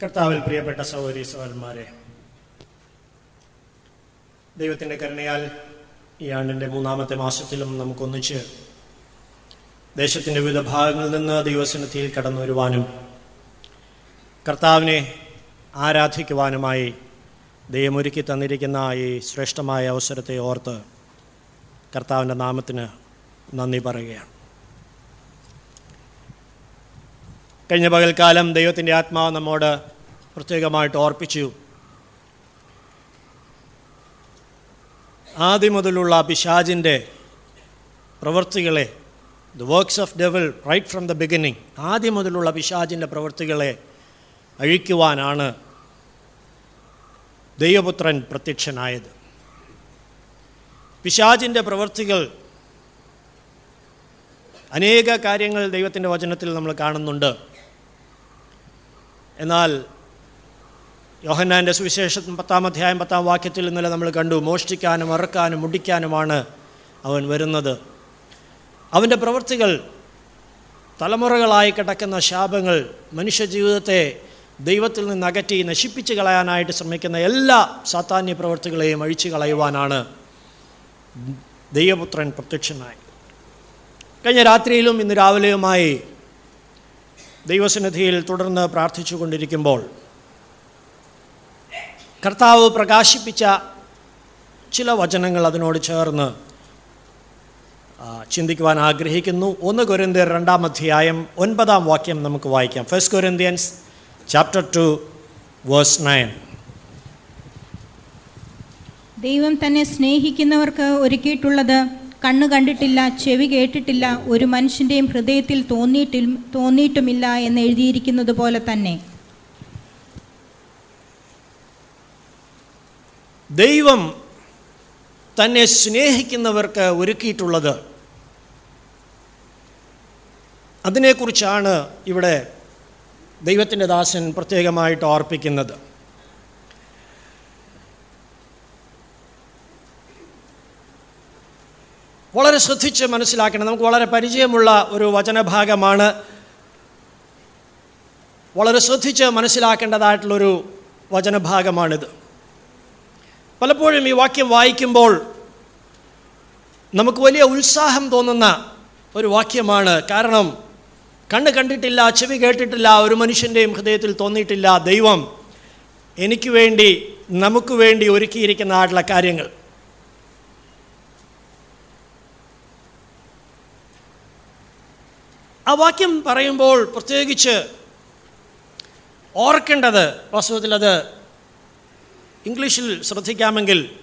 കർത്താവിൽ പ്രിയപ്പെട്ട സഹോദരി സഹോദരന്മാരെ ദൈവത്തിന്റെ കരുണയാൽ ഈ ആണ്ടിന്റെ മൂന്നാമത്തെ മാസത്തിലും നമുക്കൊന്നിച്ച് ദേശത്തിന്റെ വിവിധ ഭാഗങ്ങളിൽ നിന്ന് ദൈവസന്നിധിയിൽ കടന്നു വരുവാനും കർത്താവിനെ ആരാധിക്കുവാനുമായി ദൈവമൊരുക്കി തന്നിരിക്കുന്ന ഈ ശ്രേഷ്ഠമായ അവസരത്തെ ഓർത്ത് കർത്താവിന്റെ നാമത്തിന് നന്ദി പറയുകയാണ്. കഴിഞ്ഞ പകൽക്കാലം ദൈവത്തിന്റെ ആത്മാവ് നമ്മോട് പ്രത്യേകമായിട്ട് ഓർപ്പിച്ചു. ആദ്യം മുതലുള്ള പിശാജിന്റെ പ്രവൃത്തികളെ the works of devil right from the beginning ആദ്യം മുതലുള്ള പിശാജിന്റെ പ്രവൃത്തികളെ അഴിക്കുവാനാണ് ദൈവപുത്രൻ പ്രത്യക്ഷനായത്. പിശാജിന്റെ പ്രവൃത്തികൾ അനേക കാര്യങ്ങൾ ദൈവത്തിന്റെ വചനത്തിൽ നമ്മൾ കാണുന്നുണ്ട്. എന്നാൽ യോഹന്നാന്റെ സുവിശേഷം പത്താം അധ്യായം പത്താം വാക്യത്തിൽ ഇന്നലെ നമ്മൾ കണ്ടു മോഷ്ടിക്കാനും അറക്കാനും മുടിക്കാനുമാണ് അവൻ വരുന്നത്. അവന്റെ പ്രവൃത്തികൾ തലമുറകളായി കിടക്കുന്ന ശാപങ്ങൾ മനുഷ്യജീവിതത്തെ ദൈവത്തിൽ നിന്ന് അകറ്റി നശിപ്പിച്ച് കളയാനായിട്ട് ശ്രമിക്കുന്ന എല്ലാ സാത്താന്യ പ്രവൃത്തികളെയും അഴിച്ചു കളയുവാനാണ് ദൈവപുത്രൻ പ്രത്യക്ഷനായി. കഴിഞ്ഞ രാത്രിയിലും ഇന്ന് രാവിലെയുമായി ദൈവസന്നിധിയിൽ തുടർന്ന് പ്രാർത്ഥിച്ചു കൊണ്ടിരിക്കുമ്പോൾ കർത്താവ് പ്രകാശിപ്പിച്ച ചില വചനങ്ങൾ അതിനോട് ചേർന്ന് ചിന്തിക്കുവാൻ ആഗ്രഹിക്കുന്നു. ഒന്ന് കൊരന്തിയർ രണ്ടാം അധ്യായം ഒൻപതാം വാക്യം നമുക്ക് വായിക്കാം. First Corinthians chapter two verse nine ദൈവം തന്നെ സ്നേഹിക്കുന്നവർക്ക് ഒരുക്കിയിട്ടുള്ളത് കണ്ണു കണ്ടിട്ടില്ല ചെവി കേട്ടിട്ടില്ല ഒരു മനുഷ്യന്റെയും ഹൃദയത്തിൽ തോന്നിയിട്ടിൽ തോന്നിയിട്ടുമില്ല എന്ന് എഴുതിയിരിക്കുന്നത് പോലെ തന്നെ. ദൈവം തന്നെ സ്നേഹിക്കുന്നവർക്ക് ഒരുക്കിയിട്ടുള്ളത് അതിനെക്കുറിച്ചാണ് ഇവിടെ ദൈവത്തിന്റെ ദാസൻ പ്രത്യേകമായിട്ട് ഓർപ്പിക്കുന്നത്. വളരെ ശ്രദ്ധിച്ച് മനസ്സിലാക്കണം. നമുക്ക് വളരെ പരിചയമുള്ള ഒരു വചനഭാഗമാണ്. വളരെ ശ്രദ്ധിച്ച് മനസ്സിലാക്കേണ്ടതായിട്ടുള്ളൊരു വചനഭാഗമാണിത്. പലപ്പോഴും ഈ വാക്യം വായിക്കുമ്പോൾ നമുക്ക് വലിയ ഉത്സാഹം തോന്നുന്ന ഒരു വാക്യമാണ്. കാരണം കണ്ണ് കണ്ടിട്ടില്ല ചെവി കേട്ടിട്ടില്ല ഒരു മനുഷ്യന്റെയും ഹൃദയത്തിൽ തോന്നിയിട്ടില്ല ദൈവം എനിക്ക് വേണ്ടി നമുക്ക് വേണ്ടി ഒരുക്കിയിരിക്കുന്നതായിട്ടുള്ള കാര്യങ്ങൾ. ആ വാക്യം പറയുമ്പോൾ പ്രത്യേകിച്ച് ഓർക്കേണ്ടത് വാസ്തവത്തിൽ അത് ഇംഗ്ലീഷിൽ ശ്രദ്ധിക്കാമെങ്കിൽ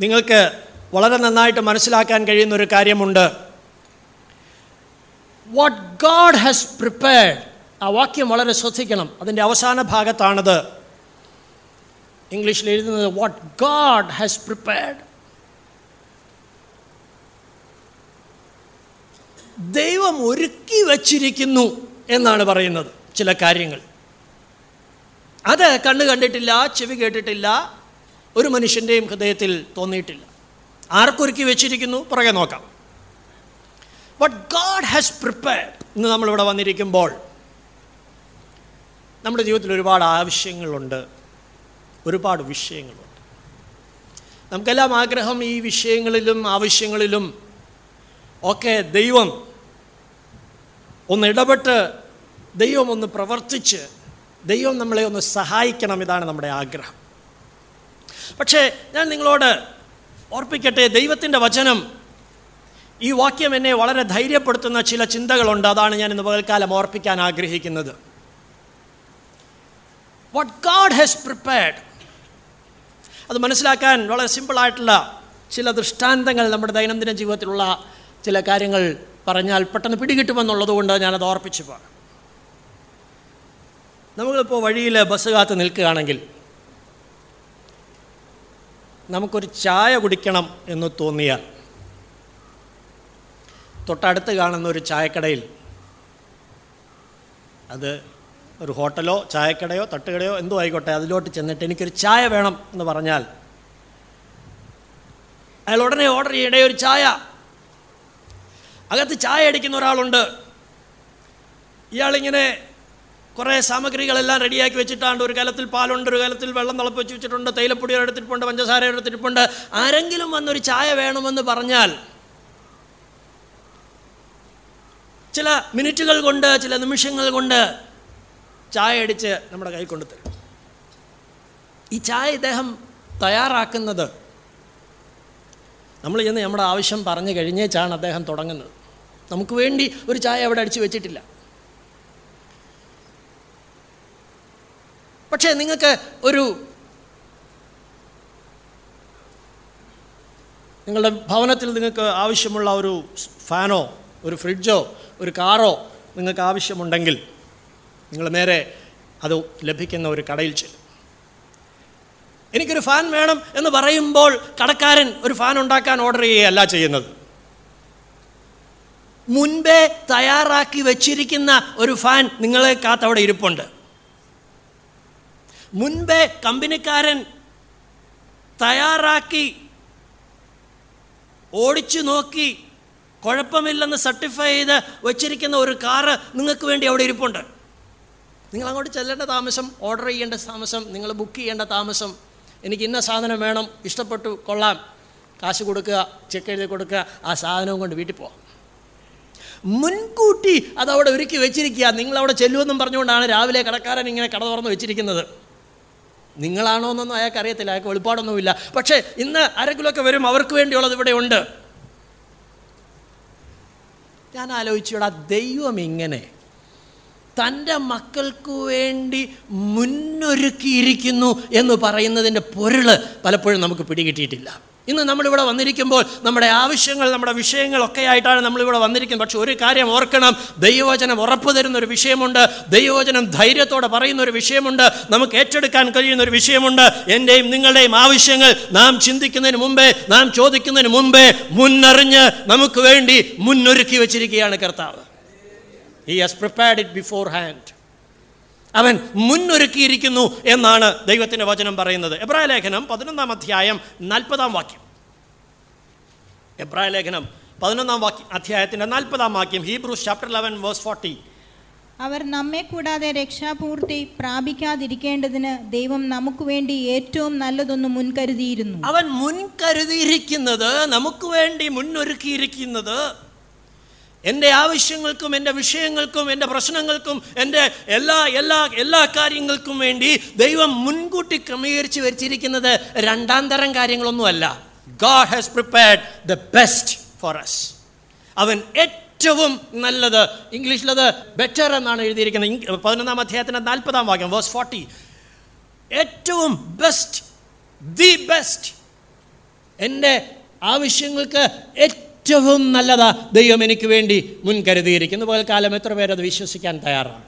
നിങ്ങൾക്ക് വളരെ നന്നായിട്ട് മനസ്സിലാക്കാൻ കഴിയുന്ന ഒരു കാര്യമുണ്ട്. വാട്ട് ഗാഡ് ഹാസ് പ്രിപ്പയർഡ് ആ വാക്യം വളരെ ശ്രദ്ധിക്കണം. അതിന്റെ അവസാന ഭാഗത്താണത്. ഇംഗ്ലീഷിൽ എഴുതുന്നത് വാട്ട് ഗാഡ് ഹാസ് പ്രിപ്പയർഡ് ദൈവം ഒരുക്കി വച്ചിരിക്കുന്നു എന്നാണ് പറയുന്നത് ചില കാര്യങ്ങൾ. അത് കണ്ണ് കണ്ടിട്ടില്ല ചെവി കേട്ടിട്ടില്ല ഒരു മനുഷ്യന്റെയും ഹൃദയത്തിൽ തോന്നിയിട്ടില്ല. ആർക്കൊരുക്കി വെച്ചിരിക്കുന്നു? പുറകെ നോക്കാം. ബട്ട് ഗാഡ് ഹാസ് പ്രിപ്പയർഡ് ഇന്ന് നമ്മളിവിടെ വന്നിരിക്കുമ്പോൾ നമ്മുടെ ജീവിതത്തിൽ ഒരുപാട് ആവശ്യങ്ങളുണ്ട് ഒരുപാട് വിഷയങ്ങളുണ്ട്. നമുക്കെല്ലാം ആഗ്രഹം ഈ വിഷയങ്ങളിലും ആവശ്യങ്ങളിലും ഒക്കെ ദൈവം ഒന്ന് ഇടപെട്ട് ദൈവം ഒന്ന് പ്രവർത്തിച്ച് ദൈവം നമ്മളെ ഒന്ന് സഹായിക്കണം ഇതാണ് നമ്മുടെ ആഗ്രഹം. പക്ഷേ ഞാൻ നിങ്ങളോട് ഓർപ്പിക്കട്ടെ ദൈവത്തിന്റെ വചനം ഈ വാക്യം എന്നെ വളരെ ധൈര്യപ്പെടുത്തുന്ന ചില ചിന്തകളുണ്ട് അതാണ് ഞാൻ ഇന്ന് പകൽക്കാലം ഓർപ്പിക്കാൻ ആഗ്രഹിക്കുന്നത്. വാട്ട് ഗാഡ് ഹാസ് പ്രിപ്പയർഡ് അത് മനസ്സിലാക്കാൻ വളരെ സിമ്പിളായിട്ടുള്ള ചില ദൃഷ്ടാന്തങ്ങൾ നമ്മുടെ ദൈനംദിന ജീവിതത്തിലുള്ള ചില കാര്യങ്ങൾ പറഞ്ഞാൽ പെട്ടെന്ന് പിടികിട്ടുമെന്നുള്ളത് കൊണ്ട് ഞാനത് ഓർപ്പിച്ചു പോകാം. നമ്മളിപ്പോൾ വഴിയിൽ ബസ് കാത്ത് നിൽക്കുകയാണെങ്കിൽ നമുക്കൊരു ചായ കുടിക്കണം എന്ന് തോന്നിയാൽ തൊട്ടടുത്ത് കാണുന്ന ഒരു ചായക്കടയിൽ അത് ഒരു ഹോട്ടലോ ചായക്കടയോ തട്ടുകടയോ എന്തോ ആയിക്കോട്ടെ അതിലോട്ട് ചെന്നിട്ട് എനിക്കൊരു ചായ വേണം എന്ന് പറഞ്ഞാൽ അയാൾ ഉടനെ ഓർഡർ ചെയ്യേണ്ട ഒരു ചായ. അകത്ത് ചായ അടിക്കുന്ന ഒരാളുണ്ട്. ഇയാളിങ്ങനെ കുറേ സാമഗ്രികളെല്ലാം റെഡിയാക്കി വെച്ചിട്ടാണ്ട് ഒരു കലത്തിൽ പാലുണ്ട് ഒരു കലത്തിൽ വെള്ളം തിളപ്പിച്ച് വെച്ചിട്ടുണ്ട് തേയിലപ്പൊടി എടുത്തിട്ടുണ്ട് പഞ്ചസാര എടുത്തിട്ടുണ്ട് ആരെങ്കിലും വന്നൊരു ചായ വേണമെന്ന് പറഞ്ഞാൽ ചില മിനിറ്റുകൾ കൊണ്ട് ചില നിമിഷങ്ങൾ കൊണ്ട് ചായ അടിച്ച് നമ്മുടെ കൈ കൊണ്ട് തരും. ഈ ചായ ഇദ്ദേഹം തയ്യാറാക്കുന്നത് നമ്മൾ ചെന്ന് നമ്മുടെ ആവശ്യം പറഞ്ഞു കഴിഞ്ഞേച്ചാണ് അദ്ദേഹം തുടങ്ങുന്നത്. നമുക്ക് വേണ്ടി ഒരു ചായ അവിടെ അടിച്ചു വെച്ചിട്ടില്ല. പക്ഷേ നിങ്ങൾക്ക് ഒരു നിങ്ങളുടെ ഭവനത്തിൽ നിങ്ങൾക്ക് ആവശ്യമുള്ള ഒരു ഫാനോ ഒരു ഫ്രിഡ്ജോ ഒരു കാറോ നിങ്ങൾക്ക് ആവശ്യമുണ്ടെങ്കിൽ നിങ്ങൾ നേരെ അത് ലഭിക്കുന്ന ഒരു കടയിൽ ചെല്ലും. എനിക്കൊരു ഫാൻ വേണം എന്ന് പറയുമ്പോൾ കടക്കാരൻ ഒരു ഫാൻ ഉണ്ടാക്കാൻ ഓർഡർ ചെയ്യുകയല്ല ചെയ്യുന്നത്. മുൻപേ തയ്യാറാക്കി വെച്ചിരിക്കുന്ന ഒരു ഫാൻ നിങ്ങളെ കാത്തവിടെ ഇരിപ്പുണ്ട്. മുൻപേ കമ്പനിക്കാരൻ തയ്യാറാക്കി ഓടിച്ചു നോക്കി കുഴപ്പമില്ലെന്ന് സർട്ടിഫൈ ചെയ്ത് വെച്ചിരിക്കുന്ന ഒരു കാറ് നിങ്ങൾക്ക് വേണ്ടി അവിടെ ഇരിപ്പുണ്ട്. നിങ്ങൾ അങ്ങോട്ട് ചെല്ലേണ്ട താമസം ഓർഡർ ചെയ്യേണ്ട താമസം നിങ്ങൾ ബുക്ക് ചെയ്യേണ്ട താമസം എനിക്ക് ഇന്ന സാധനം വേണം ഇഷ്ടപ്പെട്ടു കൊള്ളാം. കാശ് കൊടുക്കുക ചെക്ക് എഴുതി കൊടുക്കുക ആ സാധനവും കൊണ്ട് വീട്ടിൽ പോവാം. മുൻകൂട്ടി അതവിടെ ഒരുക്കി വെച്ചിരിക്കുക. നിങ്ങളവിടെ ചെല്ലുമെന്നും പറഞ്ഞുകൊണ്ടാണ് രാവിലെ കടക്കാരൻ ഇങ്ങനെ കട തുറന്ന് വെച്ചിരിക്കുന്നത്. നിങ്ങളാണോ എന്നൊന്നും അയാൾക്ക് അറിയത്തില്ല. അയാൾക്ക് വെളിപ്പാടൊന്നുമില്ല. പക്ഷേ ഇന്ന് ആരെങ്കിലുമൊക്കെ വരും അവർക്ക് വേണ്ടിയുള്ളത് ഇവിടെ ഉണ്ട്. ഞാൻ ആലോചിച്ചുടാ ദൈവം ഇങ്ങനെ തന്റെ മക്കൾക്ക് വേണ്ടി മുന്നൊരുക്കിയിരിക്കുന്നു എന്ന് പറയുന്നതിന്റെ പൊരുൾ പലപ്പോഴും നമുക്ക് പിടികിട്ടിയിട്ടില്ല. ഇന്ന് നമ്മളിവിടെ വന്നിരിക്കുമ്പോൾ നമ്മുടെ ആവശ്യങ്ങൾ നമ്മുടെ വിഷയങ്ങളൊക്കെ ആയിട്ടാണ് നമ്മളിവിടെ വന്നിരിക്കുന്നത്. പക്ഷെ ഒരു കാര്യം ഓർക്കണം ദൈവവചനം ഉറപ്പ് തരുന്ന ഒരു വിഷയമുണ്ട് ദൈവവചനം ധൈര്യത്തോടെ പറയുന്ന ഒരു വിഷയമുണ്ട് നമുക്ക് ഏറ്റെടുക്കാൻ കഴിയുന്ന ഒരു വിഷയമുണ്ട്. എന്റെയും നിങ്ങളുടെയും ആവശ്യങ്ങൾ നാം ചിന്തിക്കുന്നതിന് മുമ്പേ നാം ചോദിക്കുന്നതിന് മുമ്പേ മുന്നറിഞ്ഞ് നമുക്ക് വേണ്ടി മുന്നൊരുക്കി വെച്ചിരിക്കുകയാണ് കർത്താവ്. He has prepared it beforehand അവൻ മുന്നൊരുക്കിയിരിക്കുന്നു എന്നാണ് ദൈവത്തിന്റെ വചനം പറയുന്നത്. എബ്രായ ലേഖനം പതിനൊന്നാം അധ്യായം നാൽപ്പതാം വാക്യം. എബ്രായ ലേഖനം പതിനൊന്നാം വാക്യം അധ്യായത്തിന്റെ നാൽപ്പതാം വാക്യം Hebrews chapter eleven verse forty അവർ നമ്മെ കൂടാതെ രക്ഷാപൂർത്തി പ്രാപിക്കാതിരിക്കേണ്ടതിന് ദൈവം നമുക്ക് വേണ്ടി ഏറ്റവും നല്ലതൊന്ന് മുൻകരുതിയിരുന്നു. അവൻ മുൻകരുതിയിരിക്കുന്നത് നമുക്ക് വേണ്ടി മുന്നൊരുക്കിയിരിക്കുന്നത് എന്റെ ആവശ്യങ്ങൾക്കും എന്റെ വിഷയങ്ങൾക്കും എന്റെ പ്രശ്നങ്ങൾക്കും എന്റെ എല്ലാ എല്ലാ എല്ലാ കാര്യങ്ങൾക്കും വേണ്ടി ദൈവം മുൻകൂട്ടി ക്രമീകരിച്ച് വരിച്ചിരിക്കുന്നത് രണ്ടാം തരം കാര്യങ്ങളൊന്നുമല്ല. God has prepared the best for us അവൻ ഏറ്റവും നല്ലത് ഇംഗ്ലീഷിലത് ബെറ്റർ എന്നാണ് എഴുതിയിരിക്കുന്നത്. പതിനൊന്നാം അധ്യായത്തിന്റെ നാൽപ്പതാം വാക്യം വേഴ്സ് ഫോർട്ടി ഏറ്റവും ബെസ്റ്റ് ദി ബെസ്റ്റ് എന്റെ ആവശ്യങ്ങൾക്ക് ഏറ്റവും നല്ലതാ ദൈവം എനിക്ക് വേണ്ടി മുൻകരുതിയിരിക്കുന്നു പകൽക്കാലം എത്ര പേരത് വിശ്വസിക്കാൻ തയ്യാറാണ്?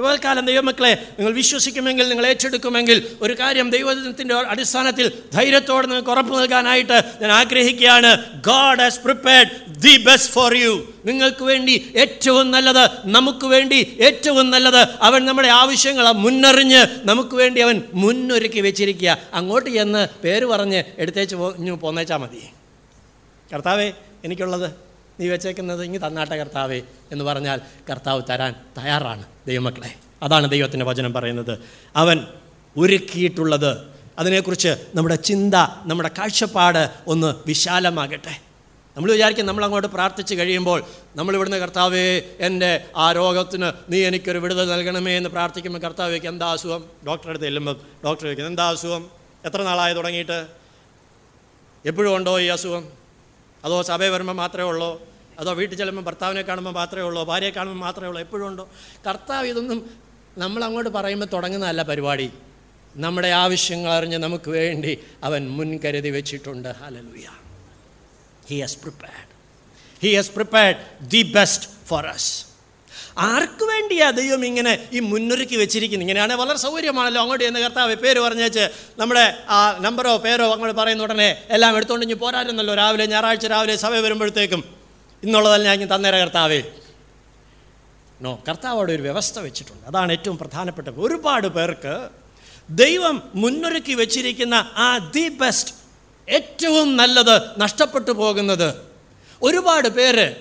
പകൽക്കാലം ദൈവമക്കളെ നിങ്ങൾ വിശ്വസിക്കുമെങ്കിൽ നിങ്ങൾ ഏറ്റെടുക്കുമെങ്കിൽ ഒരു കാര്യം ദൈവത്തിന്റെ അടിസ്ഥാനത്തിൽ ധൈര്യത്തോടെ നിങ്ങൾക്ക് ഉറപ്പ് നൽകാനായിട്ട് ഞാൻ ആഗ്രഹിക്കുകയാണ്. God has prepared the best for you നിങ്ങൾക്ക് വേണ്ടി ഏറ്റവും നല്ലത് നമുക്ക് വേണ്ടി ഏറ്റവും നല്ലത്. അവൻ നമ്മുടെ ആവശ്യങ്ങൾ മുന്നറിഞ്ഞ് നമുക്ക് വേണ്ടി അവൻ മുന്നൊരുക്കി വെച്ചിരിക്കുക. അങ്ങോട്ട് ചെന്ന് പേര് പറഞ്ഞ് എടുത്തേച്ച് പോ പോന്നേച്ചാൽ മതി. കർത്താവേ എനിക്കുള്ളത് നീ വെച്ചേക്കുന്നത് ഇങ്ങ് തന്നാട്ടെ കർത്താവേ എന്ന് പറഞ്ഞാൽ കർത്താവ് തരാൻ തയ്യാറാണ് ദൈവമക്കളെ. അതാണ് ദൈവത്തിന്റെ വചനം പറയുന്നത്. അവൻ ഒരുക്കിയിട്ടുള്ളത് അതിനെക്കുറിച്ച് നമ്മുടെ ചിന്ത നമ്മുടെ കാഴ്ചപ്പാട് ഒന്ന് വിശാലമാകട്ടെ. നമ്മൾ വിചാരിക്കും നമ്മൾ അങ്ങോട്ട് പ്രാർത്ഥിച്ച് കഴിയുമ്പോൾ നമ്മളിവിടുന്ന് കർത്താവേ എന്റെ ആ രോഗത്തിന് നീ എനിക്കൊരു വിടുതൽ നൽകണമേ എന്ന് പ്രാർത്ഥിക്കുമ്പോൾ കർത്താവേക്ക് എന്താ അസുഖം? ഡോക്ടറെ അടുത്ത് ചെല്ലുമ്പോൾ ഡോക്ടർ എന്താ അസുഖം? എത്ര നാളായി തുടങ്ങിയിട്ട്? എപ്പോഴും ഉണ്ടോ ഈ അസുഖം? അതോ സഭയിൽ വരുമ്പോൾ മാത്രമേ ഉള്ളൂ? അതോ വീട്ടിൽ ചെല്ലുമ്പോൾ ഭർത്താവിനെ കാണുമ്പോൾ മാത്രമേ ഉള്ളൂ? ഭാര്യയെ കാണുമ്പോൾ മാത്രമേ ഉള്ളൂ? എപ്പോഴും ഉണ്ടോ? കർത്താവ് ഇതൊന്നും നമ്മൾ അങ്ങോട്ട് പറയുമ്പോൾ തുടങ്ങുന്നതല്ല പരിപാടി. നമ്മുടെ ആവശ്യങ്ങൾ അറിഞ്ഞ് നമുക്ക് വേണ്ടി അവൻ മുൻകരുതി വെച്ചിട്ടുണ്ട്. Hallelujah he has prepared he has prepared the best for us ആർക്ക് വേണ്ടിയാ ദൈവം ഇങ്ങനെ ഈ മുന്നൊരുക്കി വെച്ചിരിക്കുന്നത് ഇങ്ങനെയാണെങ്കിൽ വളരെ സൗകര്യമാണല്ലോ. അങ്ങോട്ട് എന്ന് കർത്താവ് പേര് പറഞ്ഞേച്ച് നമ്മുടെ ആ നമ്പറോ പേരോ അങ്ങോട്ട് പറയുന്ന ഉടനെ എല്ലാം എടുത്തുകൊണ്ട് ഇനി പോരാരുന്നല്ലോ രാവിലെ ഞായറാഴ്ച രാവിലെ സഭ വരുമ്പോഴത്തേക്കും ഇന്നുള്ളതല്ല ഞാൻ തന്നേര കർത്താവേ. നോ കർത്താവ് അവിടെ ഒരു വ്യവസ്ഥ വെച്ചിട്ടുണ്ട്. അതാണ് ഏറ്റവും പ്രധാനപ്പെട്ട ഒരുപാട് പേർക്ക് ദൈവം മുന്നൊരുക്കി വെച്ചിരിക്കുന്ന ആ ദി ബെസ്റ്റ് ഏറ്റവും നല്ലത് നഷ്ടപ്പെട്ടു പോകുന്നത്. ഒരുപാട് പേര്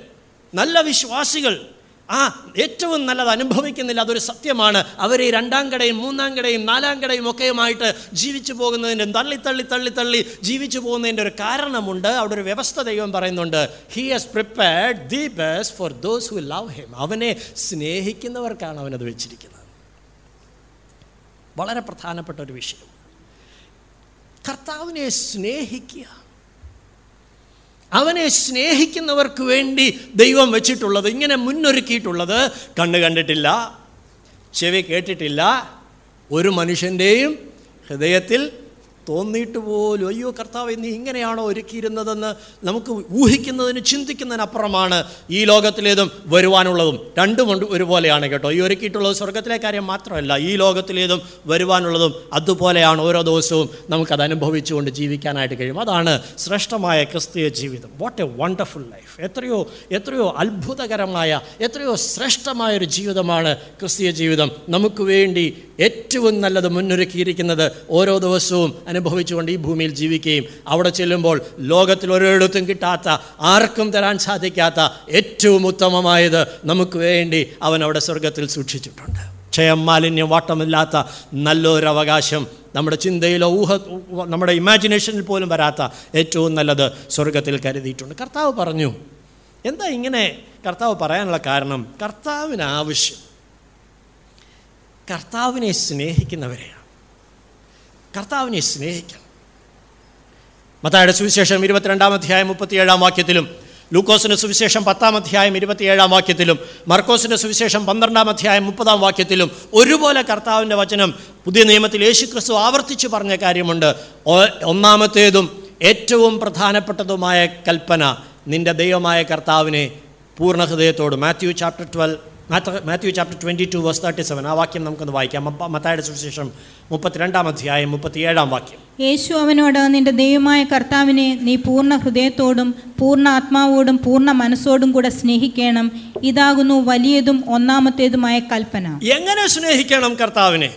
നല്ല വിശ്വാസികൾ ആ ഏറ്റവും നല്ലത് അനുഭവിക്കുന്നില്ല അതൊരു സത്യമാണ്. അവർ ഈ രണ്ടാം കടയും മൂന്നാം കടയും നാലാം കടയും ഒക്കെയുമായിട്ട് ജീവിച്ചു പോകുന്നതിന്റെ തള്ളി തള്ളി തള്ളി തള്ളി ജീവിച്ചു പോകുന്നതിന്റെ ഒരു കാരണമുണ്ട്. അവിടെ ഒരു വ്യവസ്ഥ ദൈവം പറയുന്നുണ്ട്. He has prepared the best for those who love him അവനെ സ്നേഹിക്കുന്നവർക്കാണ് അവനത് വെച്ചിരിക്കുന്നത്. വളരെ പ്രധാനപ്പെട്ട ഒരു വിഷയം. കർത്താവിനെ സ്നേഹിക്കുക. അവനെ സ്നേഹിക്കുന്നവർക്ക് വേണ്ടി ദൈവം വെച്ചിട്ടുള്ളത് ഇങ്ങനെ മുന്നൊരുക്കിയിട്ടുള്ളത് കണ്ണ് കണ്ടിട്ടില്ല ചെവി കേട്ടിട്ടില്ല. ഒരു മനുഷ്യന്റെയും ഹൃദയത്തിൽ തോന്നിയിട്ട് പോലും അയ്യോ കർത്താവ് നീ ഇങ്ങനെയാണോ ഒരുക്കിയിരുന്നതെന്ന് നമുക്ക് ഊഹിക്കുന്നതിന് ചിന്തിക്കുന്നതിനപ്പുറമാണ് ഈ ലോകത്തിലേതും വരുവാനുള്ളതും. രണ്ടും ഒരുപോലെയാണ് കേട്ടോ. ഈ ഒരുക്കിയിട്ടുള്ളത് സ്വർഗത്തിലെ കാര്യം മാത്രമല്ല ഈ ലോകത്തിലേതും വരുവാനുള്ളതും അതുപോലെയാണ് ഓരോ ദിവസവും നമുക്കത് അനുഭവിച്ചുകൊണ്ട് ജീവിക്കാനായിട്ട് കഴിയും. അതാണ് ശ്രേഷ്ഠമായ ക്രിസ്തീയ ജീവിതം. വാട്ട് എ വണ്ടർഫുൾ ലൈഫ് എത്രയോ എത്രയോ അത്ഭുതകരമായ എത്രയോ ശ്രേഷ്ഠമായ ഒരു ജീവിതമാണ് ക്രിസ്തീയ ജീവിതം. നമുക്ക് വേണ്ടി ഏറ്റവും നല്ലത് മുന്നൊരുക്കിയിരിക്കുന്നത് ഓരോ ദിവസവും അനുഭവിച്ചുകൊണ്ട് ഈ ഭൂമിയിൽ ജീവിക്കുകയും അവിടെ ചെല്ലുമ്പോൾ ലോകത്തിൽ ഒരിടത്തും കിട്ടാത്ത ആർക്കും തരാൻ സാധിക്കാത്ത ഏറ്റവും ഉത്തമമായത് നമുക്ക് വേണ്ടി അവൻ അവിടെ സ്വർഗത്തിൽ സൂക്ഷിച്ചിട്ടുണ്ട്. ക്ഷയം മാലിന്യം വാട്ടമില്ലാത്ത നല്ലൊരവകാശം നമ്മുടെ ചിന്തയിലോ ഊഹ നമ്മുടെ ഇമാജിനേഷനിൽ പോലും വരാത്ത ഏറ്റവും നല്ലത് സ്വർഗത്തിൽ കരുതിയിട്ടുണ്ട്. കർത്താവ് പറഞ്ഞു എന്താ ഇങ്ങനെ കർത്താവ് പറയാനുള്ള കാരണം? കർത്താവിന് ആവശ്യം. കർത്താവിനെ സ്നേഹിക്കുന്നവരെയാണ്. കർത്താവിനെ സ്നേഹിക്കണം. മത്തായുടെ സുവിശേഷം ഇരുപത്തിരണ്ടാം അധ്യായം മുപ്പത്തിയേഴാം വാക്യത്തിലും ലൂക്കോസിന്റെ സുവിശേഷം പത്താം അധ്യായം ഇരുപത്തിയേഴാം വാക്യത്തിലും മർക്കോസിന്റെ സുവിശേഷം പന്ത്രണ്ടാം അധ്യായം മുപ്പതാം വാക്യത്തിലും ഒരുപോലെ കർത്താവിന്റെ വചനം പുതിയ നിയമത്തിൽ യേശുക്രിസ്തു ആവർത്തിച്ച് പറഞ്ഞ കാര്യമുണ്ട്. ഒന്നാമത്തേതും ഏറ്റവും പ്രധാനപ്പെട്ടതുമായ കൽപ്പന നിന്റെ ദൈവമായ കർത്താവിനെ പൂർണ ഹൃദയത്തോട് Matthew chapter twelve Matthew chapter twenty two verse thirty seven ആ വാക്യം നമുക്കൊന്ന് വായിക്കാം. മത്തായുടെ സുവിശേഷം മുപ്പത്തിരണ്ടാം അധ്യായം മുപ്പത്തിയേഴാം വാക്യം. യേശു അവനോട് നിന്റെ ദൈവമായ കർത്താവിനെ നീ പൂർണ ഹൃദയത്തോടും പൂർണ ആത്മാവോടും പൂർണ മനസ്സോടും കൂടെ സ്നേഹിക്കണം. ഇതാകുന്നു വലിയതും ഒന്നാമത്തേതുമായ കൽപ്പന. എങ്ങനെ സ്നേഹിക്കണം കർത്താവിനെ?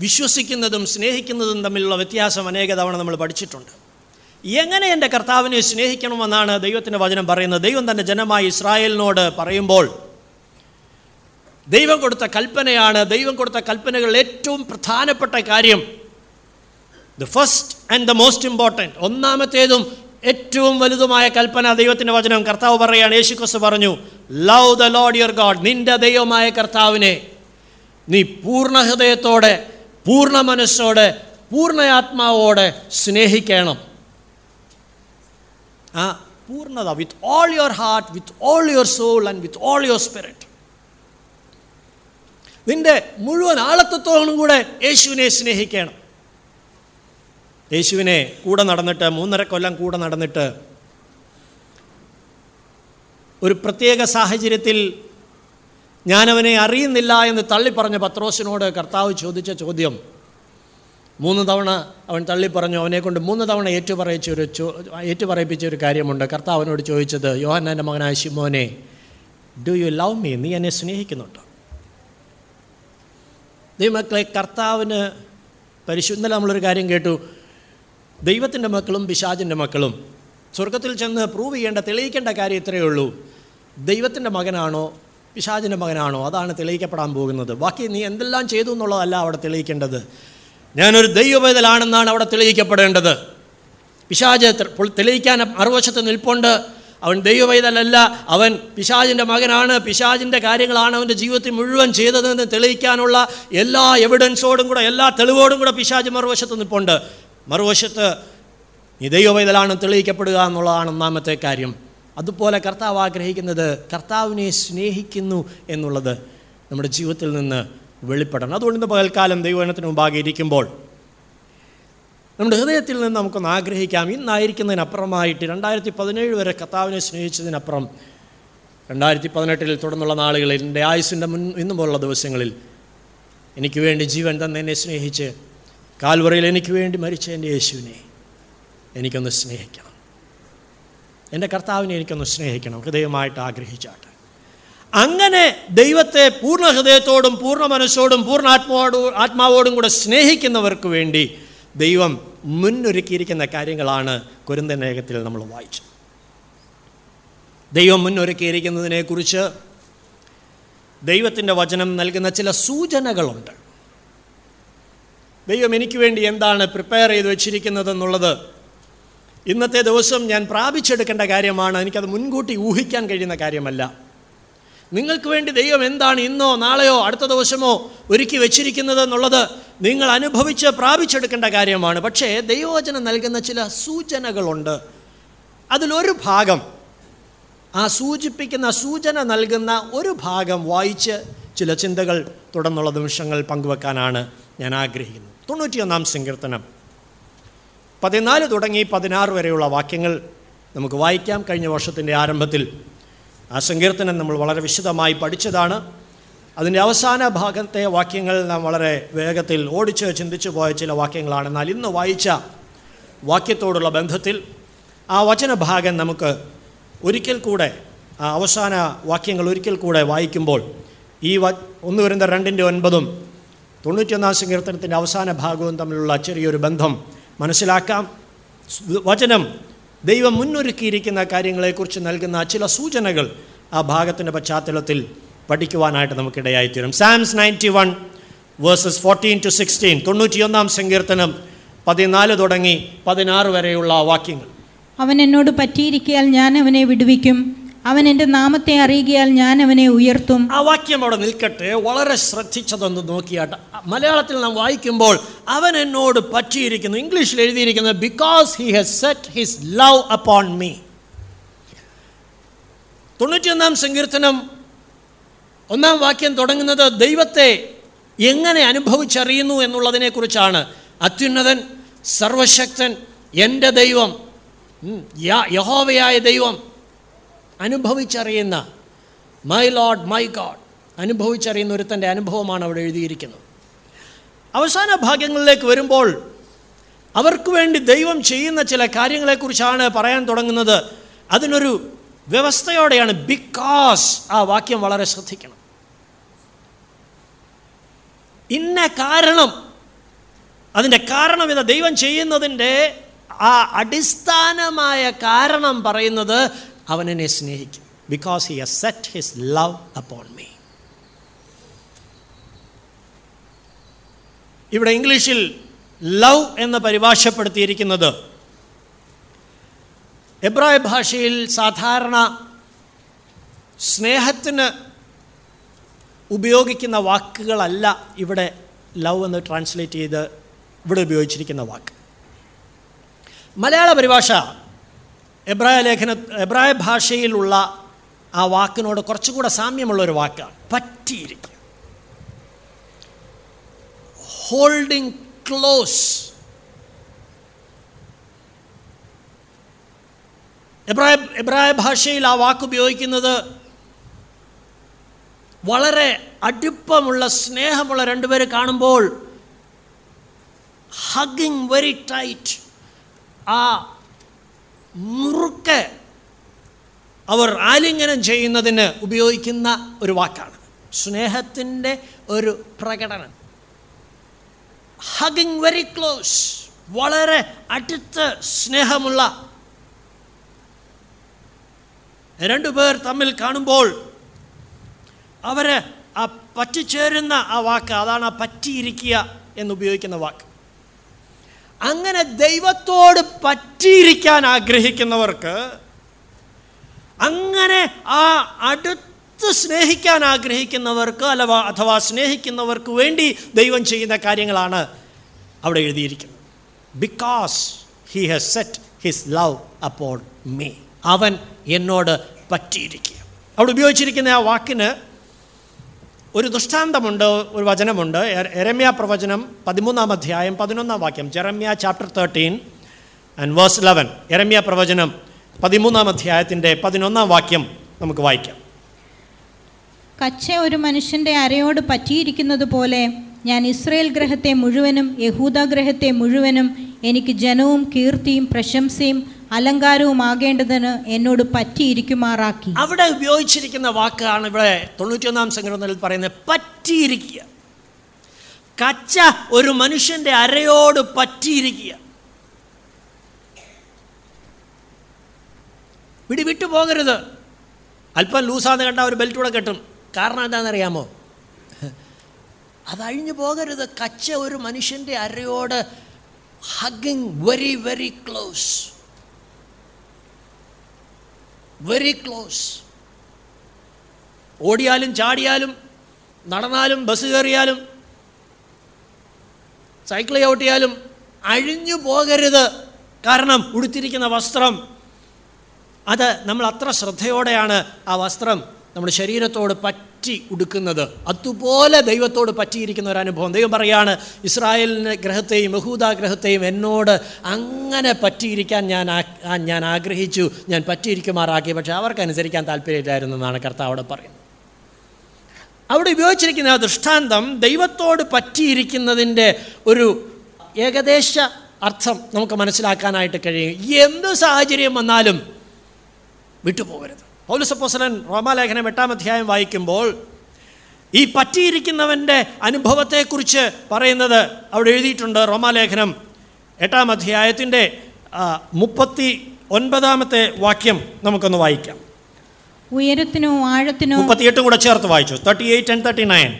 വിശ്വസിക്കുന്നതും സ്നേഹിക്കുന്നതും തമ്മിലുള്ള വ്യത്യാസം അനേക തവണ നമ്മൾ പഠിച്ചിട്ടുണ്ട്. എങ്ങനെ എന്റെ കർത്താവിനെ സ്നേഹിക്കണമെന്നാണ് ദൈവത്തിന്റെ വചനം പറയുന്നത്? ദൈവം തന്റെ ജനമായ ഇസ്രായേലിനോട് പറയുമ്പോൾ ദൈവം കൊടുത്ത കൽപ്പനയാണ് ദൈവം കൊടുത്ത കൽപ്പനകളിൽ ഏറ്റവും പ്രധാനപ്പെട്ട കാര്യം the first and the most important ഒന്നാമത്തേതും ഏറ്റവും വലുതുമായ കൽപ്പന ദൈവത്തിന്റെ വചനം. കർത്താവ് പറയുകയാണ് യേശു ക്രിസ്തു പറഞ്ഞു love the Lord your God നിന്റെ ദൈവമായ കർത്താവിനെ നീ പൂർണ ഹൃദയത്തോടെ പൂർണ മനസ്സോടെ പൂർണ ആത്മാവോടെ സ്നേഹിക്കണം. പൂർണത with all your heart with all your soul and with all your spirit നിന്റെ മുഴുവൻ ആളത്വത്തോടും കൂടെ യേശുവിനെ സ്നേഹിക്കണം. യേശുവിനെ കൂടെ നടന്നിട്ട് മൂന്നര കൊല്ലം കൂടെ നടന്നിട്ട് ഒരു പ്രത്യേക സാഹചര്യത്തിൽ ഞാനവനെ അറിയുന്നില്ല എന്ന് തള്ളിപ്പറഞ്ഞ പത്രോസിനോട് കർത്താവ് ചോദിച്ച ചോദ്യം മൂന്ന് തവണ അവൻ തള്ളിപ്പറഞ്ഞു അവനെ കൊണ്ട് മൂന്ന് തവണ ഏറ്റുപറയിച്ച ഒരു ചോ ഏറ്റുപറയിപ്പിച്ച ഒരു കാര്യമുണ്ട്. കർത്താവ് അവനോട് ചോദിച്ചത് യോഹന്നാന്റെ മകനായ ശിമോനെ ഡു യു ലവ് മീ നീ എന്നെ സ്നേഹിക്കുന്നുണ്ടോ? ദൈവമക്കളെ കർത്താവിന് പരിശുദ്ധ നമ്മളൊരു കാര്യം കേട്ടു. ദൈവത്തിന്റെ മക്കളും പിശാചിന്റെ മക്കളും സ്വർഗത്തിൽ ചെന്ന് പ്രൂവ് ചെയ്യേണ്ട തെളിയിക്കേണ്ട കാര്യം ഇത്രയേ ഉള്ളൂ. ദൈവത്തിന്റെ മകനാണോ പിശാചിന്റെ മകനാണോ? അതാണ് തെളിയിക്കപ്പെടാൻ പോകുന്നത്. ബാക്കി നീ എന്തെല്ലാം ചെയ്തു എന്നുള്ളതല്ല അവിടെ തെളിയിക്കേണ്ടത്. ഞാനൊരു ദൈവവേദലാണെന്നാണ് അവിടെ തെളിയിക്കപ്പെടേണ്ടത്. പിശാജ് തെളിയിക്കാൻ മറുവശത്ത് നിൽപ്പുണ്ട്. അവൻ ദൈവവൈതലല്ല അവൻ പിശാജിന്റെ മകനാണ്. പിശാജിന്റെ കാര്യങ്ങളാണ് അവന്റെ ജീവിതത്തിൽ മുഴുവൻ ചെയ്തതെന്ന് തെളിയിക്കാനുള്ള എല്ലാ എവിഡൻസോടും കൂടെ എല്ലാ തെളിവോടും കൂടെ പിശാജ് മറുവശത്ത് നിൽപ്പുണ്ട്. മറുവശത്ത് നീ ദൈവവൈതലാണ് തെളിയിക്കപ്പെടുക എന്നുള്ളതാണ് ഒന്നാമത്തെ കാര്യം. അതുപോലെ കർത്താവ് ആഗ്രഹിക്കുന്നത് കർത്താവിനെ സ്നേഹിക്കുന്നു എന്നുള്ളത് നമ്മുടെ ജീവിതത്തിൽ നിന്ന് വെളിപ്പെടണം. അതുകൊണ്ട് ഇന്ന് പകൽക്കാലം ദൈവജനത്തിന് മുമ്പാകെ ഇരിക്കുമ്പോൾ നമ്മുടെ ഹൃദയത്തിൽ നിന്ന് നമുക്കൊന്ന് ആഗ്രഹിക്കാം. ഇന്നായിരിക്കുന്നതിനപ്പുറമായിട്ട് രണ്ടായിരത്തി പതിനേഴ് വരെ കർത്താവിനെ സ്നേഹിച്ചതിനപ്പുറം രണ്ടായിരത്തി പതിനെട്ടിൽ തുടർന്നുള്ള നാളുകളിൽ എന്റെ ആയുസിന്റെ മുൻ ഇന്നുമുള്ള ദിവസങ്ങളിൽ എനിക്ക് വേണ്ടി ജീവൻ തന്നെ എന്നെ സ്നേഹിച്ച് കാൽവറയിൽ എനിക്ക് വേണ്ടി മരിച്ച എന്റെ യേശുവിനെ എനിക്കൊന്ന് സ്നേഹിക്കണം. എന്റെ കർത്താവിനെ എനിക്കൊന്ന് സ്നേഹിക്കണം. ഹൃദയമായിട്ട് ആഗ്രഹിച്ചാട്ടെ അങ്ങനെ ദൈവത്തെ പൂർണ ഹൃദയത്തോടും പൂർണ മനസ്സോടും പൂർണ ആത്മാവോടും ആത്മാവോടും കൂടെ സ്നേഹിക്കുന്നവർക്ക് വേണ്ടി ദൈവം മുന്നൊരുക്കിയിരിക്കുന്ന കാര്യങ്ങളാണ് കുരുന്തനേകത്തിൽ നമ്മൾ വായിച്ചു ദൈവം മുന്നൊരുക്കിയിരിക്കുന്നതിനെക്കുറിച്ച് ദൈവത്തിന്റെ വചനം നൽകുന്ന ചില സൂചനകളുണ്ട്. ദൈവം എനിക്ക് വേണ്ടി എന്താണ് പ്രിപ്പയർ ചെയ്ത് വെച്ചിരിക്കുന്നതെന്നുള്ളത് ഇന്നത്തെ ദിവസം ഞാൻ പ്രാപിച്ചെടുക്കേണ്ട കാര്യമാണ്. എനിക്കത് മുൻകൂട്ടി ഊഹിക്കാൻ കഴിയുന്ന കാര്യമല്ല. നിങ്ങൾക്ക് വേണ്ടി ദൈവം എന്താണ് ഇന്നോ നാളെയോ അടുത്ത ദിവസമോ ഒരുക്കി വെച്ചിരിക്കുന്നത് എന്നുള്ളത് നിങ്ങൾ അനുഭവിച്ച് പ്രാപിച്ചെടുക്കേണ്ട കാര്യമാണ്. പക്ഷേ ദൈവവചനം നൽകുന്ന ചില സൂചനകളുണ്ട്. അതിലൊരു ഭാഗം ആ സൂചിപ്പിക്കുന്ന സൂചന നൽകുന്ന ഒരു ഭാഗം വായിച്ച് ചില ചിന്തകൾ തുടർന്നുള്ള നിമിഷങ്ങൾ പങ്കുവെക്കാനാണ് ഞാൻ ആഗ്രഹിക്കുന്നത്. തൊണ്ണൂറ്റിയൊന്നാം സങ്കീർത്തനം. പതിനാല് തുടങ്ങി പതിനാറ് വരെയുള്ള വാക്യങ്ങൾ നമുക്ക് വായിക്കാം. കഴിഞ്ഞ വർഷത്തിന്റെ ആരംഭത്തിൽ ആ സങ്കീർത്തനം നമ്മൾ വളരെ വിശദമായി പഠിച്ചതാണ്. അതിന്റെ അവസാന ഭാഗത്തെ വാക്യങ്ങൾ നാം വളരെ വേഗത്തിൽ ഓടിച്ച് ചിന്തിച്ചു പോയ ചില വാക്യങ്ങളാണ്. എന്നാൽ ഇന്ന് വായിച്ച വാക്യത്തോടുള്ള ബന്ധത്തിൽ ആ വചനഭാഗം നമുക്ക് ഒരിക്കൽ കൂടെ ആ അവസാന വാക്യങ്ങൾ ഒരിക്കൽ കൂടെ വായിക്കുമ്പോൾ ഈ ഒന്ന് വരുന്ന രണ്ടിന്റെ ഒൻപതും തൊണ്ണൂറ്റിയൊന്നാം സങ്കീർത്തനത്തിന്റെ അവസാന ഭാഗവും തമ്മിലുള്ള ചെറിയൊരു ബന്ധം മനസ്സിലാക്കാം. വചനം ദൈവം മുന്നൊരുക്കിയിരിക്കുന്ന കാര്യങ്ങളെക്കുറിച്ച് നൽകുന്ന ചില സൂചനകൾ ആ ഭാഗത്തിന്റെ പശ്ചാത്തലത്തിൽ പഠിക്കുവാനായിട്ട് നമുക്കിടയായിത്തീരും. Psalms ninety one verses fourteen to sixteen തൊണ്ണൂറ്റിയൊന്നാം സങ്കീർത്തനം പതിനാല് തുടങ്ങി പതിനാറ് വരെയുള്ള വാക്യങ്ങൾ. അവൻ എന്നോട് പറ്റിയിരിക്കിയാൽ ഞാൻ അവനെ വിടുവിക്കും. അവൻ എന്റെ നാമത്തെ അറിയുകയാൽ ഞാൻ അവനെ ഉയർത്തും. ആ വാക്യം അവിടെ നിൽക്കട്ടെ. വളരെ ശ്രദ്ധിച്ചതൊന്ന് നോക്കിയാട്ട്. മലയാളത്തിൽ നാം വായിക്കുമ്പോൾ അവൻ എന്നോട് പറ്റിയിരിക്കുന്നു. ഇംഗ്ലീഷിൽ എഴുതിയിരിക്കുന്നത് because he has set his love upon me തൊണ്ണൂറ്റിയൊന്നാം സങ്കീർത്തനം ഒന്നാം വാക്യം തുടങ്ങുന്നത് ദൈവത്തെ എങ്ങനെ അനുഭവിച്ചറിയുന്നു എന്നുള്ളതിനെക്കുറിച്ചാണ്. അത്യുന്നതൻ സർവശക്തൻ എന്റെ ദൈവം യഹോവയായ ദൈവം അനുഭവിച്ചറിയുന്ന മൈ ലോഡ് മൈ ഗാഡ് അനുഭവിച്ചറിയുന്ന ഒരുത്തന്റെ അനുഭവമാണ് അവിടെ എഴുതിയിരിക്കുന്നത്. അവസാന ഭാഗ്യങ്ങളിലേക്ക് വരുമ്പോൾ അവർക്ക് വേണ്ടി ദൈവം ചെയ്യുന്ന ചില കാര്യങ്ങളെക്കുറിച്ചാണ് പറയാൻ തുടങ്ങുന്നത്. അതിനൊരു വ്യവസ്ഥയോടെയാണ് ബിക്കോസ് ആ വാക്യം വളരെ ശ്രദ്ധിക്കണം. ഇന്ന കാരണം അതിന്റെ കാരണം ഇത് ദൈവം ചെയ്യുന്നതിന്റെ ആ അടിസ്ഥാനമായ കാരണം പറയുന്നത് അവൻ എന്നെ സ്നേഹിക്കും. Because he has set his love upon me ഇവിടെ ഇംഗ്ലീഷിൽ ലവ് എന്ന് പരിഭാഷപ്പെടുത്തിയിരിക്കുന്നത് എബ്രായ ഭാഷയിൽ സാധാരണ സ്നേഹത്തിന് ഉപയോഗിക്കുന്ന വാക്കുകളല്ല ഇവിടെ ലവ് എന്ന് ട്രാൻസ്ലേറ്റ് ചെയ്ത് ഇവിടെ ഉപയോഗിച്ചിരിക്കുന്ന വാക്ക്. മലയാള പരിഭാഷ എബ്രായ ലേഖന എബ്രായ ഭാഷയിലുള്ള ആ വാക്കിനോട് കുറച്ചുകൂടെ സാമ്യമുള്ള ഒരു വാക്കാണ് പറ്റിയിരിക്കുക ഹോൾഡിംഗ് ക്ലോസ് എബ്രായ എബ്രായ ഭാഷയിൽ ആ വാക്ക് ഉപയോഗിക്കുന്നത് വളരെ അടുപ്പമുള്ള സ്നേഹമുള്ള രണ്ടുപേരെ കാണുമ്പോൾ ഹഗിങ് വെരി ടൈറ്റ് ആ മുറുക്കെ. അവർ ആലിംഗനം ചെയ്യുന്നതിന് ഉപയോഗിക്കുന്ന ഒരു വാക്കാണ്. സ്നേഹത്തിന്റെ ഒരു പ്രകടനം. ഹഗിങ് വെരി ക്ലോസ് വളരെ അടുത്ത് സ്നേഹമുള്ള. രണ്ടുപേർ തമ്മിൽ കാണുമ്പോൾ അവർ ആ പറ്റിച്ചേരുന്ന ആ വാക്ക് അതാണ് ആ പറ്റിയിരിക്കുക എന്നുപയോഗിക്കുന്ന വാക്ക്. അങ്ങനെ ദൈവത്തോട് പറ്റിയിരിക്കാൻ ആഗ്രഹിക്കുന്നവർക്ക് അങ്ങനെ ആ അടുത്ത് സ്നേഹിക്കാൻ ആഗ്രഹിക്കുന്നവർക്ക് അഥവാ അഥവാ സ്നേഹിക്കുന്നവർക്ക് വേണ്ടി ദൈവം ചെയ്യുന്ന കാര്യങ്ങളാണ് അവിടെ എഴുതിയിരിക്കുന്നത്. Because he has set his love upon me അവൻ എന്നോട് പറ്റിയിരിക്കുക അവിടെ ഉപയോഗിച്ചിരിക്കുന്ന ആ വാക്കിന് ഒരു ദൃഷ്ടാന്തമുണ്ട് ഒരു വചനമുണ്ട്. എര- എരമ്യ പ്രവചനം പതിമൂന്നാം അധ്യായം പതിനൊന്നാം വാക്യം Jeremiah chapter thirteen and verse eleven എരമ്യ പ്രവചനം പതിമൂന്നാം അധ്യായത്തിന്റെ പതിനൊന്നാം വാക്യം നമുക്ക് വായിക്കാം. കച്ച ഒരു മനുഷ്യന്റെ അരയോട് പറ്റിയിരിക്കുന്നത് പോലെ ഞാൻ ഇസ്രയേൽ ഗ്രഹത്തെ മുഴുവനും യഹൂദ ഗ്രഹത്തെ മുഴുവനും എനിക്ക് ജനവും കീർത്തിയും പ്രശംസയും അലങ്കാരവും ആകേണ്ടതിന് എന്നോട് പറ്റിയിരിക്കുമാറാക്കി. അവിടെ ഉപയോഗിച്ചിരിക്കുന്ന വാക്കാണ് ഇവിടെ തൊണ്ണൂറ്റിയൊന്നാം സംഘടനയിൽ പറയുന്നത് പറ്റിയിരിക്കുക. കച്ച ഒരു മനുഷ്യന്റെ അരയോട് പറ്റിയിരിക്കുക. വിടിവിട്ടു പോകരുത്. അല്പം ലൂസാന്ന് കണ്ട ഒരു ബെൽറ്റ് കൂടെ കെട്ടും. കാരണം എന്താണെന്നറിയാമോ? അതഴിഞ്ഞു പോകരുത്. കച്ച ഒരു മനുഷ്യന്റെ അരയോട് hugging very very close very close ഓടിയാലും ചാടിയാലും നടന്നാലും ബസ് കയറിയാലും സൈക്കിൾ ചവിട്ടിയാലും അഴിഞ്ഞു പോകരുത്. കാരണം ഉടുത്തിരിക്കുന്ന വസ്ത്രം അത് നമ്മൾ അത്ര ശ്രദ്ധയോടെയാണ് ആ വസ്ത്രം നമ്മുടെ ശരീരത്തോട് പറ്റി ഉടുക്കുന്നത് അതുപോലെ ദൈവത്തോട് പറ്റിയിരിക്കുന്ന ഒരു അനുഭവം. ദൈവം പറയാണ് ഇസ്രായേലിന്റെ ഗ്രഹത്തെയും യഹൂദ ഗ്രഹത്തെയും എന്നോട് അങ്ങനെ പറ്റിയിരിക്കാൻ ഞാൻ ഞാൻ ആഗ്രഹിച്ചു. ഞാൻ പറ്റിയിരിക്കുമാറാക്കി. പക്ഷേ അവർക്ക് അനുസരിക്കാൻ താല്പര്യമില്ലായിരുന്നു എന്നാണ് കർത്താവ് അവിടെ പറയുന്നത്. അവിടെ ഉപയോഗിച്ചിരിക്കുന്ന ആ ദൃഷ്ടാന്തം ദൈവത്തോട് പറ്റിയിരിക്കുന്നതിന്റെ ഒരു ഏകദേശ അർത്ഥം നമുക്ക് മനസ്സിലാക്കാനായിട്ട് കഴിയും. എന്ത് സാഹചര്യം വന്നാലും വിട്ടുപോകരുത്. പൗലസപ്പോസലൻ റോമാലേഖനം എട്ടാം അധ്യായം വായിക്കുമ്പോൾ ഈ പറ്റിയിരിക്കുന്നവന്റെ അനുഭവത്തെക്കുറിച്ച് പറയുന്നത് അവിടെ എഴുതിയിട്ടുണ്ട് റോമാലേഖനം എട്ടാം അധ്യായത്തിന്റെ മുപ്പത്തി ഒൻപതാമത്തെ വാക്യം നമുക്കൊന്ന് വായിക്കാം. ഉയരത്തിനോ ആഴത്തിനോ മുപ്പത്തിയെട്ടും കൂടെ ചേർത്ത് വായിച്ചു. Thirty eight and thirty nine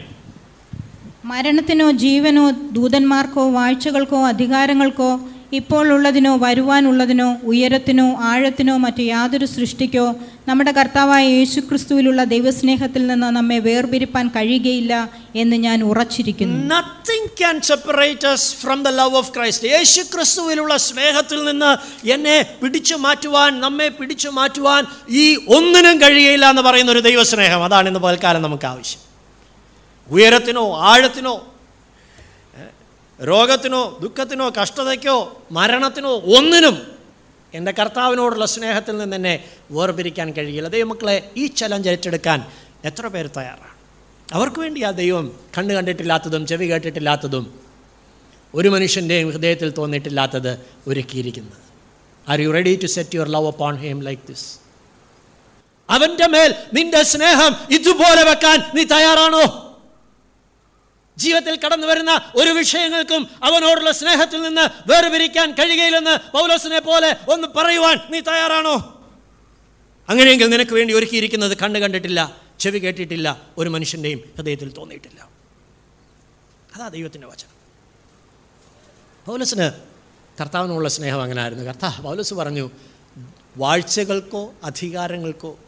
മരണത്തിനോ ജീവനോ ദൂതന്മാർക്കോ വാഴ്ചകൾക്കോ അധികാരങ്ങൾക്കോ ഇപ്പോൾ ഉള്ളതിനോ വരുവാനുള്ളതിനോ ഉയരത്തിനോ ആഴത്തിനോ മറ്റു യാതൊരു സൃഷ്ടിക്കോ നമ്മുടെ കർത്താവായ യേശുക്രിസ്തുവിലുള്ള ദൈവസ്നേഹത്തിൽ നിന്ന് നമ്മെ വേർപിരിപ്പാൻ കഴിയുകയില്ല എന്ന് ഞാൻ ഉറച്ചിരിക്കുന്നു. Nothing can separate us from the love of Christ യേശു ക്രിസ്തുവിലുള്ള സ്നേഹത്തിൽ നിന്ന് എന്നെ പിടിച്ചു മാറ്റുവാൻ നമ്മെ പിടിച്ചു മാറ്റുവാൻ ഈ ഒന്നിനും കഴിയുകയില്ല എന്ന് പറയുന്ന ഒരു ദൈവസ്നേഹം. അതാണ് ഇന്ന് പൽക്കാലം നമുക്ക് ആവശ്യം. ഉയരത്തിനോ ആഴത്തിനോ രോഗത്തിനോ ദുഃഖത്തിനോ കഷ്ടതയ്ക്കോ മരണത്തിനോ ഒന്നിനും എന്റെ കർത്താവിനോടുള്ള സ്നേഹത്തിൽ നിന്ന് എന്നെ വേർപിരിക്കാൻ കഴിയില്ല. ദൈവമക്കളെ ഈ ചലഞ്ച് ഏറ്റെടുക്കാൻ എത്ര പേര് തയ്യാറാണ്? അവർക്ക് വേണ്ടി ആ ദൈവം കണ്ണു കണ്ടിട്ടില്ലാത്തതും ചെവി കേട്ടിട്ടില്ലാത്തതും ഒരു മനുഷ്യന്റെയും ഹൃദയത്തിൽ തോന്നിയിട്ടില്ലാത്തത് ഒരുക്കിയിരിക്കുന്നത്. Are you ready to set your love upon him like this അവന്റെ മേൽ നിന്റെ സ്നേഹം ഇതുപോലെ വെക്കാൻ നീ തയ്യാറാണോ? ജീവിതത്തിൽ കടന്നു വരുന്ന ഒരു വിഷയങ്ങൾക്കും അവനോടുള്ള സ്നേഹത്തിൽ നിന്ന് വേർപിരിക്കാൻ കഴിയുകയില്ലെന്ന് പൗലോസിനെ പോലെ ഒന്ന് പറയുവാൻ നീ തയ്യാറാണോ? അങ്ങനെയെങ്കിൽ നിനക്ക് വേണ്ടി ഒരുക്കിയിരിക്കുന്നത് കണ്ണ് കണ്ടിട്ടില്ല ചെവി കേട്ടിട്ടില്ല ഒരു മനുഷ്യന്റെയും ഹൃദയത്തിൽ തോന്നിയിട്ടില്ല. അതാ ദൈവത്തിന്റെ വചനം. പൗലസിന് കർത്താവിനുള്ള സ്നേഹം അങ്ങനെ ആയിരുന്നു കർത്താവ് പൗലസ് പറഞ്ഞു വാഴ്ചകൾക്കോ അധികാരങ്ങൾക്കോ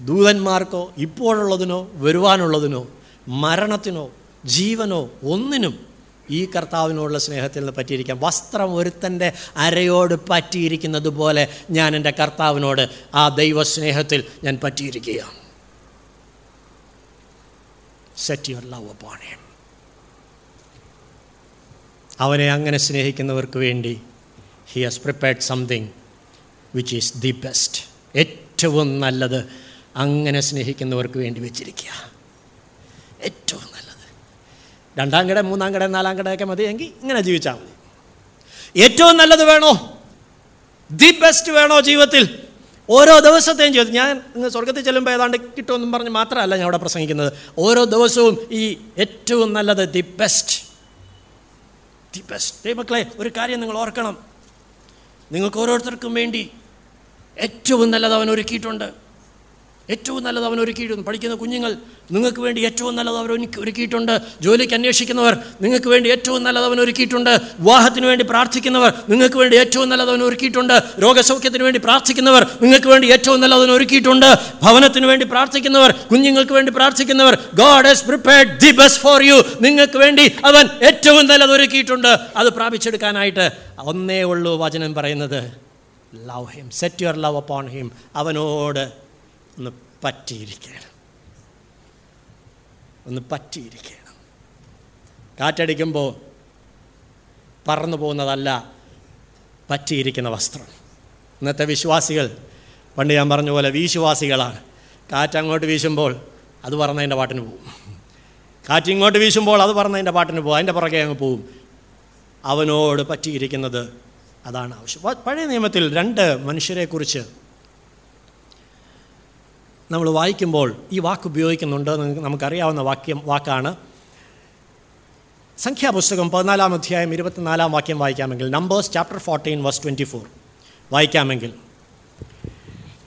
ദൂതന്മാർക്കോ ഇപ്പോഴുള്ളതിനോ വരുവാനുള്ളതിനോ മരണത്തിനോ ജീവനോ ഒന്നിനും ഈ കർത്താവിനോടുള്ള സ്നേഹത്തിൽ നിന്ന് പറ്റിയിരിക്കാം. വസ്ത്രം ഒരുത്തന്റെ അരയോട് പറ്റിയിരിക്കുന്നത് പോലെ ഞാൻ എന്റെ കർത്താവിനോട് ആ ദൈവസ്നേഹത്തിൽ ഞാൻ പറ്റിയിരിക്കുകയാണ്. Set your love upon him അവനെ അങ്ങനെ സ്നേഹിക്കുന്നവർക്ക് വേണ്ടി he has prepared something which is the best ഏറ്റവും നല്ലത് അങ്ങനെ സ്നേഹിക്കുന്നവർക്ക് വേണ്ടി വെച്ചിരിക്കുക ഏറ്റവും നല്ലത്. രണ്ടാം കട മൂന്നാം കട നാലാം കടയൊക്കെ മതിയെങ്കിൽ ഇങ്ങനെ ജീവിച്ചാൽ മതി. ഏറ്റവും നല്ലത് വേണോ? ദി ബെസ്റ്റ് വേണോ ജീവിതത്തിൽ? ഓരോ ദിവസത്തെയും ജീവിതം. ഞാൻ ഇന്ന് സ്വർഗത്തിൽ ചെല്ലുമ്പോൾ ഏതാണ്ട് കിട്ടുമെന്നും പറഞ്ഞ് മാത്രമല്ല ഞാൻ അവിടെ പ്രസംഗിക്കുന്നത്. ഓരോ ദിവസവും ഈ ഏറ്റവും നല്ലത് ദി ബെസ്റ്റ് ദി ബെസ്റ്റ് മക്കളെ ഒരു കാര്യം നിങ്ങൾ ഓർക്കണം. നിങ്ങൾക്ക് ഓരോരുത്തർക്കും വേണ്ടി ഏറ്റവും നല്ലത് അവൻ ഒരുക്കിയിട്ടുണ്ട്. ഏറ്റവും നല്ലത് അവൻ ഒരുക്കിയിട്ടുണ്ട്. പഠിക്കുന്ന കുഞ്ഞുങ്ങൾ നിങ്ങൾക്ക് വേണ്ടി ഏറ്റവും നല്ലത് അവൻ ഒരുക്കിയിട്ടുണ്ട്. ജോലിക്ക് അന്വേഷിക്കുന്നവർ നിങ്ങൾക്ക് വേണ്ടി ഏറ്റവും നല്ലത് അവൻ ഒരുക്കിയിട്ടുണ്ട്. വിവാഹത്തിന് വേണ്ടി പ്രാർത്ഥിക്കുന്നവർ നിങ്ങൾക്ക് വേണ്ടി ഏറ്റവും നല്ലത് അവൻ ഒരുക്കിയിട്ടുണ്ട്. രോഗസൗഖ്യത്തിന് വേണ്ടി പ്രാർത്ഥിക്കുന്നവർ നിങ്ങൾക്ക് വേണ്ടി ഏറ്റവും നല്ലത് അവൻ ഒരുക്കിയിട്ടുണ്ട്. ഭവനത്തിന് വേണ്ടി പ്രാർത്ഥിക്കുന്നവർ കുഞ്ഞുങ്ങൾക്ക് വേണ്ടി പ്രാർത്ഥിക്കുന്നവർ God has prepared the best for you നിങ്ങൾക്ക് വേണ്ടി അവൻ ഏറ്റവും നല്ലത് ഒരുക്കിയിട്ടുണ്ട്. അത് പ്രാപിച്ചെടുക്കാനായിട്ട് ഒന്നേ ഉള്ളൂ വചനം പറയുന്നത്. Love him set your love upon him അവനോട് ഒന്ന് പറ്റിയിരിക്കണം ഒന്ന് പറ്റിയിരിക്കണം കാറ്റടിക്കുമ്പോൾ പറന്നു പോകുന്നതല്ല പറ്റിയിരിക്കുന്ന വസ്ത്രം. ഇന്നത്തെ വിശ്വാസികൾ പണ്ട് ഞാൻ പറഞ്ഞ പോലെ വിശ്വാസികളാണ്. കാറ്റ് അങ്ങോട്ട് വീശുമ്പോൾ അത് പറഞ്ഞതിന്റെ പാട്ടിന് പോകും കാറ്റ് ഇങ്ങോട്ട് വീശുമ്പോൾ അത് പറഞ്ഞതിന്റെ പാട്ടിന് പോകും അതിന്റെ പുറകെ അങ്ങ് പോവും. അവനോട് പറ്റിയിരിക്കുന്നത് അതാണ് ആവശ്യം. പഴയ നിയമത്തിൽ രണ്ട് മനുഷ്യരെക്കുറിച്ച് നമ്മൾ വായിക്കുമ്പോൾ ഈ വാക്ക് ഉപയോഗിക്കുന്നുണ്ട് എന്ന് നമുക്കറിയാവുന്ന വാക്യം വാക്കാണ്. സംഖ്യാപുസ്തകം പതിനാലാം അധ്യായം ഇരുപത്തിനാലാം വാക്യം വായിക്കാമെങ്കിൽ Numbers chapter fourteen verse twenty four വായിക്കാമെങ്കിൽ.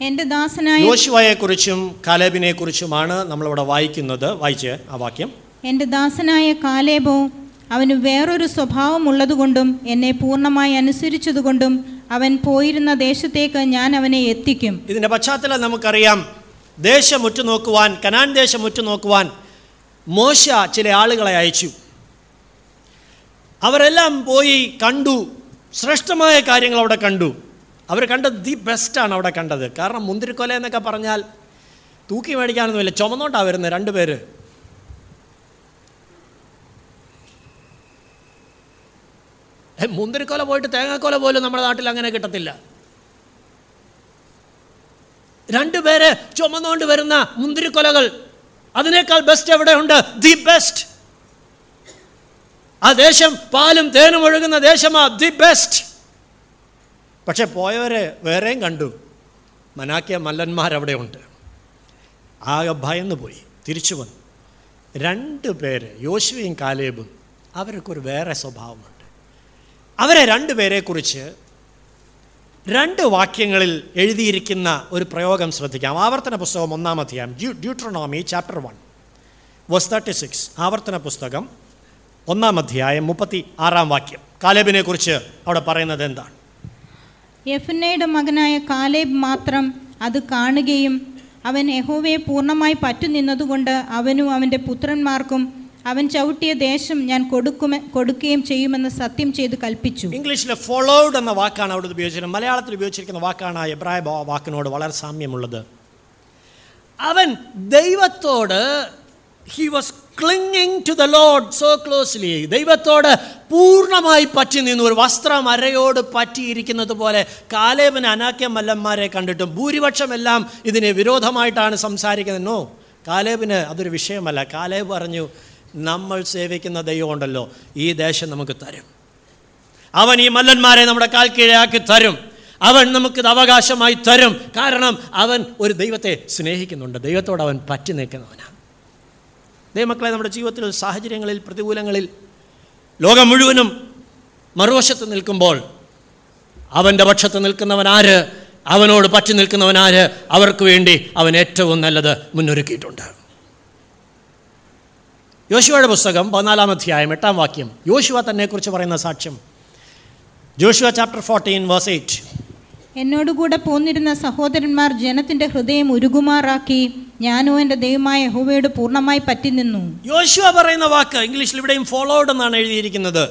എന്റെ ദാസനായ യോശുവയെക്കുറിച്ചും കാലേബിനെ കുറിച്ചുമാണ് നമ്മളിവിടെ വായിക്കുന്നത്. വായിച്ച് ആ വാക്യം. എന്റെ ദാസനായ കാലേബോ അവന് വേറൊരു സ്വഭാവമുള്ളതുകൊണ്ടും എന്നെ പൂർണമായി അനുസരിച്ചതുകൊണ്ടും അവൻ പോയിരുന്ന ദേശത്തേക്ക് ഞാൻ അവനെ എത്തിക്കും. ഇതിന്റെ പശ്ചാത്തലം നമുക്കറിയാം. ദേശം ഉറ്റുനോക്കുവാൻ കനാൻ ദേശം ഉറ്റുനോക്കുവാൻ മോശ ചില ആളുകളെ അയച്ചു. അവരെല്ലാം പോയി കണ്ടു. ശ്രേഷ്ഠമായ കാര്യങ്ങൾ അവിടെ കണ്ടു. അവർ കണ്ടത് ദി ബെസ്റ്റാണ് അവിടെ കണ്ടത്. കാരണം മുന്തിരിക്കൊല എന്നൊക്കെ പറഞ്ഞാൽ തൂക്കി മേടിക്കാനൊന്നുമില്ല. ചുമന്നോട്ടാണ് വരുന്നത് രണ്ടുപേര് പേര്. മുന്തിരിക്കൊല പോയിട്ട് തേങ്ങാക്കൊല പോലും നമ്മുടെ നാട്ടിൽ അങ്ങനെ കിട്ടത്തില്ല. രണ്ടുപേര് ചുമന്നുകൊണ്ട് വരുന്ന മുന്തിരിക്കൊലകൾ. അതിനേക്കാൾ ബെസ്റ്റ് എവിടെയുണ്ട്? ദി ബെസ്റ്റ് ആ ദേശം പാലും തേനും ഒഴുകുന്ന ദേശമാ ദി ബെസ്റ്റ് പക്ഷെ പോയവരെ വേറെയും കണ്ടു. മനാക്കിയ മല്ലന്മാരവിടെ ഉണ്ട് ആകെ ഭയന്നു പോയി തിരിച്ചു വന്നു. രണ്ട് പേര് യോശുവയും കാലേബും അവർക്കൊരു വേറെ സ്വഭാവമുണ്ട്. അവരെ രണ്ടുപേരെക്കുറിച്ച് രണ്ട് വാക്യങ്ങളിൽ എഴുതിയിരിക്കുന്ന ഒരു പ്രയോഗം ശ്രദ്ധിക്കാം. ആവർത്തന പുസ്തകം ഒന്നാം അധ്യായം due Deuteronomy chapter one verse thirty six ആവർത്തന പുസ്തകം ഒന്നാം അധ്യായം മുപ്പത്തി ആറാം വാക്യം. കാലേബിനെ കുറിച്ച് അവിടെ പറയുന്നത് എന്താണ്? യഫുനയുടെ മകനായ കാലേബ് മാത്രം അത് കാണുകയും അവൻ യഹോവയെ പൂർണമായി പറ്റുനിന്നതുകൊണ്ട് അവനും അവന്റെ പുത്രന്മാർക്കും അവൻ ചവിട്ടിയ ദേശം ഞാൻ കൊടുക്കുമെ കൊടുക്കുകയും ചെയ്യുമെന്ന് സത്യം ചെയ്ത് കൽപ്പിച്ചു. ഇംഗ്ലീഷിലെ ഫോളോഡ് എന്ന വാക്കാണ് അവിടെ ഉപയോഗിച്ചിരുന്നത് മലയാളത്തിൽ ഉപയോഗിച്ചിരിക്കുന്ന വാക്കാണ് എബ്രായ വാക്കിനോട് വളരെ സാമ്യമുള്ളത്. അവൻ ദൈവത്തോട് he was clinging to the Lord so closely ദൈവത്തോട് പൂർണമായി പറ്റി നിന്നു. ഒരു വസ്ത്രം അരയോട് പറ്റിയിരിക്കുന്നത് പോലെ കാലേബിന് അനാക്യ മല്ലന്മാരെ കണ്ടിട്ടും ഭൂരിപക്ഷം എല്ലാം ഇതിനെ വിരോധമായിട്ടാണ് സംസാരിക്കുന്നത്. നോ കാലേബിന് അതൊരു വിഷയമല്ല. കാലേബ് പറഞ്ഞു നമ്മൾ സേവിക്കുന്ന ദൈവമുണ്ടല്ലോ ഈ ദേശം നമുക്ക് തരും. അവൻ ഈ മല്ലന്മാരെ നമ്മുടെ കാൽ കീഴാക്കി തരും. അവൻ നമുക്കിത് അവകാശമായി തരും. കാരണം അവൻ ഒരു ദൈവത്തെ സ്നേഹിക്കുന്നുണ്ട്. ദൈവത്തോട് അവൻ പറ്റി നിൽക്കുന്നവനാണ്. ദൈവമക്കളെ നമ്മുടെ ജീവിതത്തിൽ സാഹചര്യങ്ങളിൽ പ്രതികൂലങ്ങളിൽ ലോകം മുഴുവനും മറുവശത്ത് നിൽക്കുമ്പോൾ അവന്റെ പക്ഷത്ത് നിൽക്കുന്നവൻ ആര്? അവനോട് പറ്റി നിൽക്കുന്നവൻ ആര്? അവർക്ക് വേണ്ടി അവൻ ഏറ്റവും നല്ലത് മുന്നൊരുക്കിയിട്ടുണ്ട്. യോശുവയുടെ പുസ്തകം പതിനാലാം അധ്യായം എട്ടാം വാക്യം. യോശുവ തന്നെക്കുറിച്ച് പറയുന്ന സാക്ഷ്യം. Joshua chapter fourteen verse eight എന്നോടുകൂടെ പോന്നിരുന്ന സഹോദരന്മാർ ജനത്തിന്റെ ഹൃദയം ഉരുകുമാറാക്കി ഞാനോ എന്റെ ദൈവമായ യഹോവയോട് പൂർണമായി പറ്റി നിന്നു യോശുവ പറയുന്ന വാക്ക് ഇംഗ്ലീഷിൽ ഇവിടെയും ഫോളോഡ് എന്നാണ് എഴുതിയിരിക്കുന്നത്.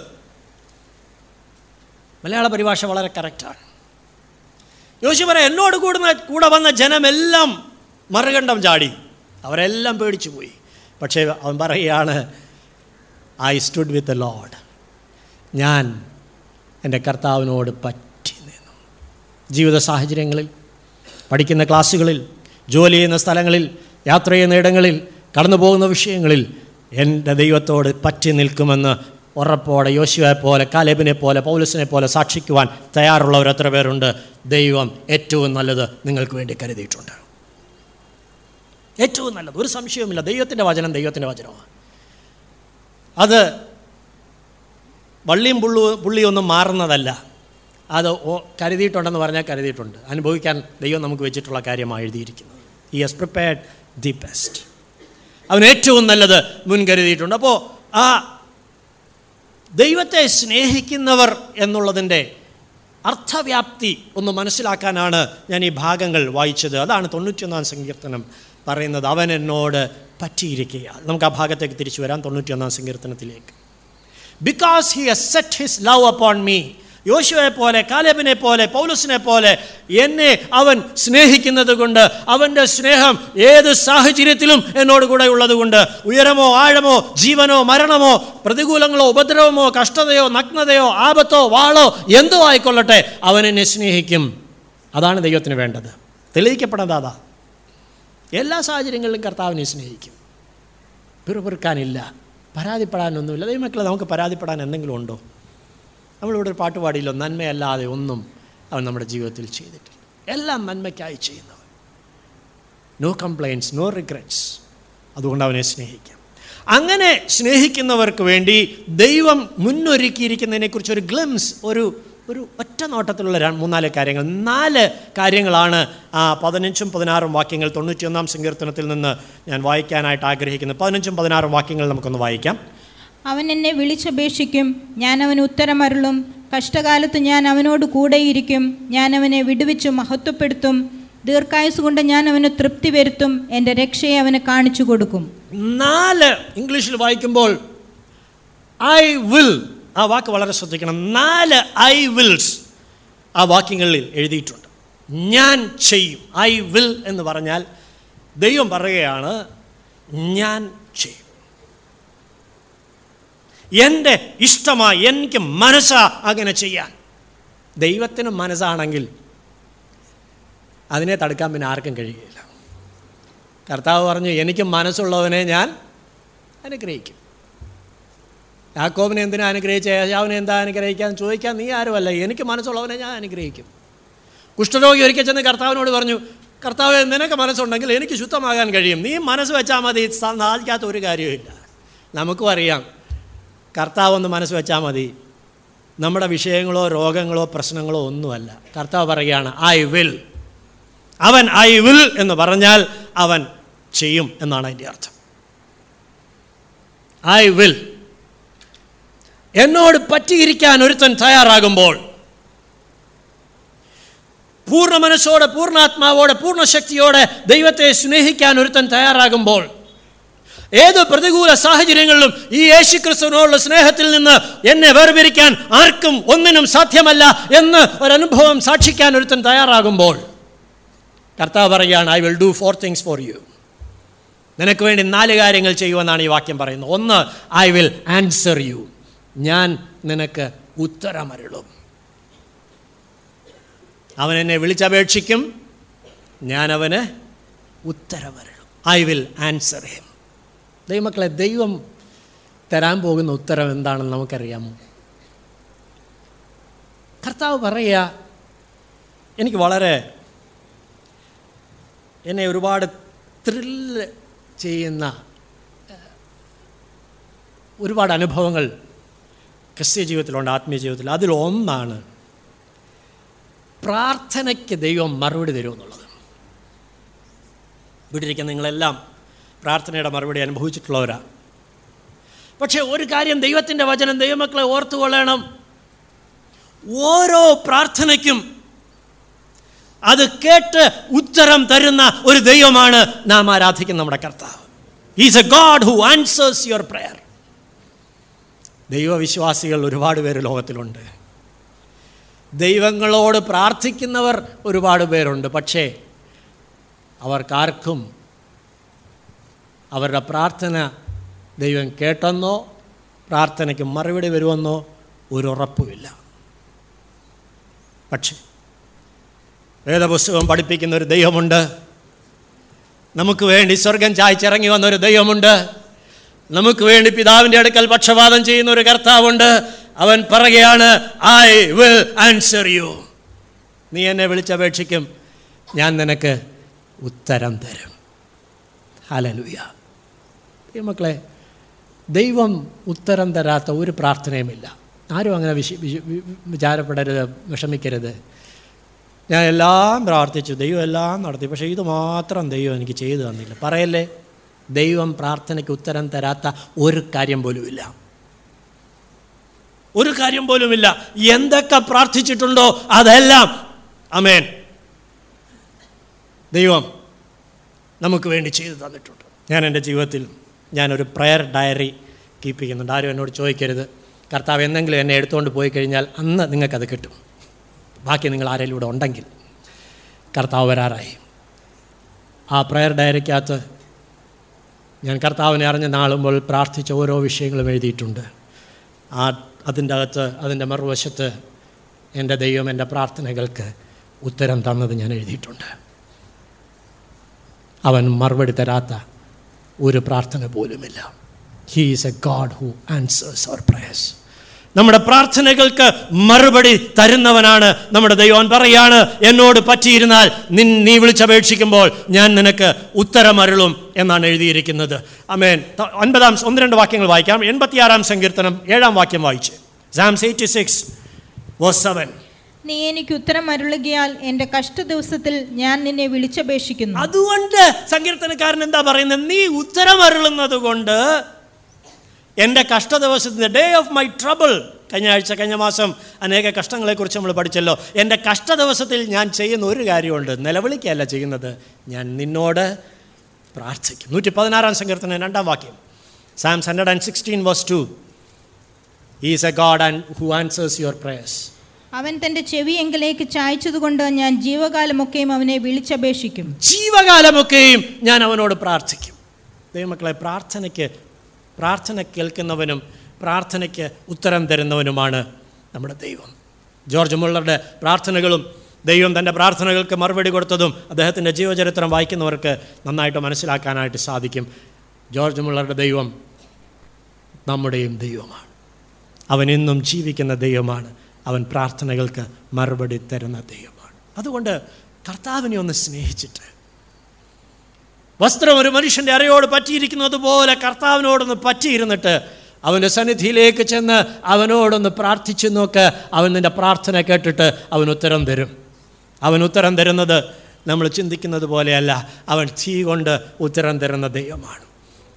മലയാള പരിഭാഷ വളരെ കറക്റ്റാണ് യോശു പറയാം എന്നോട് കൂടുന്ന കൂടെ വന്ന ജനമെല്ലാം മറുകണ്ഠം ചാടി. അവരെല്ലാം പേടിച്ചു പോയി പക്ഷേ അവൻ പറയുകയാണ് I stood with a Lord ഞാൻ എന്റെ കർത്താവിനോട് പറ്റി നിന്നു. ജീവിത സാഹചര്യങ്ങളിൽ പഠിക്കുന്ന ക്ലാസ്സുകളിൽ ജോലി ചെയ്യുന്ന സ്ഥലങ്ങളിൽ യാത്ര ചെയ്യുന്ന ഇടങ്ങളിൽ കടന്നു പോകുന്ന വിഷയങ്ങളിൽ എന്റെ ദൈവത്തോട് പറ്റി നിൽക്കുമെന്ന് ഉറപ്പോടെ യോശുവെ പോലെ കാലേബിനെ പോലെ പൗലസിനെ പോലെ സാക്ഷിക്കുവാൻ തയ്യാറുള്ളവർ എത്ര പേരുണ്ട്? ദൈവം ഏറ്റവും നല്ലത് നിങ്ങൾക്ക് വേണ്ടി കരുതിയിട്ടുണ്ട്. ഏറ്റവും നല്ലത്. ഒരു സംശയവുമില്ല. ദൈവത്തിന്റെ വചനം ദൈവത്തിന്റെ വചനമാണ്. അത് വള്ളിയും പുള്ളു പുള്ളിയൊന്നും മാറുന്നതല്ല. അത് കരുതിയിട്ടുണ്ടെന്ന് പറഞ്ഞാൽ കരുതിയിട്ടുണ്ട്. അനുഭവിക്കാൻ ദൈവം നമുക്ക് വെച്ചിട്ടുള്ള കാര്യമാണ് എഴുതിയിരിക്കുന്നത്. ഈ ഹസ് പ്രിപ്പയർഡ് ദി ബെസ്റ്റ് അവൻ ഏറ്റവും നല്ലത് മുൻകരുതിയിട്ടുണ്ട് അപ്പോൾ ആ ദൈവത്തെ സ്നേഹിക്കുന്നവർ എന്നുള്ളതിന്റെ അർത്ഥവ്യാപ്തി ഒന്ന് മനസ്സിലാക്കാനാണ് ഞാൻ ഈ ഭാഗങ്ങൾ വായിച്ചത്. അതാണ് തൊണ്ണൂറ്റിയൊന്നാം സങ്കീർത്തനം പറയുന്നത് അവൻ എന്നോട് പറ്റിയിരിക്കുക നമുക്ക് ആ ഭാഗത്തേക്ക് തിരിച്ചു വരാം. തൊണ്ണൂറ്റിയൊന്നാം സങ്കീർത്തനത്തിലേക്ക്. Because he has set his love upon me യോശുവെ പോലെ കാലേബിനെ പോലെ പൗലസിനെ പോലെ എന്നെ അവൻ സ്നേഹിക്കുന്നത് കൊണ്ട് അവന്റെ സ്നേഹം ഏത് സാഹചര്യത്തിലും എന്നോട് കൂടെ ഉള്ളതുകൊണ്ട് ഉയരമോ ആഴമോ ജീവനോ മരണമോ പ്രതികൂലങ്ങളോ ഉപദ്രവമോ കഷ്ടതയോ നഗ്നതയോ ആപത്തോ വാളോ എന്തോ ആയിക്കൊള്ളട്ടെ അവൻ എന്നെ സ്നേഹിക്കും. അതാണ് ദൈവത്തിന് വേണ്ടത്. തെളിയിക്കപ്പെടുന്നത് അതാ. എല്ലാ സാഹചര്യങ്ങളിലും കർത്താവിനെ സ്നേഹിക്കും. പിറുപിറുക്കാനില്ല. പരാതിപ്പെടാനൊന്നുമില്ല. ദൈവമക്കളെ നമുക്ക് പരാതിപ്പെടാൻ എന്തെങ്കിലും ഉണ്ടോ? നമ്മളിവിടെ ഒരു പാട്ട് പാടിയില്ലോ. നന്മയല്ലാതെ ഒന്നും അവൻ നമ്മുടെ ജീവിതത്തിൽ ചെയ്തിട്ടില്ല. എല്ലാം നന്മയ്ക്കായി ചെയ്യുന്നവൻ. നോ കംപ്ലയിൻസ് നോ റിഗ്രറ്റ്സ് അതുകൊണ്ട് അവനെ സ്നേഹിക്കാം. അങ്ങനെ സ്നേഹിക്കുന്നവർക്ക് വേണ്ടി ദൈവം മുന്നൊരുക്കിയിരിക്കുന്നതിനെക്കുറിച്ച് ഒരു ഗ്ലിംസ് ഒരു ഒരു ഒറ്റ നോട്ടത്തിലുള്ള മൂന്നാൽ കാര്യങ്ങൾ. നാല് കാര്യങ്ങളാണ് ആ പതിനഞ്ചും പതിനാറും വാക്യങ്ങൾ തൊണ്ണൂറ്റിയൊന്നാം സങ്കീർത്തനത്തിൽ നിന്ന് ഞാൻ വായിക്കാനായിട്ട് ആഗ്രഹിക്കുന്നത്. പതിനഞ്ചും പതിനാറും വാക്യങ്ങൾ നമുക്കൊന്ന് വായിക്കാം. അവൻ എന്നെ വിളിച്ചപേക്ഷിക്കും. ഞാൻ അവന് ഉത്തരമരുളും. കഷ്ടകാലത്ത് ഞാൻ അവനോട് കൂടെയിരിക്കും. ഞാൻ അവനെ വിടുവിച്ചു മഹത്വപ്പെടുത്തും. ദീർഘായുസ് കൊണ്ട് ഞാൻ അവന് തൃപ്തി വരുത്തും. എന്റെ രക്ഷയെ അവന് കാണിച്ചു കൊടുക്കും. നാല് ഇംഗ്ലീഷിൽ വായിക്കുമ്പോൾ ഐ വിൽ ആ വാക്ക് വളരെ ശ്രദ്ധിക്കണം. നാല് ഐ വിൽസ് ആ വാക്യങ്ങളിൽ എഴുതിയിട്ടുണ്ട്. ഞാൻ ചെയ്യും. ഐ വിൽ എന്ന് പറഞ്ഞാൽ ദൈവം പറയുകയാണ് ഞാൻ ചെയ്യും. എന്റെ ഇഷ്ടമായി എനിക്ക് മനസ്സാ അങ്ങനെ ചെയ്യാൻ. ദൈവത്തിന് മനസ്സാണെങ്കിൽ അതിനെ തടുക്കാൻ പിന്നെ ആർക്കും കഴിയുകയില്ല കർത്താവ് പറഞ്ഞു എനിക്ക് മനസ്സുള്ളവനെ ഞാൻ അനുഗ്രഹിക്കും. യാക്കോബിനെ എന്തിനാ അനുഗ്രഹിച്ച? യേശാവിനെ എന്താ അനുഗ്രഹിക്കാൻ ചോദിക്കാൻ നീ ആരുമല്ല. എനിക്ക് മനസ്സുള്ളവനെ ഞാൻ അനുഗ്രഹിക്കും. കുഷ്ഠരോഗി ഒരിക്കൽ ചെന്ന് കർത്താവിനോട് പറഞ്ഞു കർത്താവ് നിനക്ക് മനസ്സുണ്ടെങ്കിൽ എനിക്ക് ശുദ്ധമാകാൻ കഴിയും. നീ മനസ്സ് വെച്ചാൽ മതി. സാധിക്കാത്ത ഒരു കാര്യവുമില്ല നമുക്കും അറിയാം. കർത്താവ് ഒന്ന് മനസ്സ് വെച്ചാൽ മതി. നമ്മുടെ വിഷയങ്ങളോ രോഗങ്ങളോ പ്രശ്നങ്ങളോ ഒന്നുമല്ല. കർത്താവ് പറയുകയാണ് ഐ വിൽ അവൻ ഐ വിൽ എന്ന് പറഞ്ഞാൽ അവൻ ചെയ്യും എന്നാണ് അതിന്റെ അർത്ഥം. ഐ വിൽ എന്നോട് പറ്റിയിരിക്കാൻ ഒരുത്തൻ തയ്യാറാകുമ്പോൾ പൂർണ മനസ്സോടെ പൂർണാത്മാവോടെ പൂർണശക്തിയോടെ ദൈവത്തെ സ്നേഹിക്കാൻ ഒരുത്തൻ തയ്യാറാകുമ്പോൾ ഏത് പ്രതികൂല സാഹചര്യങ്ങളിലും ഈ യേശുക്രിസ്തുവിനോടുള്ള സ്നേഹത്തിൽ നിന്ന് എന്നെ വേർപിരിക്കാൻ ആർക്കും ഒന്നിനും സാധ്യമല്ല എന്ന് ഒരനുഭവം സാക്ഷിക്കാൻ ഒരുത്തൻ തയ്യാറാകുമ്പോൾ കർത്താവ് പറയുകയാണ് I will do four things for you നിനക്ക് വേണ്ടി നാല് കാര്യങ്ങൾ ചെയ്യുമെന്നാണ് ഈ വാക്യം പറയുന്നത്. ഒന്ന് ഐ വിൽ ആൻസർ യു ഞാൻ നിനക്ക് ഉത്തരമരുളും. അവൻ എന്നെ വിളിച്ചപേക്ഷിക്കും. ഞാൻ അവന് ഉത്തരമരുളും. ഐ വിൽ ആൻസർ ഹിം ദൈവമക്കളെ ദൈവം തരാൻ പോകുന്ന ഉത്തരം എന്താണെന്ന് നമുക്കറിയാമോ? കർത്താവ് പറയുക എനിക്ക് വളരെ എന്നെ ഒരുപാട് ത്രില്ല് ചെയ്യുന്ന ഒരുപാട് അനുഭവങ്ങൾ ക്രിസ്ത്യ ജീവിതത്തിലുണ്ട് ആത്മീയ ജീവിതത്തിൽ അതിലൊന്നാണ് പ്രാർത്ഥനയ്ക്ക് ദൈവം മറുപടി തരുമെന്നുള്ളത്. വീട്ടിലിരിക്കുന്ന നിങ്ങളെല്ലാം പ്രാർത്ഥനയുടെ മറുപടി അനുഭവിച്ചിട്ടുള്ളവരാ. പക്ഷേ ഒരു കാര്യം ദൈവത്തിന്റെ വചനം ദൈവമക്കളെ ഓർത്തുകൊള്ളണം. ഓരോ പ്രാർത്ഥനയ്ക്കും അത് കേട്ട് ഉത്തരം തരുന്ന ഒരു ദൈവമാണ് നാം ആരാധിക്കുന്ന നമ്മുടെ കർത്താവ്. Is a God who answers your prayer ദൈവവിശ്വാസികൾ ഒരുപാട് പേര് ലോകത്തിലുണ്ട്. ദൈവങ്ങളോട് പ്രാർത്ഥിക്കുന്നവർ ഒരുപാട് പേരുണ്ട്. പക്ഷേ അവർക്കാർക്കും അവരുടെ പ്രാർത്ഥന ദൈവം കേട്ടെന്നോ പ്രാർത്ഥനയ്ക്ക് മറുപടി വരുമെന്നോ ഒരു ഉറപ്പുമില്ല പക്ഷേ വേദപുസ്തകം പഠിപ്പിക്കുന്ന ഒരു ദൈവമുണ്ട്. നമുക്ക് വേണ്ടി സ്വർഗം ചായ്ച്ചിറങ്ങി വന്നൊരു ദൈവമുണ്ട്. നമുക്ക് വേണ്ടി പിതാവിന്റെ അടുക്കൽ പക്ഷപാതം ചെയ്യുന്ന ഒരു കർത്താവുണ്ട്. അവൻ പറയുകയാണ് ഐ വിൽ ആൻസർ യു നീ എന്നെ വിളിച്ചപേക്ഷിക്കും. ഞാൻ നിനക്ക് ഉത്തരം തരും. ഹലലുയ മക്കളെ ദൈവം ഉത്തരം തരാത്ത ഒരു പ്രാർത്ഥനയുമില്ല. ആരും അങ്ങനെ വിശ വിചാരപ്പെടരുത് വിഷമിക്കരുത്. ഞാൻ എല്ലാം പ്രാർത്ഥിച്ചു ദൈവം എല്ലാം നടത്തി പക്ഷേ ഇത് മാത്രം ദൈവം എനിക്ക് ചെയ്തു തന്നില്ല. പറയല്ലേ? ദൈവം പ്രാർത്ഥനയ്ക്ക് ഉത്തരം തരാത്ത ഒരു കാര്യം പോലുമില്ല. ഒരു കാര്യം പോലുമില്ല. എന്തൊക്കെ പ്രാർത്ഥിച്ചിട്ടുണ്ടോ അതെല്ലാം. അമേൻ ദൈവം നമുക്ക് വേണ്ടി ചെയ്തു തന്നിട്ടുണ്ട്. ഞാൻ എന്റെ ജീവിതത്തിൽ ഞാനൊരു പ്രയർ ഡയറി കീപ്പ് ചെയ്യുന്നുണ്ട്. ആരും എന്നോട് ചോദിക്കരുത്. കർത്താവ് എന്തെങ്കിലും എന്നെ എടുത്തുകൊണ്ട് പോയി കഴിഞ്ഞാൽ അന്ന് നിങ്ങൾക്കത് കിട്ടും. ബാക്കി നിങ്ങൾ ആരെങ്കിലും ഇവിടെ ഉണ്ടെങ്കിൽ കർത്താവ് വരാറായി. ആ പ്രയർ ഡയറിക്കകത്ത് ഞാൻ കർത്താവിനെ അറിഞ്ഞ നാളുമ്പോൾ പ്രാർത്ഥിച്ച ഓരോ വിഷയങ്ങളും എഴുതിയിട്ടുണ്ട്. ആ അതിന്റെ അകത്ത് അതിന്റെ മറുവശത്ത് എന്റെ ദൈവം എന്റെ പ്രാർത്ഥനകൾക്ക് ഉത്തരം തന്നത് ഞാൻ എഴുതിയിട്ടുണ്ട്. അവൻ മറുപടി തരാത്ത ഒരു പ്രാർത്ഥന പോലുമില്ല. He is a God who answers our prayers നമ്മുടെ പ്രാർത്ഥനകൾക്ക് മറുപടി തരുന്നവനാണ് നമ്മുടെ ദൈവൻ പറയാണ് എന്നോട് പറ്റിയിരുന്നാൽ നിൻ നീ വിളിച്ചപേക്ഷിക്കുമ്പോൾ ഞാൻ നിനക്ക് ഉത്തരമരുളും എന്നാണ് എഴുതിയിരിക്കുന്നത്. അമേൻ ഒൻപതാം ഒന്ന് രണ്ട് വാക്യങ്ങൾ വായിക്കാം. എൺപത്തിയാറാം സങ്കീർത്തനം ഏഴാം വാക്യം വായിച്ച്. Psalms eighty six verse seven നീ എനിക്ക് ഉത്തരം അരുളുകയാൽ എന്റെ കഷ്ട ദിവസത്തിൽ ഞാൻ നിന്നെ വിളിച്ചപേക്ഷിക്കുന്നു. അതുകൊണ്ട് സങ്കീർത്തനക്കാരൻ എന്താ പറയുന്നത്? നീ ഉത്തരം അരുളുന്നത് കൊണ്ട് എന്റെ കഷ്ട ദിവസത്തിന്റെ ഡേ ഓഫ് മൈ ട്രബിൾ കഴിഞ്ഞ ആഴ്ച കഴിഞ്ഞ മാസം അനേക കഷ്ടങ്ങളെക്കുറിച്ച് നമ്മൾ പഠിച്ചല്ലോ. എന്റെ കഷ്ട ദിവസത്തിൽ ഞാൻ ചെയ്യുന്ന ഒരു കാര്യമുണ്ട്. നിലവിളിക്കുകയല്ല ചെയ്യുന്നത്. ഞാൻ നിന്നോട് പ്രാർത്ഥിക്കും. നൂറ്റി പതിനാറാം സങ്കീർത്തനം രണ്ടാം വാക്യം. Psalms hundred and sixteen verse two is a God and who answers your prayers അവൻ തന്റെ ചെവി എങ്കിലേക്ക് ചായച്ചതുകൊണ്ട് ഞാൻ ജീവകാലമൊക്കെയും അവനെ വിളിച്ചപേക്ഷിക്കും. ജീവകാലമൊക്കെയും ഞാൻ അവനോട് പ്രാർത്ഥിക്കും. ദൈവമക്കളെ പ്രാർത്ഥനയ്ക്ക് പ്രാർത്ഥന കേൾക്കുന്നവനും പ്രാർത്ഥനയ്ക്ക് ഉത്തരം തരുന്നവനുമാണ് നമ്മുടെ ദൈവം. ജോർജ് മുള്ളറുടെ പ്രാർത്ഥനകളും ദൈവം തന്റെ പ്രാർത്ഥനകൾക്ക് മറുപടി കൊടുത്തതും അദ്ദേഹത്തിന്റെ ജീവചരിത്രം വായിക്കുന്നവർക്ക് നന്നായിട്ട് മനസ്സിലാക്കാനായിട്ട് സാധിക്കും. ജോർജ് മുള്ളറുടെ ദൈവം നമ്മുടെയും ദൈവമാണ്. അവൻ ഇന്നും ജീവിക്കുന്ന ദൈവമാണ്. അവൻ പ്രാർത്ഥനകൾക്ക് മറുപടി തരുന്ന ദൈവമാണ്. അതുകൊണ്ട് കർത്താവിനെ ഒന്ന് സ്നേഹിച്ചിട്ട് വസ്ത്രം ഒരു മനുഷ്യന്റെ അരയോട് പറ്റിയിരിക്കുന്നത് പോലെ കർത്താവിനോടൊന്ന് പറ്റിയിരുന്നിട്ട് അവന്റെ സന്നിധിയിലേക്ക് ചെന്ന് അവനോടൊന്ന് പ്രാർത്ഥിച്ചു നോക്ക്. അവൻ നിന്റെ പ്രാർത്ഥന കേട്ടിട്ട് അവൻ ഉത്തരം തരും. അവൻ ഉത്തരം തരുന്നത് നമ്മൾ ചിന്തിക്കുന്നത് പോലെയല്ല അവൻ തീ കൊണ്ട് ഉത്തരം തരുന്ന ദൈവമാണ്.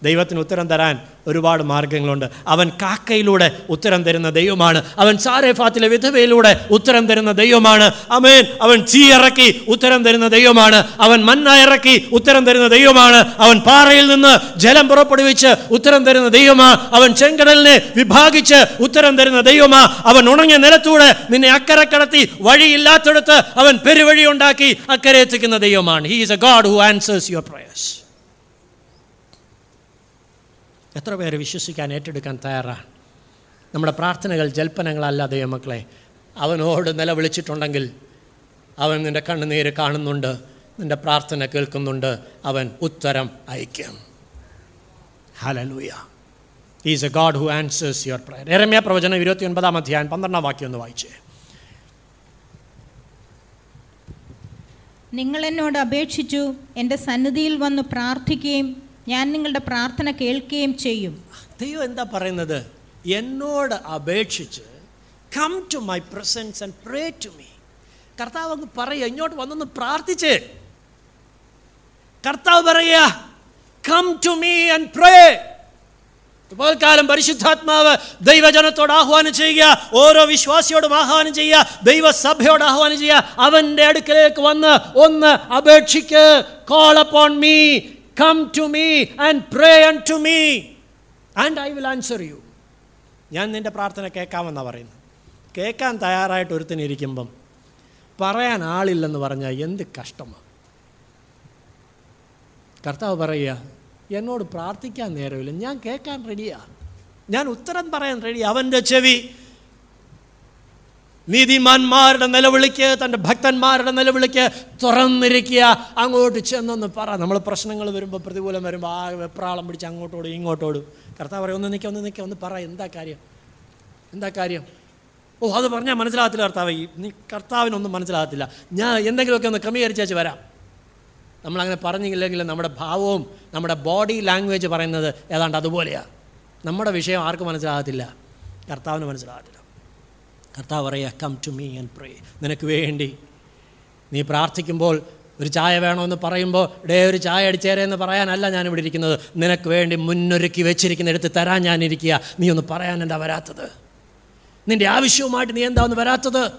ദൈവത്തിന് ഉത്തരം തരാൻ ഒരുപാട് മാർഗങ്ങളുണ്ട്. അവൻ കാക്കയിലൂടെ ഉത്തരം തരുന്ന ദൈവമാണ്. അവൻ സാരേഫാത്തിലെ വിധവയിലൂടെ ഉത്തരം തരുന്ന ദൈവമാണ്. അമേൻ അവൻ ചീ ഇറക്കി ഉത്തരം തരുന്ന ദൈവമാണ്. അവൻ മന്ന ഇറക്കി ഉത്തരം തരുന്ന ദൈവമാണ്. അവൻ പാറയിൽ നിന്ന് ജലം പുറപ്പെടുവിച്ച് ഉത്തരം തരുന്ന ദൈവമാ. അവൻ ചെങ്കടലിനെ വിഭാഗിച്ച് ഉത്തരം തരുന്ന ദൈവമാ. അവൻ ഉണങ്ങിയ നിലത്തൂടെ നിന്നെ അക്കരെ കടത്തി വഴിയില്ലാത്തടത്ത് അവൻ പെരുവഴി ഉണ്ടാക്കി അക്കരെ എത്തിക്കുന്ന ദൈവമാണ്. He is a God who answers your prayers എത്ര പേര് വിശ്വസിക്കാൻ ഏറ്റെടുക്കാൻ തയ്യാറാണ് നമ്മുടെ പ്രാർത്ഥനകൾ ജൽപ്പനങ്ങളല്ല ദൈവമക്കളെ അവനോട് നിലവിളിച്ചിട്ടുണ്ടെങ്കിൽ അവൻ നിന്റെ കണ്ണുനീര് കാണുന്നുണ്ട് നിന്റെ പ്രാർത്ഥന കേൾക്കുന്നുണ്ട് അവൻ ഉത്തരം അയക്കും hallelujah is a God who answers your prayer എരമ്യ പ്രവചനം ഇരുപത്തി ഒൻപതാം അധ്യായം പന്ത്രണ്ടാം വാക്യം ഒന്ന് വായിച്ചേ. നിങ്ങൾ എന്നോട് അപേക്ഷിച്ചു എന്റെ സന്നിധിയിൽ വന്ന് പ്രാർത്ഥിക്കുകയും ഞാൻ നിങ്ങളുടെ പ്രാർത്ഥന കേൾക്കുകയും ചെയ്യും. ദൈവം എന്താ പറയുന്നത്? എന്നോട് അപേക്ഷിച്ച് come to my presence and pray to me കർത്താവ് അങ്ങ് പറയുക ഇങ്ങോട്ട് വന്നൊന്ന് പ്രാർത്ഥിച്ച്. കർത്താവ് പറയുക come to me and pray ഇപ്പോൾ കാലം പരിശുദ്ധാത്മാവ് ദൈവജനത്തോട് ആഹ്വാനം ചെയ്യുക ഓരോ വിശ്വാസിയോടും ആഹ്വാനം ചെയ്യുക ദൈവസഭയോട് ആഹ്വാനം ചെയ്യുക. അവന്റെ അടുക്കലേക്ക് വന്ന് ഒന്ന് അപേക്ഷിക്ക്. Call upon me come to me and pray and to me and I will answer you ഞാൻ നിന്റെ പ്രാർത്ഥന കേൾക്കാമെന്നാണ് പറയുന്നത്. കേൾക്കാൻ തയ്യാറായിട്ട് ഒരുത്തിനിരിക്കുമ്പം പറയാൻ ആളില്ലെന്ന് പറഞ്ഞാൽ എന്ത് കഷ്ടമാണ് കർത്താവ് പറയുക എന്നോട് പ്രാർത്ഥിക്കാൻ നേരമില്ല. ഞാൻ കേൾക്കാൻ റെഡിയാണ് ഞാൻ ഉത്തരം പറയാൻ റെഡി അവന്റെ ചെവി നീതിമാന്മാരുടെ നിലവിളിക്ക് തന്റെ ഭക്തന്മാരുടെ നിലവിളിക്ക് തുറന്നിരിക്കുക. അങ്ങോട്ട് ചെന്നൊന്ന് പറ. നമ്മൾ പ്രശ്നങ്ങൾ വരുമ്പോൾ പ്രതികൂലം വരുമ്പോൾ ആ വെപ്രാളം പിടിച്ച് അങ്ങോട്ടോടും ഇങ്ങോട്ടോടും. കർത്താവ് പറയും ഒന്ന് നിൽക്കുക ഒന്ന് നിൽക്കുക ഒന്ന് പറ. എന്താ കാര്യം? എന്താ കാര്യം? ഓ അത് പറഞ്ഞാൽ മനസ്സിലാകത്തില്ല കർത്താവ്. നീ കർത്താവിനൊന്നും മനസ്സിലാകത്തില്ല. ഞാൻ എന്തെങ്കിലുമൊക്കെ ഒന്ന് ക്രമീകരിച്ചേച്ച് വരാം. നമ്മളങ്ങനെ പറഞ്ഞില്ലെങ്കിൽ നമ്മുടെ ഭാവവും നമ്മുടെ ബോഡി ലാംഗ്വേജ് പറയുന്നത് ഏതാണ്ട് അതുപോലെയാണ് നമ്മുടെ വിഷയം ആർക്കും മനസ്സിലാകത്തില്ല. കർത്താവിന് മനസ്സിലാകത്തില്ല. കർത്താവ് പറയുക come to me and pray നിനക്ക് വേണ്ടി. നീ പ്രാർത്ഥിക്കുമ്പോൾ ഒരു ചായ വേണമെന്ന് പറയുമ്പോൾ ഡേ ഒരു ചായ അടിച്ചേരെ എന്ന് പറയാനല്ല ഞാനിവിടെ ഇരിക്കുന്നത്. നിനക്ക് വേണ്ടി മുന്നൊരുക്കി വെച്ചിരിക്കുന്ന എടുത്ത് തരാൻ ഞാനിരിക്കുക നീ ഒന്ന് പറയാൻ എന്താ വരാത്തത്? നിന്റെ ആവശ്യവുമായിട്ട് നീ എന്താ ഒന്ന് വരാത്തത്?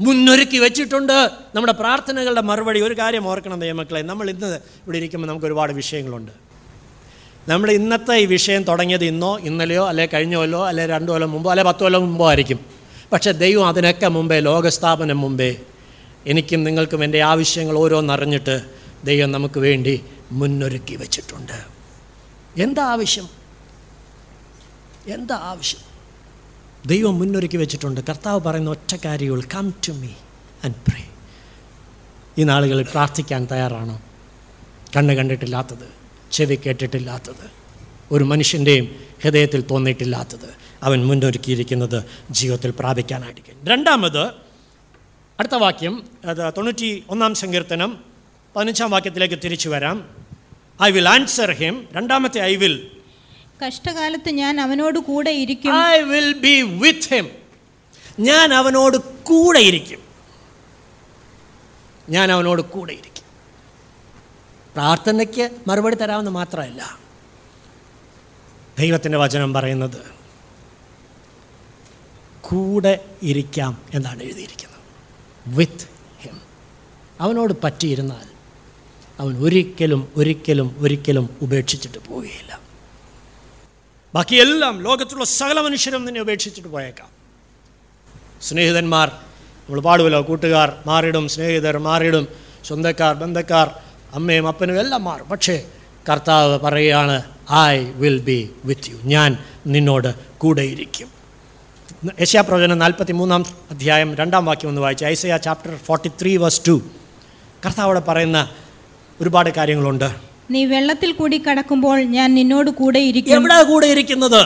മുന്നൊരുക്കി വെച്ചിട്ടുണ്ട്. നമ്മുടെ പ്രാർത്ഥനകളുടെ മറുപടി ഒരു കാര്യം ഓർക്കണം ദൈവമക്കളെ. നമ്മൾ ഇന്ന് ഇവിടെ ഇരിക്കുമ്പോൾ നമുക്ക് ഒരുപാട് വിഷയങ്ങളുണ്ട്. നമ്മൾ ഇന്നത്തെ ഈ വിഷയം തുടങ്ങിയത് ഇന്നോ ഇന്നലെയോ അല്ലെ കഴിഞ്ഞ കൊല്ലോ അല്ലെ രണ്ടു കൊല്ലം മുമ്പോ അല്ലെ പത്ത് കൊല്ലം മുമ്പോ ആയിരിക്കും. പക്ഷേ ദൈവം അതിനൊക്കെ മുമ്പേ ലോകസ്ഥാപനം മുമ്പേ എനിക്കും നിങ്ങൾക്കും എന്റെ ആവശ്യങ്ങൾ ഓരോന്നറിഞ്ഞിട്ട് ദൈവം നമുക്ക് വേണ്ടി മുന്നൊരുക്കി വച്ചിട്ടുണ്ട്. എന്താ ആവശ്യം? എന്താ ആവശ്യം? ദൈവം മുന്നൊരുക്കി വെച്ചിട്ടുണ്ട്. കർത്താവ് പറയുന്ന ഒറ്റ കാര്യങ്ങൾ come to me and pray ഈ നാളുകളിൽ പ്രാർത്ഥിക്കാൻ തയ്യാറാണോ? കണ്ണ് കണ്ടിട്ടില്ലാത്തത് ചെവി കേട്ടിട്ടില്ലാത്തത്. ഒരു മനുഷ്യന്റെയും ഹൃദയത്തിൽ തോന്നിയിട്ടില്ലാത്തത് അവൻ മുന്നൊരുക്കിയിരിക്കുന്നത് ജീവിതത്തിൽ പ്രാപിക്കാനായിരിക്കും രണ്ടാമത് അടുത്ത വാക്യം അത് തൊണ്ണൂറ്റി ഒന്നാം സങ്കീർത്തനം പതിനഞ്ചാം വാക്യത്തിലേക്ക് തിരിച്ചു വരാം. ഐ വിൽ ആൻസർ ഹിം രണ്ടാമത്തെ ഐ വിൽ കഷ്ടകാലത്ത് ഞാൻ അവനോട് കൂടെ ഇരിക്കും. I will be with him ഞാൻ അവനോട് കൂടെ ഇരിക്കും. ഞാൻ അവനോട് കൂടെ ഇരിക്കും. പ്രാർത്ഥനയ്ക്ക് മറുപടി തരാമെന്ന് മാത്രമല്ല ദൈവത്തിന്റെ വചനം പറയുന്നത് കൂടെ ഇരിക്കാം എന്നാണ് എഴുതിയിരിക്കുന്നത്. വിത്ത് ഹിം അവനോട് പറ്റിയിരുന്നാൽ അവൻ ഒരിക്കലും ഒരിക്കലും ഒരിക്കലും ഉപേക്ഷിച്ചിട്ട് പോവുകയില്ല. ബാക്കിയെല്ലാം ലോകത്തുള്ള സകല മനുഷ്യരും നിന്നെ ഉപേക്ഷിച്ചിട്ട് പോയേക്കാം. സ്നേഹിതന്മാർ നമ്മൾ പാടുമല്ലോ കൂട്ടുകാർ മാറിടും സ്നേഹിതർ മാറിടും സ്വന്തക്കാർ ബന്ധക്കാർ അമ്മയും അപ്പനും എല്ലാം മാറും. പക്ഷേ കർത്താവ് പറയുകയാണ് I will be with you ഞാൻ നിന്നോട് കൂടെയിരിക്കും. യശയാപ്രവചനം നാൽപ്പത്തി മൂന്നാം അധ്യായം രണ്ടാം വാക്യം ഒന്ന് വായിച്ചു Isaiah chapter forty three verse two കർത്താവ് അവിടെ പറയുന്ന ഒരുപാട് കാര്യങ്ങളുണ്ട്. നീ വെള്ളത്തിൽ കൂടി കടക്കുമ്പോൾ ഞാൻ നിന്നോട് കൂടെ ഇരിക്കും എവിടെ കൂടെ ഇരിക്കുന്നത്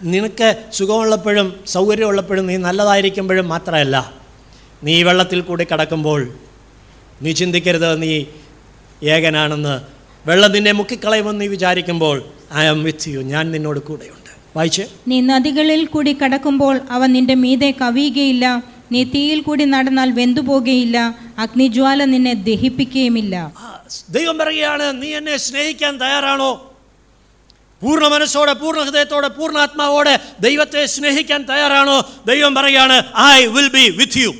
നിനക്ക് സുഖമുള്ളപ്പോഴും സൗകര്യമുള്ളപ്പോഴും നീ നല്ലതായിരിക്കുമ്പോഴും മാത്രമല്ല നീ വെള്ളത്തിൽ കൂടി കടക്കുമ്പോൾ നീ ചിന്തിക്കരുത് നീ ഏകനാണെന്ന് വെള്ളം നിന്നെ മുക്കിക്കളയുമെന്ന് നീ വിചാരിക്കുമ്പോൾ ഐ ആം വിത്ത് യു ഞാൻ നിന്നോട് കൂടെയുണ്ട്. വായിച്ച്? നീ നദികളിൽ കൂടി കടക്കുമ്പോൾ അവ നിന്റെ മീതെ കവിയുകയില്ല. നീ തീയിൽ കൂടി നടന്നാൽ വെന്തുപോകുകയില്ല അഗ്നിജ്വാല നിന്നെ ദഹിപ്പിക്കുകയുമില്ല. ദൈവം പറയുകയാണ് നീ എന്നെ സ്നേഹിക്കാൻ തയ്യാറാണോ? പൂർണ മനസ്സോടെ പൂർണ ഹൃദയത്തോടെ പൂർണ പൂർണാത്മാവോടെ ദൈവത്തെ സ്നേഹിക്കാൻ തയ്യാറാണോ? ദൈവം പറയുകയാണ് I will be with you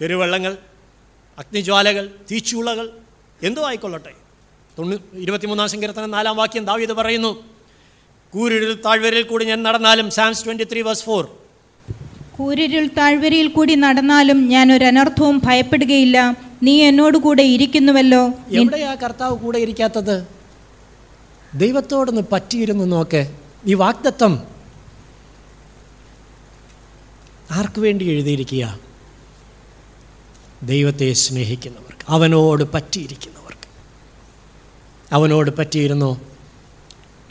പെരുവെള്ളങ്ങൾ അഗ്നിജ്വാലകൾ തീച്ചുളകൾ എന്തോ ആയിക്കൊള്ളട്ടെ. തൊണ്ണൂ ഇരുപത്തിമൂന്നാം സങ്കീർത്തനം നാലാം വാക്യം ദാവീദ് പറയുന്നു കൂരിരുൾ താഴ്വരയിൽ കൂടി ഞാൻ നടന്നാലും Psalms twenty three verse four കൂരിരുൾ താഴ്വരയിൽ കൂടി നടന്നാലും ഞാൻ ഒരു അനർത്ഥവും ഭയപ്പെടുകയില്ല. നീ എന്നോട് കൂടെ ഇരിക്കുന്നുവല്ലോ. എവിടെയാ കർത്താവ് കൂടെ ഇരിക്കാത്തത്? ദൈവത്തോടൊന്ന് പറ്റിയിരുന്നു നോക്കെ. ഈ വാക്തത്വം ആർക്കു വേണ്ടി എഴുതിയിരിക്കുക? ദൈവത്തെ സ്നേഹിക്കുന്നവർക്ക്. അവനോട് പറ്റിയിരിക്കുന്നവർക്ക് അവനോട് പറ്റിയിരുന്നു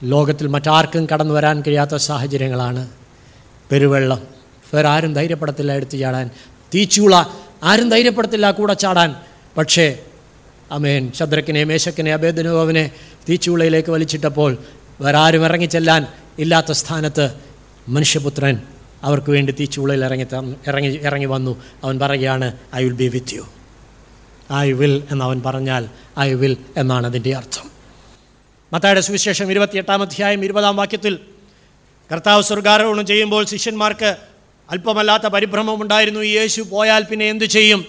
ലോകത്തിൽ മറ്റാർക്കും കടന്നു വരാൻ കഴിയാത്ത സാഹചര്യങ്ങളാണ്. പെരുവെള്ളം. വേറെ ആരും ധൈര്യപ്പെടത്തില്ല എടുത്തു ചാടാൻ. തീച്ചൂള. ആരും ധൈര്യപ്പെടത്തില്ല കൂടെ ചാടാൻ. പക്ഷേ അമേൻ. ശദ്രക്കിനെ മേശക്കിനെ അഭേദനുഭവനെ തീച്ചൂളയിലേക്ക് വലിച്ചിട്ടപ്പോൾ വേറെ ആരും ഇറങ്ങിച്ചെല്ലാൻ ഇല്ലാത്ത സ്ഥാനത്ത് മനുഷ്യപുത്രൻ അവർക്ക് വേണ്ടി തീച്ചൂളയിൽ ഇറങ്ങി ഇറങ്ങി ഇറങ്ങി വന്നു. അവൻ പറയുകയാണ് I will be with you I will എന്നവൻ പറഞ്ഞാൽ ഐ വിൽ എന്നാണ് അതിന്റെ അർത്ഥം. മത്തായുടെ സുവിശേഷം ഇരുപത്തിയെട്ടാം അധ്യായം ഇരുപതാം വാക്യത്തിൽ കർത്താവ് സ്വർഗാരോഹണം ചെയ്യുമ്പോൾ ശിഷ്യന്മാർക്ക് അല്പമല്ലാത്ത പരിഭ്രമം ഉണ്ടായിരുന്നു. യേശു പോയാൽ പിന്നെ എന്തു ചെയ്യും?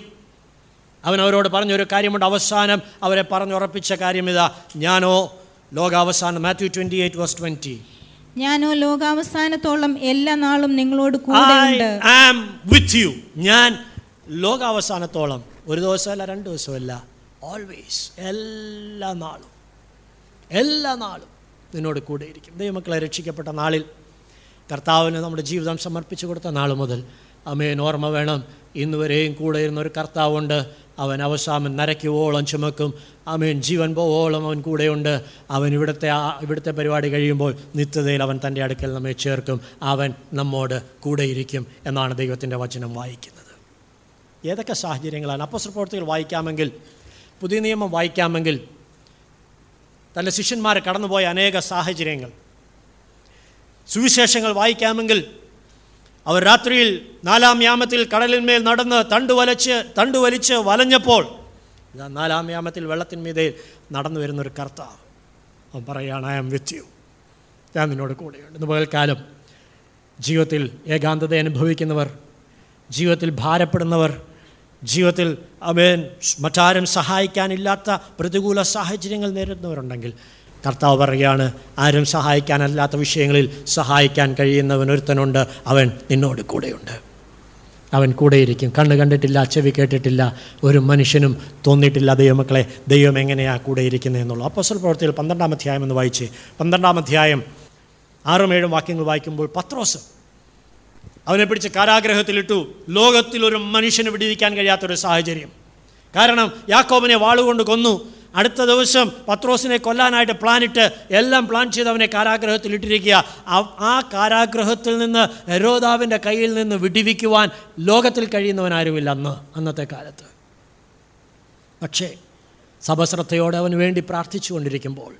അവൻ അവരോട് പറഞ്ഞൊരു കാര്യമുണ്ട്. അവസാനം അവരെ പറഞ്ഞുറപ്പിച്ച കാര്യം ഇതാ ഞാനോ ലോകാവസാനം Matthew twenty eight verse twenty ഞാനോ ലോകാവസാനത്തോളം എല്ലാ നാളും നിങ്ങളോട് കൂടെയുണ്ട്. ഐ ആം വിത്ത് യു ഞാൻ ലോകാവസാനത്തോളം ഒരു ദിവസമല്ല രണ്ട് ദിവസമല്ല. ഓൾവേസ് എല്ലാ നാളും എല്ലാ നാളും നിന്നോട് കൂടെ ഇരിക്കും ദൈവമക്കളെ രക്ഷിക്കപ്പെട്ട നാളിൽ കർത്താവിന് നമ്മുടെ ജീവിതം സമർപ്പിച്ചു കൊടുത്ത നാൾ മുതൽ അമ്മേൻ ഓർമ്മ വേണം ഇന്നുവരെയും കൂടെ ഇരുന്ന ഒരു കർത്താവുണ്ട്. അവൻ അവസാനം നരയ്ക്കുവോളം ചുമക്കും. അമേൻ ജീവൻ പോവോളം അവൻ കൂടെയുണ്ട്. അവൻ ഇവിടുത്തെ ഇവിടുത്തെ പരിപാടി കഴിയുമ്പോൾ നിത്യതയിൽ അവൻ തന്റെ അടുക്കൽ നമ്മെ ചേർക്കും. അവൻ നമ്മോട് കൂടെയിരിക്കും എന്നാണ് ദൈവത്തിന്റെ വചനം വായിക്കുന്നത്. ഏതൊക്കെ സാഹചര്യങ്ങളാണ്? അപ്പോസ്റ്റർ പ്രവർത്തികൾ വായിക്കാമെങ്കിൽ പുതിയ നിയമം വായിക്കാമെങ്കിൽ തന്റെ ശിഷ്യന്മാരെ കടന്നുപോയ അനേക സാഹചര്യങ്ങൾ. സുവിശേഷങ്ങൾ വായിക്കാമെങ്കിൽ അവർ രാത്രിയിൽ നാലാം യാമത്തിൽ കടലിന്മേൽ നടന്ന് തണ്ട് വലച്ച് വലിച്ച് വലഞ്ഞപ്പോൾ ഇതാ നാലാം യാമത്തിൽ വെള്ളത്തിന്മീതയിൽ നടന്നു വരുന്നൊരു കർത്താവ്. അവൻ പറയുകയാണ് ഐ ആം വിത്ത് യു ഞാൻ നിന്നോട് കൂടെയുണ്ട്. ഇന്ന് പകൽക്കാലം ജീവിതത്തിൽ ഏകാന്തത അനുഭവിക്കുന്നവർ ജീവിതത്തിൽ ഭാരപ്പെടുന്നവർ ജീവിതത്തിൽ അവൻ മറ്റാരും സഹായിക്കാനില്ലാത്ത പ്രതികൂല സാഹചര്യങ്ങൾ നേരിടുന്നവരുണ്ടെങ്കിൽ കർത്താവ് പറയുകയാണ് ആരും സഹായിക്കാനല്ലാത്ത വിഷയങ്ങളിൽ സഹായിക്കാൻ കഴിയുന്നവൻ ഒരുത്തനുണ്ട് അവൻ നിന്നോട് കൂടെയുണ്ട്. അവൻ കൂടെയിരിക്കും. കണ്ണ് കണ്ടിട്ടില്ല ചെവി കേട്ടിട്ടില്ല ഒരു മനുഷ്യനും തോന്നിയിട്ടില്ല. ദൈവമക്കളെ ദൈവം എങ്ങനെയാണ് കൂടെയിരിക്കുന്നത് എന്നുള്ളൂ അപ്പോസൽ പ്രവർത്തിയിൽ പന്ത്രണ്ടാം അധ്യായം എന്ന് വായിച്ച് പന്ത്രണ്ടാം അധ്യായം ആറും ഏഴും വാക്യങ്ങൾ വായിക്കുമ്പോൾ പത്രോസ് അവനെ പിടിച്ച് കാരാഗ്രഹത്തിലിട്ടു. ലോകത്തിൽ ഒരു മനുഷ്യന് വിടിയിക്കാൻ കഴിയാത്തൊരു സാഹചര്യം. കാരണം യാക്കോബിനെ വാളുകൊണ്ട് കൊന്നു. അടുത്ത ദിവസം പത്രോസിനെ കൊല്ലാനായിട്ട് പ്ലാനിട്ട് എല്ലാം പ്ലാൻ ചെയ്ത് അവനെ കാരാഗ്രഹത്തിൽ ഇട്ടിരിക്കുക ആ- കാരാഗ്രഹത്തിൽ നിന്ന് ഹെരോദാവിന്റെ കയ്യിൽ നിന്ന് വിടിവിക്കുവാൻ ലോകത്തിൽ കഴിയുന്നവനാരുമില്ല അന്ന് അന്നത്തെ കാലത്ത്. പക്ഷേ സഭശ്രദ്ധയോടെ അവന് വേണ്ടി പ്രാർത്ഥിച്ചു കൊണ്ടിരിക്കുമ്പോൾ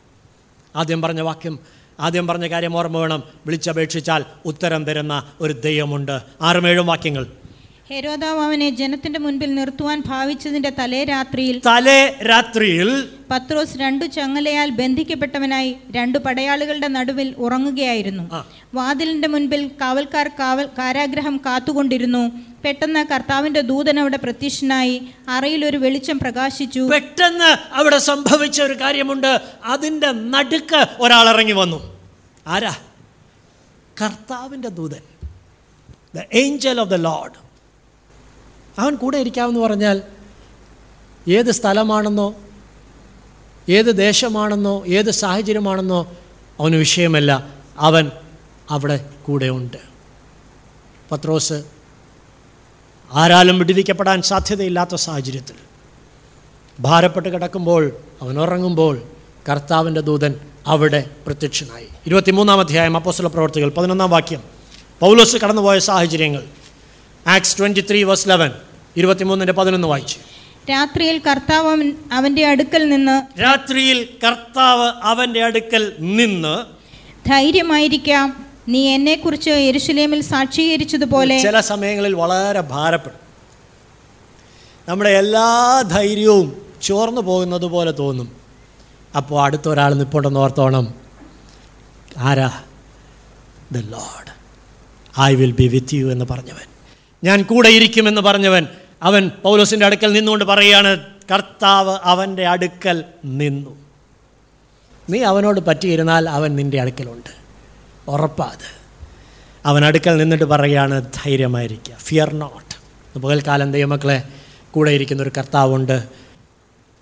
ആദ്യം പറഞ്ഞ വാക്യം ആദ്യം പറഞ്ഞ കാര്യം ഓർമ്മ വേണം. വിളിച്ചപേക്ഷിച്ചാൽ ഉത്തരം തരുന്ന ഒരു ദൈവമുണ്ട്. ആറും ഏഴും വാക്യങ്ങൾ. ഹെരോദാവ് അവനെ ജനത്തിന്റെ മുൻപിൽ നിർത്തുവാൻ ഭാവിച്ചതിന്റെ തലേ രാത്രിയിൽ തലേ രാത്രിയിൽ പത്രോസ് രണ്ടു ചങ്ങലയാൽ ബന്ധിക്കപ്പെട്ടവനായി രണ്ടു പടയാളികളുടെ നടുവിൽ ഉറങ്ങുകയായിരുന്നു. വാതിലിന്റെ മുൻപിൽ കാവൽക്കാർ കാവൽ കാരാഗ്രഹം കാത്തുകൊണ്ടിരുന്നു. പെട്ടെന്ന് കർത്താവിന്റെ ദൂതൻ അവിടെ പ്രത്യക്ഷനായി അറയിൽ ഒരു വെളിച്ചം പ്രകാശിച്ചു. പെട്ടെന്ന് അവിടെ സംഭവിച്ച ഒരു കാര്യമുണ്ട്. അതിന്റെ നടുക്ക് ഒരാൾ ഇറങ്ങി വന്നു. ആരാ? കർത്താവിന്റെ ദൂതൻ. The angel of the Lord അവൻ കൂടെ ഇരിക്കാമെന്ന് പറഞ്ഞാൽ ഏത് സ്ഥലമാണെന്നോ ഏത് ദേശമാണെന്നോ ഏത് സാഹചര്യമാണെന്നോ അവന് വിഷയമല്ല. അവൻ അവിടെ ഉണ്ട്. പത്രോസ് ആരാലും വിടുവിക്കപ്പെടാൻ സാധ്യതയില്ലാത്ത സാഹചര്യത്തിൽ. ഭാരപ്പെട്ട് കിടക്കുമ്പോൾ അവൻ ഉറങ്ങുമ്പോൾ കർത്താവിന്റെ ദൂതൻ അവിടെ പ്രത്യക്ഷനായി. ഇരുപത്തിമൂന്നാം അധ്യായം അപ്പോസ്തല പ്രവർത്തികൾ പതിനൊന്നാം വാക്യം. പൗലോസ് കടന്നുപോയ സാഹചര്യങ്ങൾ. Acts twenty three verse eleven ഇരുപത്തിമൂന്നിന്റെ പതിനൊന്ന് വായിച്ചു. രാത്രിയിൽ കർത്താവ് അവന്റെ അടുക്കൽ നിന്ന് രാത്രിയിൽ കർത്താവ് അവന്റെ അടുക്കൽ നിന്ന് ധൈര്യമായിരിക്കാം. നീ എന്നെക്കുറിച്ച് യെരുശലേമിൽ സാക്ഷീകരിച്ചതുപോലെ ചില സമയങ്ങളിൽ വളരെ ഭാരപ്പെടും. നമ്മുടെ എല്ലാ ധൈര്യവും ചോർന്നു പോകുന്നത് പോലെ തോന്നും. അപ്പോൾ അടുത്തൊരാൾ ഒരാൾ നിപ്പോണ്ടെന്ന് ഓർത്തോണം. ആരാ? The Lord. I will be with you എന്ന് പറഞ്ഞവൻ. ഞാൻ കൂടെ ഇരിക്കുമെന്ന് പറഞ്ഞവൻ. അവൻ പൗലോസിന്റെ അടുക്കൽ നിന്നുകൊണ്ട് പറയുകയാണ് കർത്താവ് അവന്റെ അടുക്കൽ നിന്നു. നീ അവനോട് പറ്റിയിരുന്നാൽ അവൻ നിന്റെ അടുക്കലുണ്ട്. ഉറപ്പാ അത് അവൻ അടുക്കൽ നിന്നിട്ട് പറയുകയാണ് ധൈര്യമായിരിക്കുക ഫിയർ നോട്ട് പകൽക്കാലം ദൈവമക്കളെ കൂടെ ഇരിക്കുന്ന ഒരു കർത്താവുണ്ട്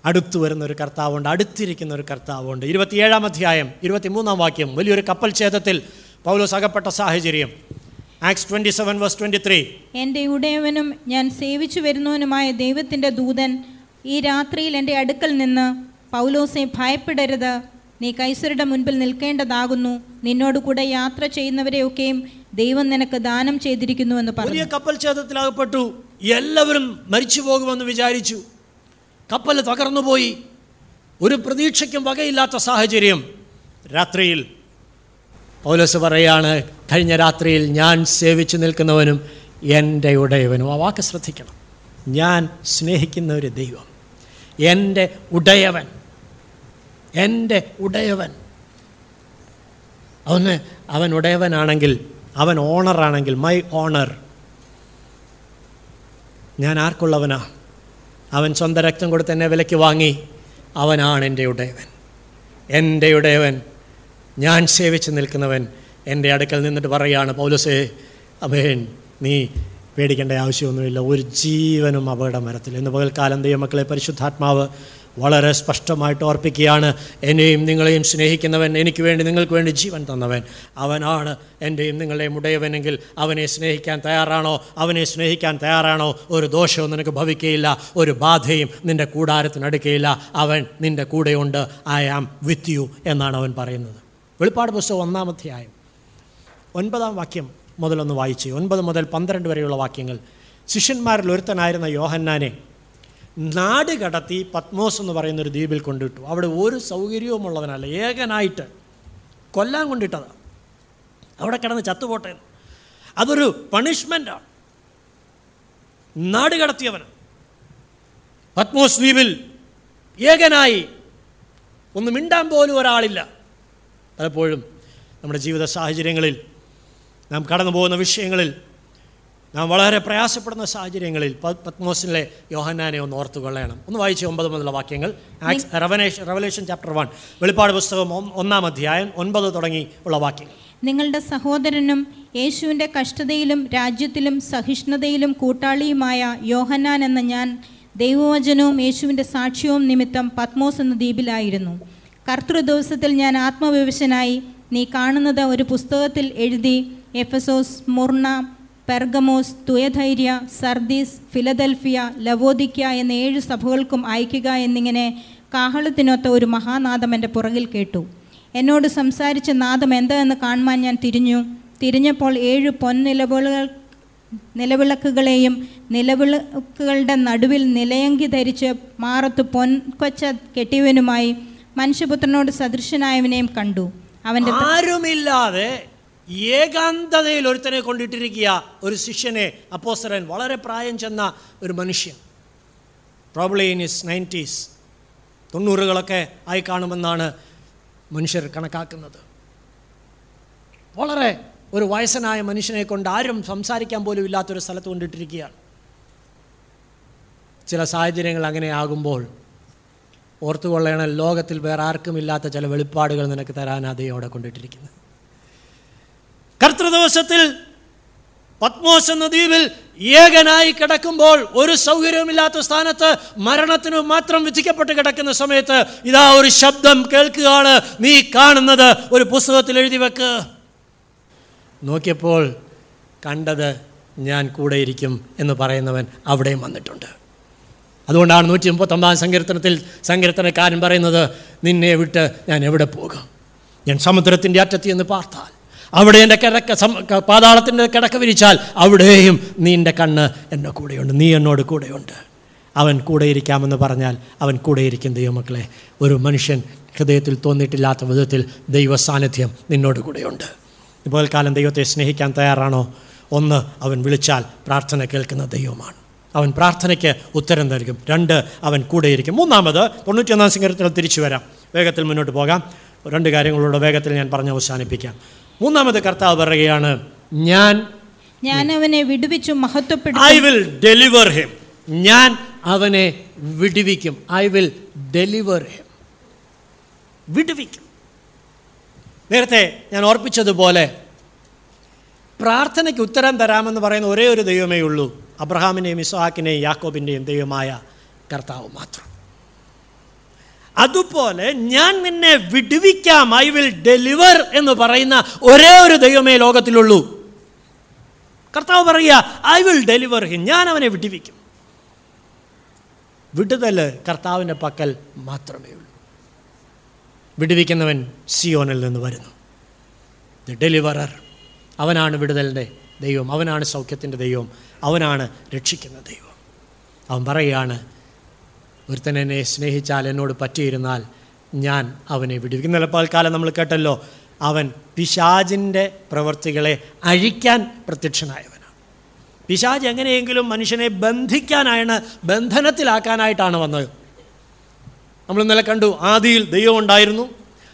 അടുത്തു വരുന്ന ഒരു കർത്താവുണ്ട് അടുത്തിരിക്കുന്ന ഒരു കർത്താവുണ്ട്. ഇരുപത്തിയേഴാം അധ്യായം ഇരുപത്തിമൂന്നാം വാക്യം വലിയൊരു കപ്പൽ ഛേദത്തിൽ പൗലോസ് അകപ്പെട്ട സാഹചര്യം. ആക്സ് എന്റെ ഉടയവനും ഞാൻ സേവിച്ചു വരുന്നവനുമായ ദൈവത്തിന്റെ ദൂതൻ ഈ രാത്രിയിൽ എന്റെ അടുക്കൽ നിന്ന് പൗലോസെ ഭയപ്പെടരുത്. നീ കൈസരുടെ മുൻപിൽ നിൽക്കേണ്ടതാകുന്നു. നിന്നോട് കൂടെ യാത്ര ചെയ്യുന്നവരെയൊക്കെയും ദൈവം നിനക്ക് ദാനം ചെയ്തിരിക്കുന്നു എന്ന് പറഞ്ഞു. കപ്പൽ ചേതത്തിലാകപ്പെട്ടു എല്ലാവരും മരിച്ചു പോകുമെന്ന് വിചാരിച്ചു. കപ്പൽ തകർന്നുപോയി. ഒരു പ്രതീക്ഷയ്ക്കും വകയില്ലാത്ത സാഹചര്യം. രാത്രിയിൽ പൗലോസ് പറയാണ് കഴിഞ്ഞ രാത്രിയിൽ ഞാൻ സേവിച്ചു നിൽക്കുന്നവനും എന്റെ ഉടയവനും. ആ വാക്ക് ശ്രദ്ധിക്കണം. ഞാൻ സ്നേഹിക്കുന്ന ഒരു ദൈവം. എന്റെ ഉടയവൻ. എന്റെ ഉടയവൻ. അവന് അവൻ ഉടയവനാണെങ്കിൽ അവൻ ഓണറാണെങ്കിൽ മൈ ഓണർ ഞാൻ ആർക്കുള്ളവനാ? അവൻ സ്വന്തം രക്തം കൊടുത്ത് എന്നെ വിലയ്ക്ക് വാങ്ങി. അവനാണ് എന്റെ ഉടയവൻ. എന്റെ ഉടയവൻ. ഞാൻ സേവിച്ച് നിൽക്കുന്നവൻ. എന്റെ അടുക്കൽ നിന്നിട്ട് പറയുകയാണ് പൗലസേ അഭയൻ നീ പേടിക്കേണ്ട ആവശ്യമൊന്നുമില്ല. ഒരു ജീവനും അപകടം വരത്തില്ല. ഇന്ന് പകൽക്കാലം ദൈവമക്കളെ പരിശുദ്ധാത്മാവ് വളരെ സ്പഷ്ടമായിട്ട് ഓർപ്പിക്കുകയാണ്. എന്നെയും നിങ്ങളെയും സ്നേഹിക്കുന്നവൻ എനിക്ക് വേണ്ടി നിങ്ങൾക്ക് വേണ്ടി ജീവൻ തന്നവൻ. അവനാണ് എന്റെയും നിങ്ങളുടെയും ഉടയവനെങ്കിൽ അവനെ സ്നേഹിക്കാൻ തയ്യാറാണോ? അവനെ സ്നേഹിക്കാൻ തയ്യാറാണോ? ഒരു ദോഷവും നിനക്ക് ഭവിക്കുകയില്ല ഒരു ബാധയും നിന്റെ കൂടാരത്തിനടുക്കുകയില്ല അവൻ നിന്റെ കൂടെയുണ്ട്. ഐ ആം വിത്ത് യു എന്നാണ് അവൻ പറയുന്നത്. വെളിപ്പാട് പുസ്തകം ഒന്നാമധ്യായം ഒൻപതാം വാക്യം മുതലൊന്ന് വായിച്ചു ഒൻപത് മുതൽ പന്ത്രണ്ട് വരെയുള്ള വാക്യങ്ങൾ. ശിഷ്യന്മാരിൽ ഒരുത്തനായിരുന്ന യോഹന്നാനെ നാട് കടത്തി പത്മോസ് എന്ന് പറയുന്ന ഒരു ദ്വീപിൽ കൊണ്ടിട്ടു. അവിടെ ഒരു സൗകര്യവുമുള്ളവനല്ല. ഏകനായിട്ട് കൊല്ലാൻ കൊണ്ടിട്ടതാണ് അവിടെ കിടന്ന് ചത്തുപോട്ടെ അതൊരു പണിഷ്മെന്റാണ് നാട് കടത്തിയവന്. പത്മോസ് ദ്വീപിൽ ഏകനായി ഒന്ന് മിണ്ടാൻ പോലും ഒരാളില്ല. പലപ്പോഴും നമ്മുടെ ജീവിത സാഹചര്യങ്ങളിൽ നാം കടന്നു പോകുന്ന വിഷയങ്ങളിൽ നാം വളരെ പ്രയാസപ്പെടുന്ന സാഹചര്യങ്ങളിൽ പത്മോസിലെ യോഹന്നാനെ ഒന്ന് ഓർത്തു കൊള്ളണം ഒന്ന് വായിച്ച് ഒമ്പത് മുതലുള്ള വാക്യങ്ങൾ. Acts Revelation Revelation chapter one വെളിപ്പാട് പുസ്തകം ഒന്നാം അധ്യായം ഒൻപത് തുടങ്ങി ഉള്ള വാക്യങ്ങൾ. നിങ്ങളുടെ സഹോദരനും യേശുവിന്റെ കഷ്ടതയിലും രാജ്യത്തിലും സഹിഷ്ണുതയിലും കൂട്ടാളിയുമായ യോഹന്നാൻ എന്ന ഞാൻ ദൈവവചനവും യേശുവിന്റെ സാക്ഷ്യവും നിമിത്തം പത്മോസ് എന്ന ദ്വീപിലായിരുന്നു. കർത്തൃ ദിവസത്തിൽ ഞാൻ ആത്മവിവശനായി നീ കാണുന്നത് ഒരു പുസ്തകത്തിൽ എഴുതി Ephesus Smyrna Pergamos Thyatira Sardis Philadelphia Laodicea എന്ന ഏഴ് സഭകൾക്കും അയക്കുക എന്നിങ്ങനെ കാഹളത്തിനൊത്ത ഒരു മഹാനാദം എന്റെ പുറകിൽ കേട്ടു. എന്നോട് സംസാരിച്ച നാദം എന്താണെന്ന് കാണുവാൻ ഞാൻ തിരിഞ്ഞു. തിരിഞ്ഞപ്പോൾ ഏഴ് പൊൻനിലവിളകൾ നിലവിളക്കുകളെയും നിലവിളക്കുകളുടെ നടുവിൽ നിലയങ്കി ധരിച്ച് മാറത്ത് പൊൻകൊച്ച കെട്ടിയവനുമായി മനുഷ്യപുത്രനോട് സദൃശനായവനെയും കണ്ടു. അവന്റെ ആരുമില്ലാതെ ഏകാന്തതയിൽ ഒരുത്തനെ കൊണ്ടിട്ടിരിക്കുക ഒരു ശിഷ്യനെ അപ്പോസ്തലൻ വളരെ പ്രായം ചെന്ന ഒരു മനുഷ്യൻ. പ്രോബ്ലി ഇൻ ഇസ് നയന്റീസ് തൊണ്ണൂറുകളൊക്കെ ആയി കാണുമെന്നാണ് മനുഷ്യർ കണക്കാക്കുന്നത്. വളരെ ഒരു വയസ്സനായ മനുഷ്യനെ കൊണ്ട് ആരും സംസാരിക്കാൻ പോലും ഇല്ലാത്തൊരു സ്ഥലത്ത് കൊണ്ടിട്ടിരിക്കുകയാണ്. ചില സാഹചര്യങ്ങൾ അങ്ങനെ ആകുമ്പോൾ ഓർത്തുകൊള്ളണം ലോകത്തിൽ വേറെ ആർക്കും ഇല്ലാത്ത ചില വെളിപ്പാടുകൾ നിനക്ക് തരാൻ അതേ അവിടെ കൊണ്ടിട്ടിരിക്കുന്നത്. കർത്തൃദിവസത്തിൽ പത്മോസ് എന്ന ദ്വീപിൽ ഏകനായി കിടക്കുമ്പോൾ ഒരു സൗകര്യവുമില്ലാത്ത സ്ഥാനത്ത് മരണത്തിനു മാത്രം വിധിക്കപ്പെട്ട് കിടക്കുന്ന സമയത്ത് ഇതാ ഒരു ശബ്ദം കേൾക്കുകയാണ്. നീ കാണുന്നത് ഒരു പുസ്തകത്തിൽ എഴുതി വെക്ക്. നോക്കിയപ്പോൾ കണ്ടത് ഞാൻ കൂടെയിരിക്കും എന്ന് പറയുന്നവൻ അവിടെയും വന്നിട്ടുണ്ട്. അതുകൊണ്ടാണ് നൂറ്റി മുപ്പത്തൊമ്പതാം സങ്കീർത്തനത്തിൽ സങ്കീർത്തനക്കാരൻ പറയുന്നത് നിന്നെ വിട്ട് ഞാൻ എവിടെ പോകും? ഞാൻ സമുദ്രത്തിന്റെ അറ്റത്തിൽ എന്ന് പാർത്താൽ അവിടെ എന്റെ കിടക്ക സം- പാതാളത്തിന്റെ കിടക്ക വിരിച്ചാൽ അവിടെയും നീ എന്റെ കണ്ണ് എന്റെ കൂടെയുണ്ട്. നീ എന്നോട് കൂടെയുണ്ട്. അവൻ കൂടെയിരിക്കാമെന്ന് പറഞ്ഞാൽ അവൻ കൂടെയിരിക്കും ദൈവമക്കളെ. ഒരു മനുഷ്യൻ ഹൃദയത്തിൽ തോന്നിയിട്ടില്ലാത്ത വിധത്തിൽ ദൈവ സാന്നിധ്യം നിന്നോട് കൂടെയുണ്ട്. ഇപ്പോൾ കാലം ദൈവത്തെ സ്നേഹിക്കാൻ തയ്യാറാണോ? ഒന്ന് അവൻ വിളിച്ചാൽ പ്രാർത്ഥന കേൾക്കുന്ന ദൈവമാണ്. അവൻ പ്രാർത്ഥനയ്ക്ക് ഉത്തരം നൽകും. രണ്ട് അവൻ കൂടെയിരിക്കും മൂന്നാമത് തൊണ്ണൂറ്റിയൊന്നാം സങ്കീർത്തനം തിരിച്ചു വരാം. വേഗത്തിൽ മുന്നോട്ട് പോകാം. രണ്ട് കാര്യങ്ങളോട് വേഗത്തിൽ ഞാൻ പറഞ്ഞ് അവസാനിപ്പിക്കാം. മൂന്നാമത് കർത്താവ് പറയുകയാണ് ഞാൻ ഞാൻ അവനെ വിടുവിച്ചു മഹത്വപ്പെടുത്തും. ഐ വിൽ ഡെലിവർ ഹിം ഞാൻ അവനെ വിടുവിക്കും. ഐ വിൽ ഡെലിവർ ഹിം വിടുവിക്കും. നേരത്തെ ഞാൻ ഓർപ്പിച്ചതുപോലെ പ്രാർത്ഥനയ്ക്ക് ഉത്തരം തരാമെന്ന് പറയുന്ന ഒരേ ഒരു ദൈവമേ ഉള്ളൂ. അബ്രഹാമിന്റെയും ഇസ്ഹാക്കിനെയും യാക്കോബിന്റെയും ദൈവമായ കർത്താവ് മാത്രം. അതുപോലെ ഞാൻ നിന്നെ വിടുവിക്കാം ഐ വിൽ ഡെലിവർ എന്ന് പറയുന്ന ഒരേ ഒരു ദൈവമേ ലോകത്തിലുള്ളൂ. കർത്താവ് പറയുക ഐ വിൽ ഡെലിവർ ഹിം ഞാൻ അവനെ വിടുവിക്കും. വിടുതൽ കർത്താവിന്റെ പക്കൽ മാത്രമേ ഉള്ളൂ. വിടുവിക്കുന്നവൻ സിയോനിൽ നിന്ന് വരുന്നു. ദ ഡെലിവറർ അവനാണ് വിടുതലിന്റെ ദൈവം അവനാണ് സൗഖ്യത്തിന്റെ ദൈവം അവനാണ് രക്ഷിക്കുന്ന ദൈവം. അവൻ പറയുകയാണ് ഒരുത്തൻ എന്നെ സ്നേഹിച്ചാൽ എന്നോട് പറ്റിയിരുന്നാൽ ഞാൻ അവനെ വിടുവിക്കും. കാലം നമ്മൾ കേട്ടല്ലോ അവൻ പിശാജിന്റെ പ്രവൃത്തികളെ അഴിക്കാൻ പ്രത്യക്ഷനായവനാണ്. പിശാജ് എങ്ങനെയെങ്കിലും മനുഷ്യനെ ബന്ധിക്കാനാണ് ബന്ധനത്തിലാക്കാനായിട്ടാണ് വന്നത്. നമ്മൾ ഇന്നലെ കണ്ടു ആദിയിൽ ദൈവം ഉണ്ടായിരുന്നു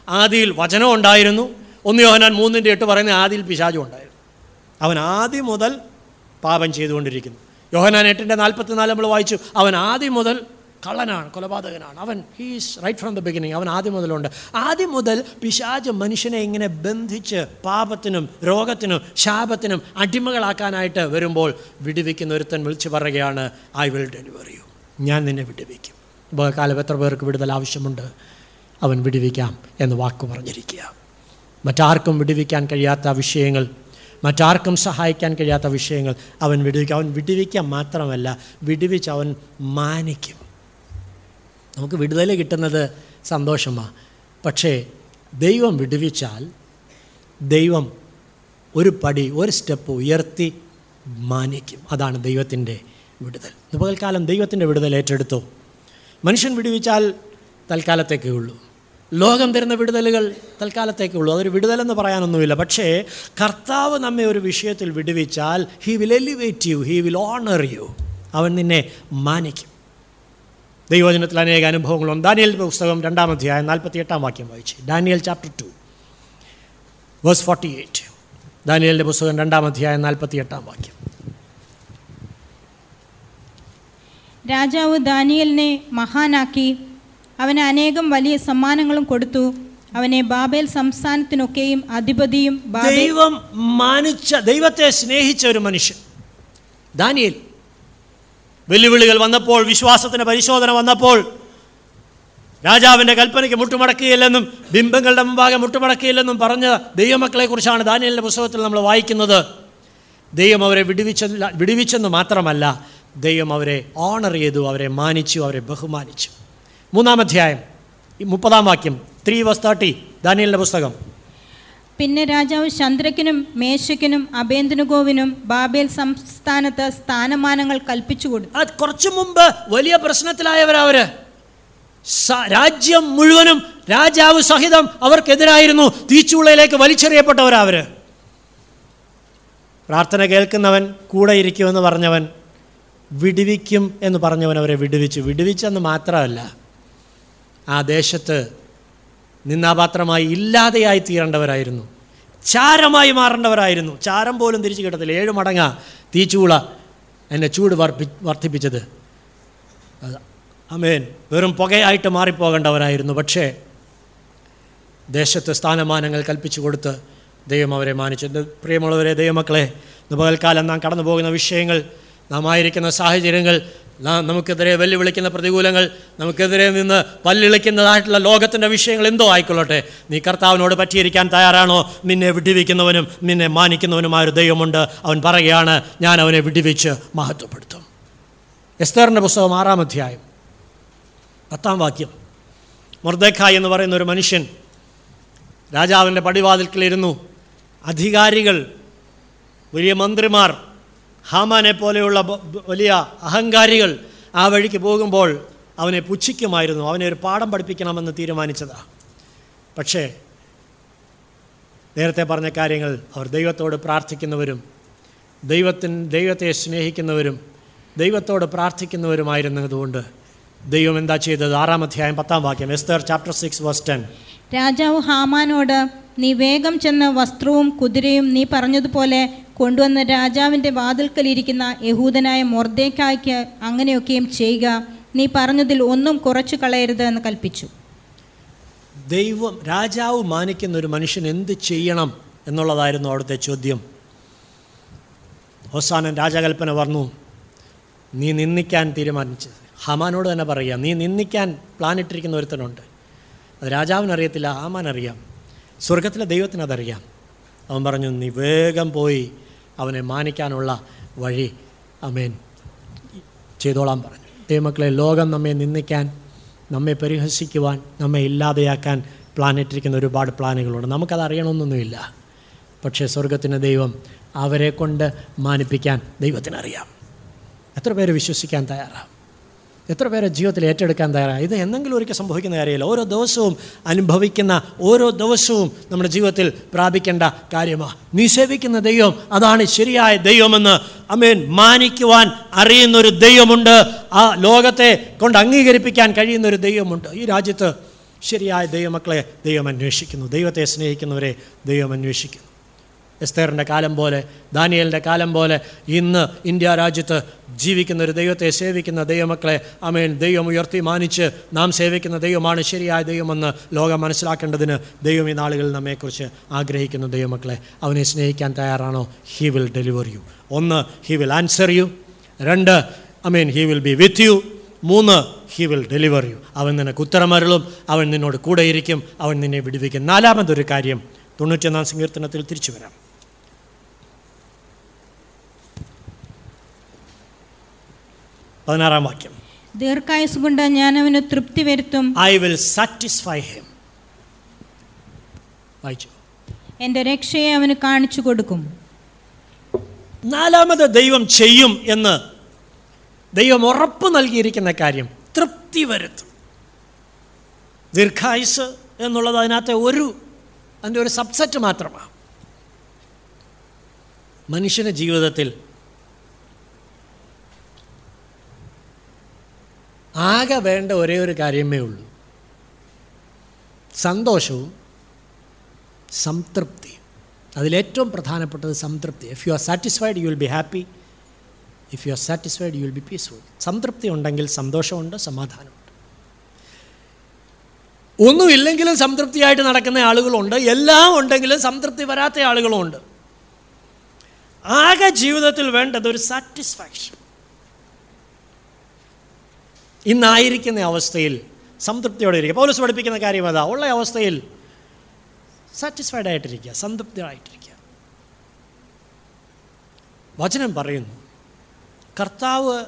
ആദിയിൽ വചനം ഉണ്ടായിരുന്നു. ഒന്ന് യോഹനാൻ മൂന്നിന്റെ എട്ട് പറയുന്ന ആദിയിൽ പിശാജും ഉണ്ടായിരുന്നു. അവൻ ആദ്യം മുതൽ പാപം ചെയ്തുകൊണ്ടിരിക്കുന്നു. യോഹനാൻ എട്ടിന്റെ നാൽപ്പത്തിനാല് നമ്മൾ വായിച്ചു അവൻ ആദ്യം മുതൽ കള്ളനാണ് കൊലപാതകനാണ്. അവൻ he's right from the beginning അവൻ ആദ്യം മുതലുണ്ട്. ആദ്യം മുതൽ പിശാജ് മനുഷ്യനെ ഇങ്ങനെ ബന്ധിച്ച് പാപത്തിനും രോഗത്തിനും ശാപത്തിനും അടിമകളാക്കാനായിട്ട് വരുമ്പോൾ വിടുവിക്കുന്ന ഒരുത്തൻ വിളിച്ചു പറയുകയാണ് ഐ വിൽ ഡെലിവർ യു ഞാൻ നിന്നെ വിടുവിക്കും. ഉപകാലം കാലം എത്ര പേർക്ക് വിടുതൽ ആവശ്യമുണ്ട്? അവൻ വിടുവിക്കാം എന്ന് വാക്ക് പറഞ്ഞിരിക്കുക. മറ്റാർക്കും വിടുവിക്കാൻ കഴിയാത്ത വിഷയങ്ങൾ മറ്റാർക്കും സഹായിക്കാൻ കഴിയാത്ത വിഷയങ്ങൾ അവൻ വിടുവിക്കും. അവൻ വിടുവിക്കാൻ മാത്രമല്ല വിടുവിച്ച് അവൻ മാനിക്കും. നമുക്ക് വിടുതൽ കിട്ടുന്നത് സന്തോഷമാണ് പക്ഷേ ദൈവം വിടുവിച്ചാൽ ദൈവം ഒരു പടി ഒരു സ്റ്റെപ്പ് ഉയർത്തി മാനിക്കും. അതാണ് ദൈവത്തിന്റെ വിടുതൽ. പകൽക്കാലം ദൈവത്തിന്റെ വിടുതൽ ഏറ്റെടുത്തു. മനുഷ്യൻ വിടുവിച്ചാൽ തൽക്കാലത്തേക്കേ ഉള്ളൂ. ലോകം തരുന്ന വിടുതലുകൾ തൽക്കാലത്തേക്കേ ഉള്ളൂ. അതൊരു വിടുതലെന്ന് പറയാനൊന്നുമില്ല. പക്ഷേ കർത്താവ് നമ്മെ ഒരു വിഷയത്തിൽ വിടുവിച്ചാൽ he will elevate you he will honour you അവൻ നിന്നെ മാനിക്കും. ദൈവവചനത്തിൽ അനേക അനുഭവങ്ങളുണ്ട്. ദാനിയൽ പുസ്തകം രണ്ടാം അധ്യായം നാൽപ്പത്തി എട്ടാം വാക്യം വായിച്ചു. Daniel chapter two verse forty eight ദാനിയലിന്റെ പുസ്തകം രണ്ടാം അധ്യായം നാൽപ്പത്തി എട്ടാം വാക്യം. രാജാവ് ദാനിയലിനെ മഹാനാക്കി. അവന് അനേകം വലിയ സമ്മാനങ്ങളും കൊടുത്തു. അവനെ ബാബേൽ സംസ്ഥാനത്തിനൊക്കെയും അധിപതിയും ദൈവം മാനിച്ച ദൈവത്തെ സ്നേഹിച്ച ഒരു മനുഷ്യൻ. ദാനിയേൽ വെല്ലുവിളികൾ വന്നപ്പോൾ വിശ്വാസത്തിന് പരിശോധന വന്നപ്പോൾ രാജാവിന്റെ കൽപ്പനയ്ക്ക് മുട്ടുമടക്കുകയില്ലെന്നും ബിംബങ്ങളുടെ മുമ്പാകെ മുട്ടുമടക്കുകയില്ലെന്നും പറഞ്ഞ ദൈവമക്കളെക്കുറിച്ചാണ് ദാനിയലിന്റെ പുസ്തകത്തിൽ നമ്മൾ വായിക്കുന്നത്. ദൈവം അവരെ വിടുവിച്ച വിടുവിച്ചെന്ന് മാത്രമല്ല ദൈവം അവരെ ഓണർ ചെയ്തു അവരെ മാനിച്ചു അവരെ ബഹുമാനിച്ചു. മൂന്നാം അധ്യായം മുപ്പതാം വാക്യം ത്രീ വസ് തേർട്ടി ദാനിയലിന്റെ പുസ്തകം. പിന്നെ രാജാവ് ചന്ദ്രക്കിനും മേശക്കിനും അഭേന്ദ്രഗോവിനും ബാബേൽ സംസ്ഥാനത്ത് സ്ഥാനമാനങ്ങൾ കൽപ്പിച്ചു കൊടുത്തു. കുറച്ചു മുമ്പ് വലിയ പ്രശ്നത്തിലായവരവര് രാജ്യം മുഴുവനും രാജാവ് സഹിതം അവർക്കെതിരായിരുന്നു. തീച്ചൂളയിലേക്ക് വലിച്ചെറിയപ്പെട്ടവരവര് പ്രാർത്ഥന കേൾക്കുന്നവൻ കൂടെ ഇരിക്കുമെന്ന് പറഞ്ഞവൻ വിടുവിക്കും എന്ന് പറഞ്ഞവൻ അവരെ വിടുവിച്ചു. വിടുവിച്ചെന്ന് മാത്രമല്ല ആ ദേശത്ത് നിന്നാപാത്രമായി ഇല്ലാതെയായി തീരേണ്ടവരായിരുന്നു. ചാരമായി മാറേണ്ടവരായിരുന്നു. ചാരം പോലും തിരിച്ചു കിട്ടത്തില്ല. ഏഴ് മടങ്ങ തീച്ചൂള എന്നെ ചൂട് വർപ്പി വർദ്ധിപ്പിച്ചത്. അമേൻ വെറും പുകയായിട്ട് മാറിപ്പോകേണ്ടവരായിരുന്നു. പക്ഷേ ദേശത്ത് സ്ഥാനമാനങ്ങൾ കൽപ്പിച്ചു കൊടുത്ത് ദൈവം അവരെ മാനിച്ചു. എന്റെ പ്രിയമുള്ളവരെ ദൈവമക്കളെ പകൽക്കാലം നാം കടന്നു പോകുന്ന വിഷയങ്ങൾ നാം ആയിരിക്കുന്ന സാഹചര്യങ്ങൾ നമുക്കെതിരെ വെല്ലുവിളിക്കുന്ന പ്രതികൂലങ്ങൾ നമുക്കെതിരെ നിന്ന് പല്ലിളിക്കുന്നതായിട്ടുള്ള ലോകത്തിന്റെ വിഷയങ്ങൾ എന്തോ ആയിക്കൊള്ളട്ടെ. നീ കർത്താവിനോട് പറ്റിയിരിക്കാൻ തയ്യാറാണോ? നിന്നെ വിടുവിക്കുന്നവനും നിന്നെ മാനിക്കുന്നവനുമായ ഒരു ദൈവമുണ്ട്. അവൻ പറയുകയാണ് ഞാൻ അവനെ വിടുവിച്ച് മഹത്വപ്പെടുത്തും. എസ്തറിന്റെ പുസ്തകം ആറാം അധ്യായം പത്താം വാക്യം. മൊർദേഖായ് എന്ന് പറയുന്ന ഒരു മനുഷ്യൻ രാജാവിന്റെ പടിവാതിൽക്കലിരുന്നു. അധികാരികൾ വലിയ മന്ത്രിമാർ ഹാമാനെ പോലെയുള്ള വലിയ അഹങ്കാരികൾ ആ വഴിക്ക് പോകുമ്പോൾ അവനെ പുച്ഛിക്കുമായിരുന്നു. അവനെ ഒരു പാഠം പഠിപ്പിക്കണമെന്ന് തീരുമാനിച്ചതാണ് പക്ഷേ നേരത്തെ പറഞ്ഞ കാര്യങ്ങൾ അവർ ദൈവത്തോട് പ്രാർത്ഥിക്കുന്നവരും ദൈവത്തിൻ ദൈവത്തെ സ്നേഹിക്കുന്നവരും ദൈവത്തോട് പ്രാർത്ഥിക്കുന്നവരുമായിരുന്നതുകൊണ്ട് ദൈവം എന്താ ചെയ്തത്? ആറാം അധ്യായം പത്താം വാക്യം എസ്തർ ചാപ്റ്റർ സിക്സ് വേഴ്സ് രാജാവ് ഹാമാനോട് നീ വേഗം ചെന്ന് വസ്ത്രവും കുതിരയും നീ പറഞ്ഞതുപോലെ കൊണ്ടുവന്ന് രാജാവിന്റെ വാതിൽക്കലിരിക്കുന്ന യഹൂദനായ മൊർദേക്കായ്ക്ക് അങ്ങനെയൊക്കെയും ചെയ്യുക. നീ പറഞ്ഞതിൽ ഒന്നും കുറച്ചു കളയരുത് എന്ന് കൽപ്പിച്ചു. ദൈവം രാജാവ് മാനിക്കുന്ന ഒരു മനുഷ്യൻ എന്ത് ചെയ്യണം എന്നുള്ളതായിരുന്നു അവിടുത്തെ ചോദ്യം. അവസാനം രാജകൽപ്പന പറഞ്ഞു നീ നിന്ദിക്കാൻ തീരുമാനിച്ചത്. ഹമാനോട് തന്നെ പറയുക നീ നിന്ദിക്കാൻ പ്ലാനിട്ടിരിക്കുന്ന ഒരുത്തനുണ്ട്. അത് രാജാവിനറിയത്തില്ല ആമാൻ അറിയാം സ്വർഗത്തിലെ ദൈവത്തിന് അതറിയാം. അവൻ പറഞ്ഞു നീ വേഗം പോയി അവനെ മാനിക്കാനുള്ള വഴി അമേൻ ചെയ്തോളാൻ പറഞ്ഞു. ദൈവമക്കളെ ലോകം നമ്മെ നിന്ദിക്കാൻ നമ്മെ പരിഹസിക്കുവാൻ നമ്മെ ഇല്ലാതെയാക്കാൻ പ്ലാനിട്ടിരിക്കുന്ന ഒരുപാട് പ്ലാനുകളുണ്ട് നമുക്കത് അറിയണമെന്നൊന്നുമില്ല. പക്ഷേ സ്വർഗത്തിന്റെ ദൈവം അവരെ കൊണ്ട് മാനിപ്പിക്കാൻ ദൈവത്തിനറിയാം. എത്ര പേര് വിശ്വസിക്കാൻ തയ്യാറാണ് എത്ര പേരെ ജീവിതത്തിൽ ഏറ്റെടുക്കാൻ തയ്യാറാണ് ഇത് എന്തെങ്കിലും ഒരിക്കൽ സംഭവിക്കുന്ന കാര്യമല്ല. ഓരോ ദിവസവും അനുഭവിക്കുന്ന ഓരോ ദിവസവും നമ്മുടെ ജീവിതത്തിൽ പ്രാപിക്കേണ്ട കാര്യമാണ് നീ ദൈവം അതാണ് ശരിയായ ദൈവമെന്ന് അമേൻ മാനിക്കുവാൻ അറിയുന്ന ഒരു ദൈവമുണ്ട്. ആ ലോകത്തെ കൊണ്ട് അംഗീകരിപ്പിക്കാൻ കഴിയുന്ന ഒരു ദൈവമുണ്ട്. ഈ രാജ്യത്ത് ശരിയായ ദൈവമക്കളെ ദൈവം അന്വേഷിക്കുന്നു. ദൈവത്തെ സ്നേഹിക്കുന്നവരെ ദൈവം അന്വേഷിക്കുന്നു. എസ്തേറിന്റെ കാലം പോലെ ദാനിയലിന്റെ കാലം പോലെ ഇന്ന് ഇന്ത്യ രാജ്യത്ത് ജീവിക്കുന്ന ഒരു ദൈവത്തെ സേവിക്കുന്ന ദൈവമക്കളെ അമേൻ ദൈവം ഉയർത്തി മാനിച്ച് നാം സേവിക്കുന്ന ദൈവമാണ് ശരിയായ ദൈവമെന്ന് ലോകം മനസ്സിലാക്കേണ്ടതിന് ദൈവം ഈ നാളുകളിൽ നമ്മെക്കുറിച്ച് ആഗ്രഹിക്കുന്ന ദൈവമക്കളെ അവനെ സ്നേഹിക്കാൻ തയ്യാറാണോ? ഹി വിൽ ഡെലിവർ യു ഒന്ന് ഹി വിൽ ആൻസർ യു രണ്ട് I mean he will be with you മൂന്ന് ഹി വിൽ ഡെലിവർ യു അവൻ നിനക്ക് ഉത്തരമരുളും അവൻ നിന്നോട് കൂടെയിരിക്കും അവൻ നിന്നെ വിടുവിക്കും. നാലാമതൊരു കാര്യം തൊണ്ണൂറ്റൊന്നാം സങ്കീർത്തനത്തിൽ തിരിച്ചു വരാം. പതിനാറാം വാക്യം. ദീർഘായുസ് കൊണ്ട് ഞാൻ അവന് തൃപ്തി വരുത്തും. ഐ വിൽ സാറ്റിസ്ഫൈ ഹിം വായിച്ചു. എന്റെ രക്ഷയെ അവന് കാണിച്ചു കൊടുക്കും. നാലാമത് ദൈവം ചെയ്യും എന്ന് ദൈവം ഉറപ്പ് നൽകിയിരിക്കുന്ന കാര്യം തൃപ്തി വരുത്തും. ദീർഘായുസ് എന്നുള്ളത് അതിനകത്തെ ഒരു അതിന്റെ ഒരു സബ്സെറ്റ് മാത്രമാണ്. മനുഷ്യന് ജീവിതത്തിൽ ആകെ വേണ്ട ഒരേ ഒരു കാര്യമേ ഉള്ളൂ. സന്തോഷവും സംതൃപ്തിയും. അതിലേറ്റവും പ്രധാനപ്പെട്ടത് സംതൃപ്തി. If you are satisfied you will be happy if you are satisfied you will be peaceful സംതൃപ്തി ഉണ്ടെങ്കിൽ സന്തോഷമുണ്ട് സമാധാനമുണ്ട്. ഒന്നുമില്ലെങ്കിലും സംതൃപ്തിയായിട്ട് നടക്കുന്ന ആളുകളുണ്ട്. എല്ലാം ഉണ്ടെങ്കിലും സംതൃപ്തി വരാത്ത ആളുകളുമുണ്ട് ആകെ ജീവിതത്തിൽ വേണ്ടത് ഒരു സാറ്റിസ്ഫാക്ഷൻ ഇന്നായിരിക്കുന്ന അവസ്ഥയിൽ സംതൃപ്തിയോടെ ഇരിക്കുക. പൗലസ് പഠിപ്പിക്കുന്ന കാര്യം അതാ. ഉള്ള അവസ്ഥയിൽ സാറ്റിസ്ഫൈഡ് ആയിട്ടിരിക്കുക. സംതൃപ്തിയായിട്ടിരിക്കുക വചനം പറയുന്നു കർത്താവ്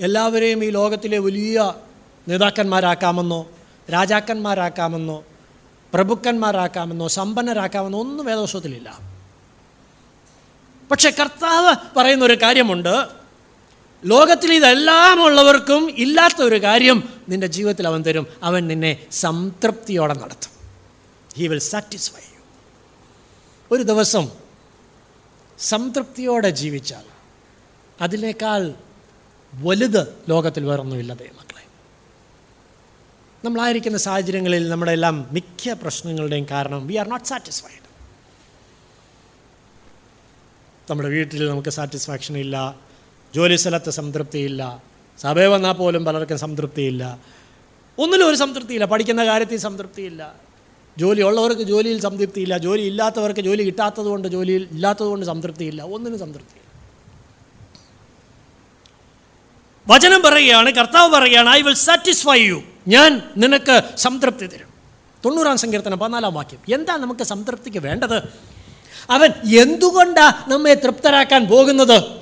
എല്ലാവരെയും ഈ ലോകത്തിലെ വലിയ നേതാക്കന്മാരാക്കാമെന്നോ രാജാക്കന്മാരാക്കാമെന്നോ പ്രഭുക്കന്മാരാക്കാമെന്നോ സമ്പന്നരാക്കാമെന്നോ ഒന്നും വേദോത്സവത്തിലില്ല പക്ഷെ കർത്താവ് പറയുന്ന ഒരു കാര്യമുണ്ട് ലോകത്തിൽ ഇതെല്ലാം ഉള്ളവർക്കും ഇല്ലാത്ത ഒരു കാര്യം നിന്റെ ജീവിതത്തിൽ അവൻ തരും. അവൻ നിന്നെ സംതൃപ്തിയോടെ നടത്തും. ഹി വിൽ സാറ്റിസ്ഫൈ യു ഒരു ദിവസം സംതൃപ്തിയോടെ ജീവിച്ചാൽ അതിനേക്കാൾ വലുത് ലോകത്തിൽ വേറൊന്നുമില്ല ദൈവമക്കളെ നമ്മളായിരിക്കുന്ന സാഹചര്യങ്ങളിൽ നമ്മുടെ എല്ലാം മിക്ക പ്രശ്നങ്ങളുടെയും കാരണം വി ആർ നോട്ട് സാറ്റിസ്ഫൈഡ് നമ്മുടെ വീട്ടിൽ നമുക്ക് സാറ്റിസ്ഫാക്ഷൻ ഇല്ല. ജോലി സ്ഥലത്ത് സംതൃപ്തിയില്ല. സഭയിൽ വന്നാൽ പോലും പലർക്കും സംതൃപ്തിയില്ല. ഒന്നിലും ഒരു സംതൃപ്തിയില്ല. പഠിക്കുന്ന കാര്യത്തിൽ സംതൃപ്തിയില്ല. ജോലി ഉള്ളവർക്ക് ജോലിയിൽ സംതൃപ്തിയില്ല. ജോലി ഇല്ലാത്തവർക്ക് ജോലി കിട്ടാത്തതുകൊണ്ട് ജോലിയിൽ ഇല്ലാത്തതുകൊണ്ട് സംതൃപ്തിയില്ല. ഒന്നിനും സംതൃപ്തിയില്ല. വചനം പറയുകയാണ് കർത്താവ് പറയുകയാണ് ഐ വിൽ സാറ്റിസ്ഫൈ യു ഞാൻ നിനക്ക് സംതൃപ്തി തരും. തൊണ്ണൂറാം സങ്കീർത്തനം പതിനാലാം വാക്യം. എന്താ നമുക്ക് സംതൃപ്തിക്ക് വേണ്ടത്? അവൻ എന്തുകൊണ്ടാണ് നമ്മെ തൃപ്തരാക്കാൻ പോകുന്നത്?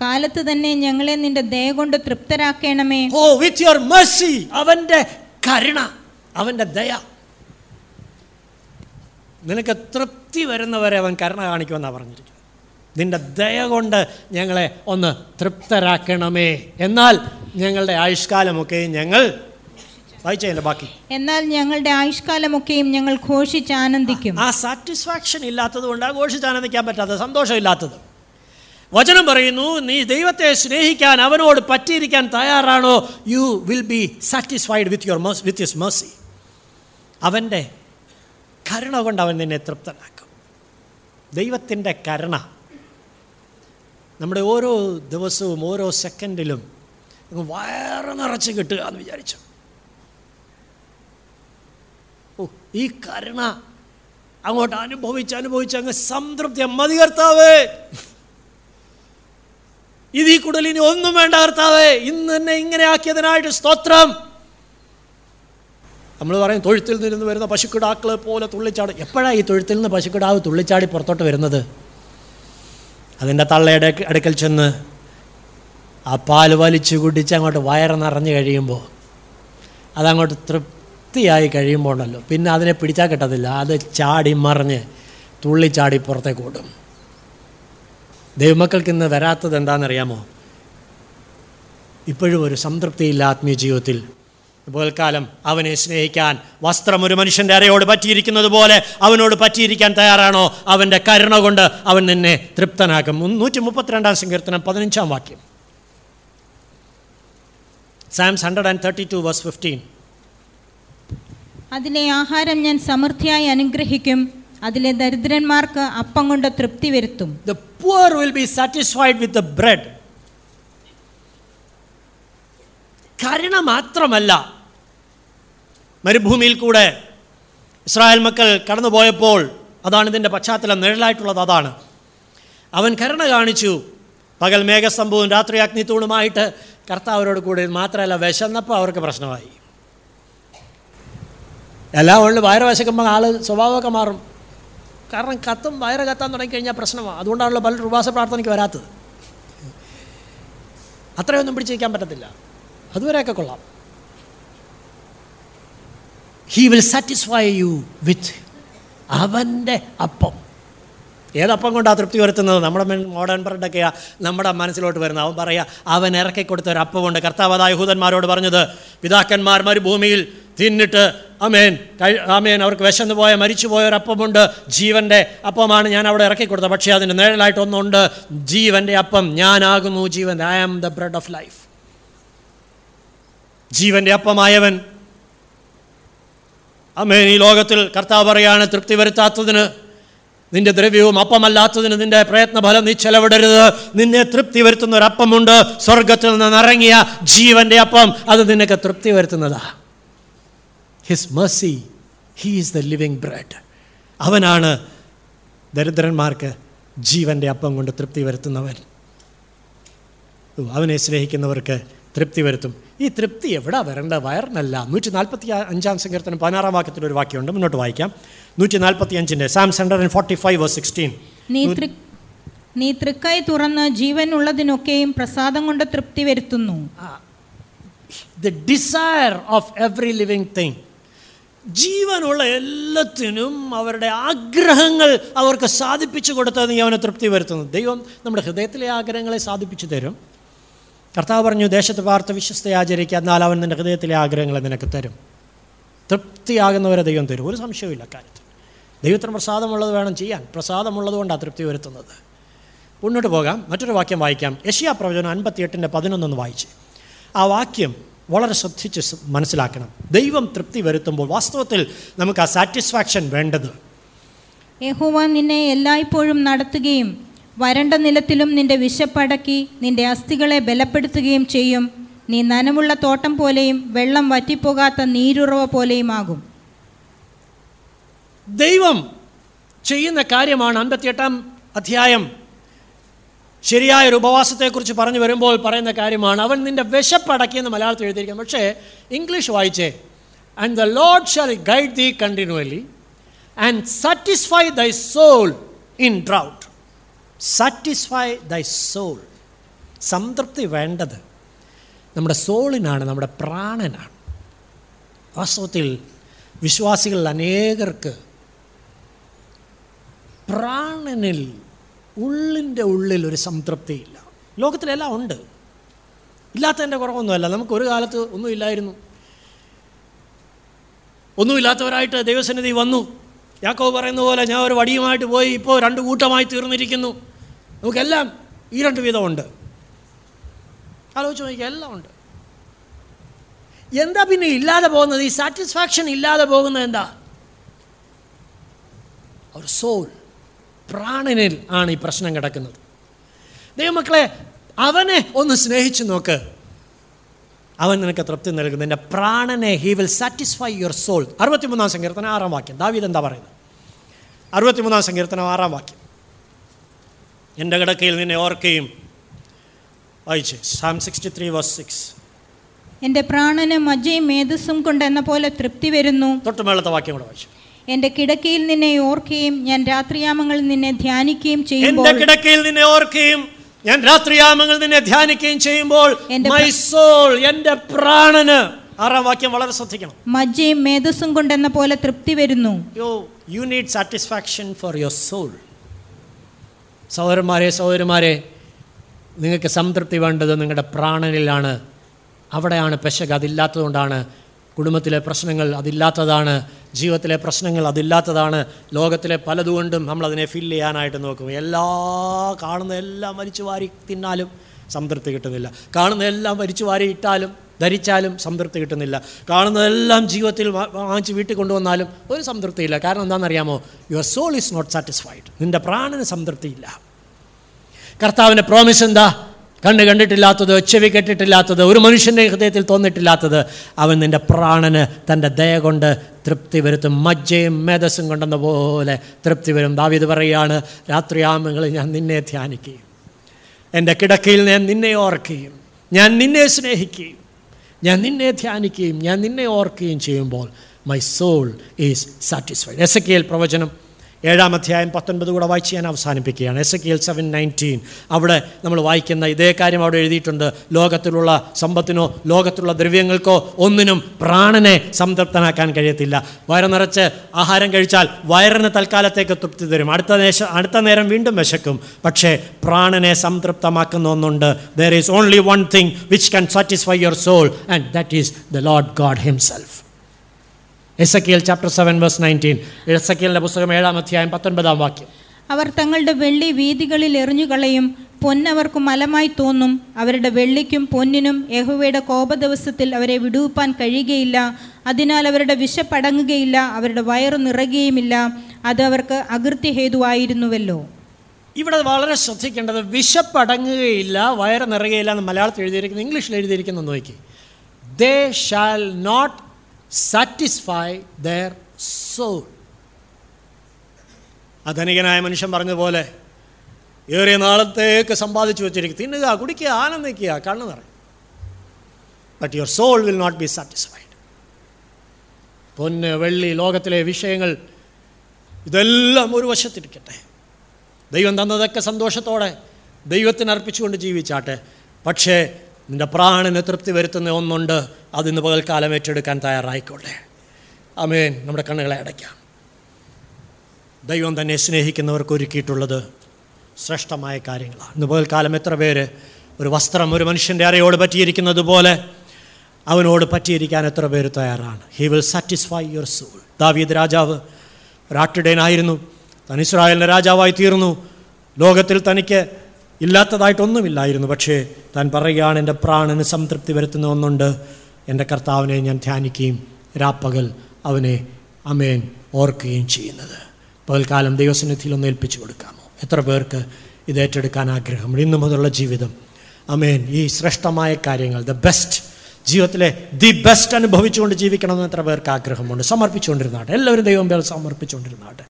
കാലത്ത് തന്നെ ഞങ്ങളെ നിന്റെ ദയ കൊണ്ട് തൃപ്തരാക്കണമേ. ഓ വിത്ത് യുവർ mercy അവന്റെ കരുണ അവന്റെ ദയ. നിനക്ക് തൃപ്തി വരുന്നവരെ അവൻ കരുണ കാണിക്കുമെന്നാണ് പറഞ്ഞിരിക്കുന്നത്. നിന്റെ ദയ കൊണ്ട് ഞങ്ങളെ ഒന്ന് തൃപ്തരാക്കണമേ. എന്നാൽ ഞങ്ങളുടെ ആയുഷ്കാലമൊക്കെ ഞങ്ങൾ വായിച്ചതിന്റെ ബാക്കി. എന്നാൽ ഞങ്ങളുടെ ആയുഷ്കാലമൊക്കെയും ഞങ്ങൾ ഘോഷിച്ച് ആനന്ദിക്കും. ആ സാറ്റിസ്ഫാക്ഷൻ ഇല്ലാത്തത് കൊണ്ട് ഘോഷിച്ച് ആനന്ദിക്കാൻ പറ്റാത്തത് സന്തോഷമില്ലാത്തത്. വചനം പറയുന്നു നീ ദൈവത്തെ സ്നേഹിക്കാൻ അവനോട് പറ്റിയിരിക്കാൻ തയ്യാറാണോ? You will be satisfied with your with his mercy അവന്റെ കരുണ കൊണ്ട് അവൻ നിന്നെ തൃപ്തനാക്കും. ദൈവത്തിന്റെ കരുണ നമ്മുടെ ഓരോ ദിവസവും ഓരോ സെക്കൻഡിലും വയറ് നിറച്ച് കിട്ടുക എന്ന് വിചാരിച്ചു. ഓ ഈ കരുണ അങ്ങോട്ട് അനുഭവിച്ച് അനുഭവിച്ച് അങ്ങ് സംതൃപ്തി. മതി കർത്താവേ. ഇതിൽ കൂടുതൽ ഇനി ഒന്നും വേണ്ട കർത്താവേ. ഇന്ന് തന്നെ ഇങ്ങനെ ആക്കിയതിനായിട്ട് സ്തോത്രം. നമ്മൾ പറയും തൊഴുത്തിൽ നിന്ന് വരുന്ന പശുക്കിടാക്കളെ പോലെ തുള്ളിച്ചാടി. എപ്പോഴാണ് ഈ തൊഴുത്തിൽ നിന്ന് പശുക്കിടാവ് തുള്ളിച്ചാടി പുറത്തോട്ട് വരുന്നത്? അതിന്റെ തള്ളയുടെ അടുക്കൽ ചെന്ന് ആ പാൽ വലിച്ചു കുടിച്ച് അങ്ങോട്ട് വയറ് നിറഞ്ഞു കഴിയുമ്പോൾ അതങ്ങോട്ട് തൃപ്തിയായി കഴിയുമ്പോൾ ഉണ്ടല്ലോ പിന്നെ അതിനെ പിടിച്ചാൽ കിട്ടത്തില്ല. അത് ചാടി മറിഞ്ഞ് തുള്ളിച്ചാടി പുറത്തേക്ക് ഓടും. ദൈവമക്കൾക്ക് ഇന്ന് വരാത്തത് എന്താണെന്നറിയാമോ? ഇപ്പോഴും ഒരു സംതൃപ്തിയില്ല ആത്മീയ ജീവിതത്തിൽ. പോൽക്കാലം അവനെ സ്നേഹിക്കാൻ വസ്ത്രം ഒരു മനുഷ്യന്റെ അരയോട് പറ്റിയിരിക്കുന്നത് പോലെ അവനോട് പറ്റിയിരിക്കാൻ തയ്യാറാണോ? അവന്റെ കരുണ കൊണ്ട് അവൻ നിന്നെ തൃപ്തനാക്കും. നൂറ്റി മുപ്പത്തിരണ്ടാം സങ്കീർത്തനം പതിനഞ്ചാം വാക്യം. Psalms hundred and thirty two verse fifteen അതിലെ ആഹാരം ഞാൻ സമൃദ്ധിയായി അനുഗ്രഹിക്കും. അതിലെ ദരിദ്രന്മാർക്ക് അപ്പം കൊണ്ട് തൃപ്തി വരുത്തും. The poor will be satisfied with bread കരുണ മാത്രമല്ല. മരുഭൂമിയിൽ കൂടെ ഇസ്രായേൽ മക്കൾ കടന്നുപോയപ്പോൾ അതാണ് ഇതിന്റെ പശ്ചാത്തലം നിഴലായിട്ടുള്ളത് അതാണ്. അവൻ കരുണ കാണിച്ചു. പകൽ മേഘസ്തംഭവും രാത്രി അഗ്നിത്തൂണുമായിട്ട് കർത്താവരോട് കൂടെ മാത്രമല്ല വിശന്നപ്പോൾ അവർക്ക് പ്രശ്നമായി. എല്ലാം ഉള്ളു വയറ് വിശക്കുമ്പോൾ ആൾ സ്വഭാവമൊക്കെ മാറും. കാരണം കത്തും വയറ് കത്താൻ തുടങ്ങിക്കഴിഞ്ഞാൽ പ്രശ്നമാണ് അതുകൊണ്ടാണല്ലോ പല ഉപവാസ പ്രാർത്ഥനയ്ക്ക് വരാത്തത്. അത്രയൊന്നും പിടിച്ചിരിക്കാൻ പറ്റത്തില്ല. അതുവരെയൊക്കെ കൊള്ളാം. He will satisfy you with അവന്റെ അപ്പം. ഏതപ്പം കൊണ്ടാണ് തൃപ്തി വരുത്തുന്നത്? നമ്മുടെ മോഡേൺ ബ്രെഡൊക്കെയാണ് നമ്മുടെ മനസ്സിലോട്ട് വരുന്നത്. അവൻ പറയുക അവൻ ഇറക്കി കൊടുത്ത ഒരു അപ്പമുണ്ട് കർത്താവതായ യഹൂദന്മാരോട് പറഞ്ഞത് പിതാക്കന്മാർ മരുഭൂമിയിൽ തിന്നിട്ട് അമേൻ അമേൻ അവർക്ക് വിശന്നു പോയ മരിച്ചു പോയ ഒരു അപ്പമുണ്ട്. ജീവന്റെ അപ്പമാണ് ഞാൻ അവിടെ ഇറക്കി കൊടുത്തത്. പക്ഷേ അതിന്റെ നിഴലായിട്ട് ഒന്നുണ്ട്. ജീവന്റെ അപ്പം ഞാനാകുന്നു. ജീവൻ I am the bread of life ജീവന്റെ അപ്പമായവൻ. അമേൻ ഈ ലോകത്തിൽ കർത്താവ് പറയാണ് തൃപ്തി വരുത്താത്തതിന് നിന്റെ ദ്രവ്യവും അപ്പമല്ലാത്തതിന് നിന്റെ പ്രയത്നഫലം നീ ചെലവിടരുത്. നിന്നെ തൃപ്തി വരുത്തുന്ന ഒരു അപ്പമുണ്ട്. സ്വർഗത്തിൽ നിന്ന് ഇറങ്ങിയ ജീവന്റെ അപ്പം അത് നിനക്ക് തൃപ്തി വരുത്തുന്നതാ. His mercy he is the living bread അവനാണ് ദരിദ്രന്മാർക്ക് ജീവന്റെ അപ്പം കൊണ്ട് തൃപ്തി വരുത്തുന്നവൻ. അവനെ സ്നേഹിക്കുന്നവർക്ക് തൃപ്തി വരുത്തും. ഈ തൃപ്തി എവിടെ വരേണ്ട? വയറിനല്ല. നൂറ്റി നാൽപ്പത്തി അഞ്ചാം സങ്കീർത്തനം പതിനാറാം വാക്യത്തിൽ ഒരു വാക്യമുണ്ട്. മുന്നോട്ട് വായിക്കാം. നൂറ്റി നാൽപ്പത്തി അഞ്ചിന്റെ Psalms hundred and forty five sixteen നീ തൃക്കൈ തുറന്ന് ജീവനുള്ളതിനൊക്കെയും പ്രസാദം കൊണ്ട് തൃപ്തി വരുത്തുന്നു. The desire of every living thing. ജീവനുള്ള എല്ലാത്തിനും അവരുടെ ആഗ്രഹങ്ങൾ അവർക്ക് സാധിപ്പിച്ചു കൊടുത്തത് നീ അവനെ തൃപ്തി വരുത്തുന്നു. ദൈവം നമ്മുടെ ഹൃദയത്തിലെ ആഗ്രഹങ്ങളെ സാധിപ്പിച്ചു തരും. കർത്താവ് പറഞ്ഞു ദേശത്ത് പാർത്ത് വിശ്വസ്ത ആചരിക്കുക എന്നാൽ അവൻ നിന്റെ ഹൃദയത്തിലെ ആഗ്രഹങ്ങളെ നിനക്ക് തരും. തൃപ്തിയാകുന്നവരെ ദൈവം തരും. ഒരു സംശയവുമില്ല കാര്യത്തിൽ. ദൈവത്തിന് പ്രസാദമുള്ളത് വേണം ചെയ്യാൻ. പ്രസാദമുള്ളത് കൊണ്ടാണ് തൃപ്തി വരുത്തുന്നത്. മുന്നോട്ട് പോകാം. മറ്റൊരു വാക്യം വായിക്കാം. യഷ്യാ പ്രവചനം അൻപത്തിയെട്ടിന്റെ പതിനൊന്നൊന്ന് വായിച്ച്. ആ വാക്യം വളരെ ശ്രദ്ധിച്ച് മനസ്സിലാക്കണം. ദൈവം തൃപ്തി വരുത്തുമ്പോൾ വാസ്തവത്തിൽ നമുക്ക് ആ സാറ്റിസ്ഫാക്ഷൻ വേണ്ടത്. യഹോവ നിന്നെ എല്ലായ്പ്പോഴും നടത്തുകയും വരണ്ട നിലത്തിലും നിന്റെ വിശപ്പടക്കി നിന്റെ അസ്ഥികളെ ബലപ്പെടുത്തുകയും ചെയ്യും. നീ നനമുള്ള തോട്ടം പോലെയും വെള്ളം വറ്റിപ്പോകാത്ത നീരുറവ പോലെയും ആകും ദൈവം ചെയ്യുന്ന കാര്യമാണ് അൻപത്തിയെട്ടാം അധ്യായം. ശരിയായ ഒരു ഉപവാസത്തെക്കുറിച്ച് പറഞ്ഞു വരുമ്പോൾ പറയുന്ന കാര്യമാണ് അവൻ നിന്റെ വിശപ്പടക്കിയെന്ന് മലയാളത്തിൽ എഴുതിയിരിക്കുന്നത് പക്ഷേ ഇംഗ്ലീഷ് വായിച്ചേ and the Lord shall guide thee continually and satisfy thy soul in drought satisfy thy soul സംതൃപ്തി വേണ്ടത് നമ്മുടെ സോളിനാണ് നമ്മുടെ പ്രാണനാണ്. വാസ്തവത്തിൽ വിശ്വാസികളിൽ അനേകർക്ക് പ്രാണനിൽ ഉള്ളിന്റെ ഉള്ളിൽ ഒരു സംതൃപ്തിയില്ല. ലോകത്തിലെല്ലാം ഉണ്ട്. ഇല്ലാത്തതിന്റെ കുറവൊന്നുമല്ല. നമുക്ക് ഒരു കാലത്ത് ഒന്നുമില്ലായിരുന്നു ഒന്നുമില്ലാത്തവരായിട്ട് ദൈവസന്നിധി വന്നു. യാക്കോ പറയുന്ന പോലെ ഞാൻ ഒരു വടിയുമായിട്ട് പോയി ഇപ്പോൾ രണ്ട് കൂട്ടമായി തീർന്നിരിക്കുന്നു. നമുക്കെല്ലാം ഈ രണ്ട് വീതമുണ്ട് ആലോചിച്ച് നോക്കിയാൽ എല്ലാം ഉണ്ട്. എന്താ പിന്നെ ഇല്ലാതെ പോകുന്നത്? ഈ സാറ്റിസ്ഫാക്ഷൻ ഇല്ലാതെ പോകുന്നത് എന്താ? ഒരു സോൾ പ്രാണനിൽ ആണ് ഈ പ്രശ്നം കിടക്കുന്നത്. ദൈവമക്കളെ അവനെ ഒന്ന് സ്നേഹിച്ചു നോക്ക്. അവൻ നിനക്ക് തൃപ്തി നൽകുന്നു. എന്റെ പ്രാണനെ he will satisfy your soul അറുപത്തിമൂന്നാം സങ്കീർത്തനം ആറാം വാക്യം. ദാവീദ് എന്താ പറയുന്നത്? അറുപത്തിമൂന്നാം സങ്കീർത്തനം ആറാം വാക്യം. എന്റെ കിടക്കയിൽ നിന്നെ ഓർക്കുകയും വായിച്ച്. Psalm sixty three verse six എന്റെ പ്രാണന് മജ്ജയും മേധസ്സും കൊണ്ട് എന്ന പോലെ തൃപ്തി വരുന്നു. തൊട്ടുമേളത്തെ വാക്യം കൂടെ വായിച്ചു. എന്റെ കിടക്കയിൽ നിന്നെ ഓർക്കുകയും ഞാൻ രാത്രിയാമങ്ങളിൽ നിന്നെ ധ്യാനിക്കുകയും എന്റെ കിടക്കയിൽ നിന്നെ ഓർക്കുകയും ഞാൻ രാത്രിയാമങ്ങൾ നിന്നെ ധ്യാനിക്കുകയും ചെയ്യുമ്പോൾ എന്റെ മൈ സോൾ എന്റെ പ്രാണന് ആറാം വാക്യം വളരെ ശ്രദ്ധിക്കണം. മജ്ജയും മേധസ്സും കൊണ്ടെന്ന പോലെ തൃപ്തി വരുന്നു. Yo you need satisfaction for your soul സഹോദരന്മാരെ സഹോദരന്മാരെ നിങ്ങൾക്ക് സംതൃപ്തി വേണ്ടത് നിങ്ങളുടെ പ്രാണനിലാണ്. അവിടെയാണ് പെശക് അതില്ലാത്തതുകൊണ്ടാണ് കുടുംബത്തിലെ പ്രശ്നങ്ങൾ അതില്ലാത്തതാണ് ജീവിതത്തിലെ പ്രശ്നങ്ങൾ അതില്ലാത്തതാണ് ലോകത്തിലെ പലതുകൊണ്ടും നമ്മളതിനെ ഫില്ല് ചെയ്യാനായിട്ട് നോക്കും. എല്ലാ കാണുന്ന എല്ലാം വലിച്ചു വാരി തിന്നാലും സംതൃപ്തി കിട്ടുന്നില്ല. കാണുന്ന എല്ലാം വലിച്ചു വാരി ഇട്ടാലും ധരിച്ചാലും സംതൃപ്തി കിട്ടുന്നില്ല. കാണുന്നതെല്ലാം ജീവിതത്തിൽ വാങ്ങിച്ച് വീട്ടിൽ കൊണ്ടുവന്നാലും ഒരു സംതൃപ്തിയില്ല. കാരണം എന്താണെന്നറിയാമോ? Your soul is not satisfied നിന്റെ പ്രാണന് സംതൃപ്തിയില്ല. കർത്താവിന്റെ പ്രോമിസ് എന്താ? കണ്ണ് കണ്ടിട്ടില്ലാത്തത് ചെവി കേട്ടിട്ടില്ലാത്തത് ഒരു മനുഷ്യന്റെ ഹൃദയത്തിൽ തോന്നിട്ടില്ലാത്തത് അവൻ നിന്റെ പ്രാണന് തന്റെ ദയ കൊണ്ട് തൃപ്തി വരുത്തും. മജ്ജയും മേധസ്സും കൊണ്ടെന്ന പോലെ തൃപ്തി വരും. ദാവിത് പറയുകയാണ് രാത്രിയാമങ്ങളിൽ ഞാൻ നിന്നെ ധ്യാനിക്കുകയും എന്റെ കിടക്കയിൽ ഞാൻ നിന്നെ ഓർക്കുകയും ഞാൻ നിന്നെ സ്നേഹിക്കുകയും ഞാൻ നിന്നെ ധ്യാനിക്കുകയും ഞാൻ നിന്നെ ഓർക്കുകയും ചെയ്യുമ്പോൾ my soul is satisfied Ezekiel പ്രവചനം. ഏഴാം അധ്യായം പത്തൊൻപത് കൂടെ വായിച്ച് ഞാൻ അവസാനിപ്പിക്കുകയാണ്. Ezekiel seven nineteen അവിടെ നമ്മൾ വായിക്കുന്ന ഇതേ കാര്യം അവിടെ എഴുതിയിട്ടുണ്ട്. ലോകത്തിലുള്ള സമ്പത്തിനോ ലോകത്തിലുള്ള ദ്രവ്യങ്ങൾക്കോ ഒന്നിനും പ്രാണനെ സംതൃപ്തനാക്കാൻ കഴിയത്തില്ല. വയറ് നിറച്ച് ആഹാരം കഴിച്ചാൽ വയറിന് തൽക്കാലത്തേക്ക് തൃപ്തി തരും. അടുത്ത നേശ അടുത്ത നേരം വീണ്ടും വിശക്കും. പക്ഷേ പ്രാണനെ സംതൃപ്തമാക്കുന്ന ഒന്നുണ്ട്. There is only one thing which can satisfy your soul and that is the Lord God himself Ezekiel chapter seven verse nineteen S എ കെലിന്റെ പുസ്തകം ഏഴാം അധ്യായം പത്തൊൻപതാം വാക്യം. അവർ തങ്ങളുടെ വെള്ളി വീതികളിൽ എറിഞ്ഞുകളയും പൊന്നവർക്ക് മലമായി തോന്നും. അവരുടെ വെള്ളിക്കും പൊന്നിനും യഹോവയുടെ കോപദിവസത്തിൽ അവരെ വിടുവിപ്പാൻ കഴിയുകയില്ല. അതിനാൽ അവരുടെ വിശപ്പടങ്ങുകയില്ല. അവരുടെ വയറ് നിറയുകയുമില്ല. അത് അവർക്ക് അകൃത്യഹേതുവായിരുന്നുവല്ലോ. ഇവിടെ വളരെ ശ്രദ്ധിക്കേണ്ടത് വിശപ്പടങ്ങുകയില്ല വയറ് നിറയുകയില്ല എന്ന് മലയാളത്തിൽ എഴുതിയിരിക്കുന്നു ഇംഗ്ലീഷിൽ എഴുതിയിരിക്കുന്നു നോക്കി. They shall not satisfy their soul അധനികനായ മനുഷ്യൻ പറഞ്ഞതുപോലെ ഏറിയ നാളത്തേക്ക് സമ്പാദിച്ചു വെച്ചിരിക്കും തിന്നുക കുടിക്കുക ആനന്ദിക്കുക കണ്ണു നിറയും. But your soul will not be satisfied പൊന്ന് വെള്ളി ലോകത്തിലെ വിഷയങ്ങൾ ഇതെല്ലാം ഒരു വശത്തിരിക്കട്ടെ. ദൈവം തന്നതൊക്കെ സന്തോഷത്തോടെ ദൈവത്തിന് അർപ്പിച്ചുകൊണ്ട് ജീവിച്ചാട്ടെ. പക്ഷേ നിന്റെ പ്രാണന് തൃപ്തി വരുത്തുന്ന ഒന്നുണ്ട് അതിന്ന് പകൽക്കാലം ഏറ്റെടുക്കാൻ തയ്യാറായിക്കോട്ടെ. അമേൻ നമ്മുടെ കണ്ണുകളെ അടയ്ക്കാം. ദൈവം തന്നെ സ്നേഹിക്കുന്നവർക്ക് ഒരുക്കിയിട്ടുള്ളത് ശ്രേഷ്ഠമായ കാര്യങ്ങളാണ്. ഇന്ന് പകൽക്കാലം എത്ര പേര് ഒരു വസ്ത്രം ഒരു മനുഷ്യന്റെ അരയോട് പറ്റിയിരിക്കുന്നത് പോലെ അവനോട് പറ്റിയിരിക്കാൻ എത്ര പേര് തയ്യാറാണ്. He will satisfy your soul Daveed രാജാവ് ഒരാട്ടിടയനായിരുന്നു താൻ ഇസ്രായേലിന്റെ രാജാവായി തീർന്നു. ലോകത്തിൽ തനിക്ക് ഇല്ലാത്തതായിട്ടൊന്നുമില്ലായിരുന്നു. പക്ഷേ താൻ പറയുകയാണ് എന്റെ പ്രാണന് സംതൃപ്തി വരുത്തുന്ന ഒന്നുണ്ട്. എന്റെ കർത്താവിനെ ഞാൻ ധ്യാനിക്കുകയും രാപ്പകൽ അവനെ അമേൻ ഓർക്കുകയും ചെയ്യുന്നത്. പകൽക്കാലം ദൈവസന്നിധിയിൽ ഒന്ന് ഏൽപ്പിച്ചു കൊടുക്കാമോ? എത്ര പേർക്ക് ഇത് ഏറ്റെടുക്കാൻ ആഗ്രഹം ഇന്നു മുതലുള്ള ജീവിതം. അമേൻ. ഈ ശ്രേഷ്ഠമായ കാര്യങ്ങൾ ദ ബെസ്റ്റ് ജീവിതത്തിലെ ദി ബെസ്റ്റ് അനുഭവിച്ചുകൊണ്ട് ജീവിക്കണമെന്ന് എത്ര പേർക്ക് ആഗ്രഹമുണ്ട്? സമർപ്പിച്ചുകൊണ്ടിരുന്നാട്ടെ. എല്ലാവരും ദൈവം പേർ സമർപ്പിച്ചുകൊണ്ടിരുന്നാട്ടെ.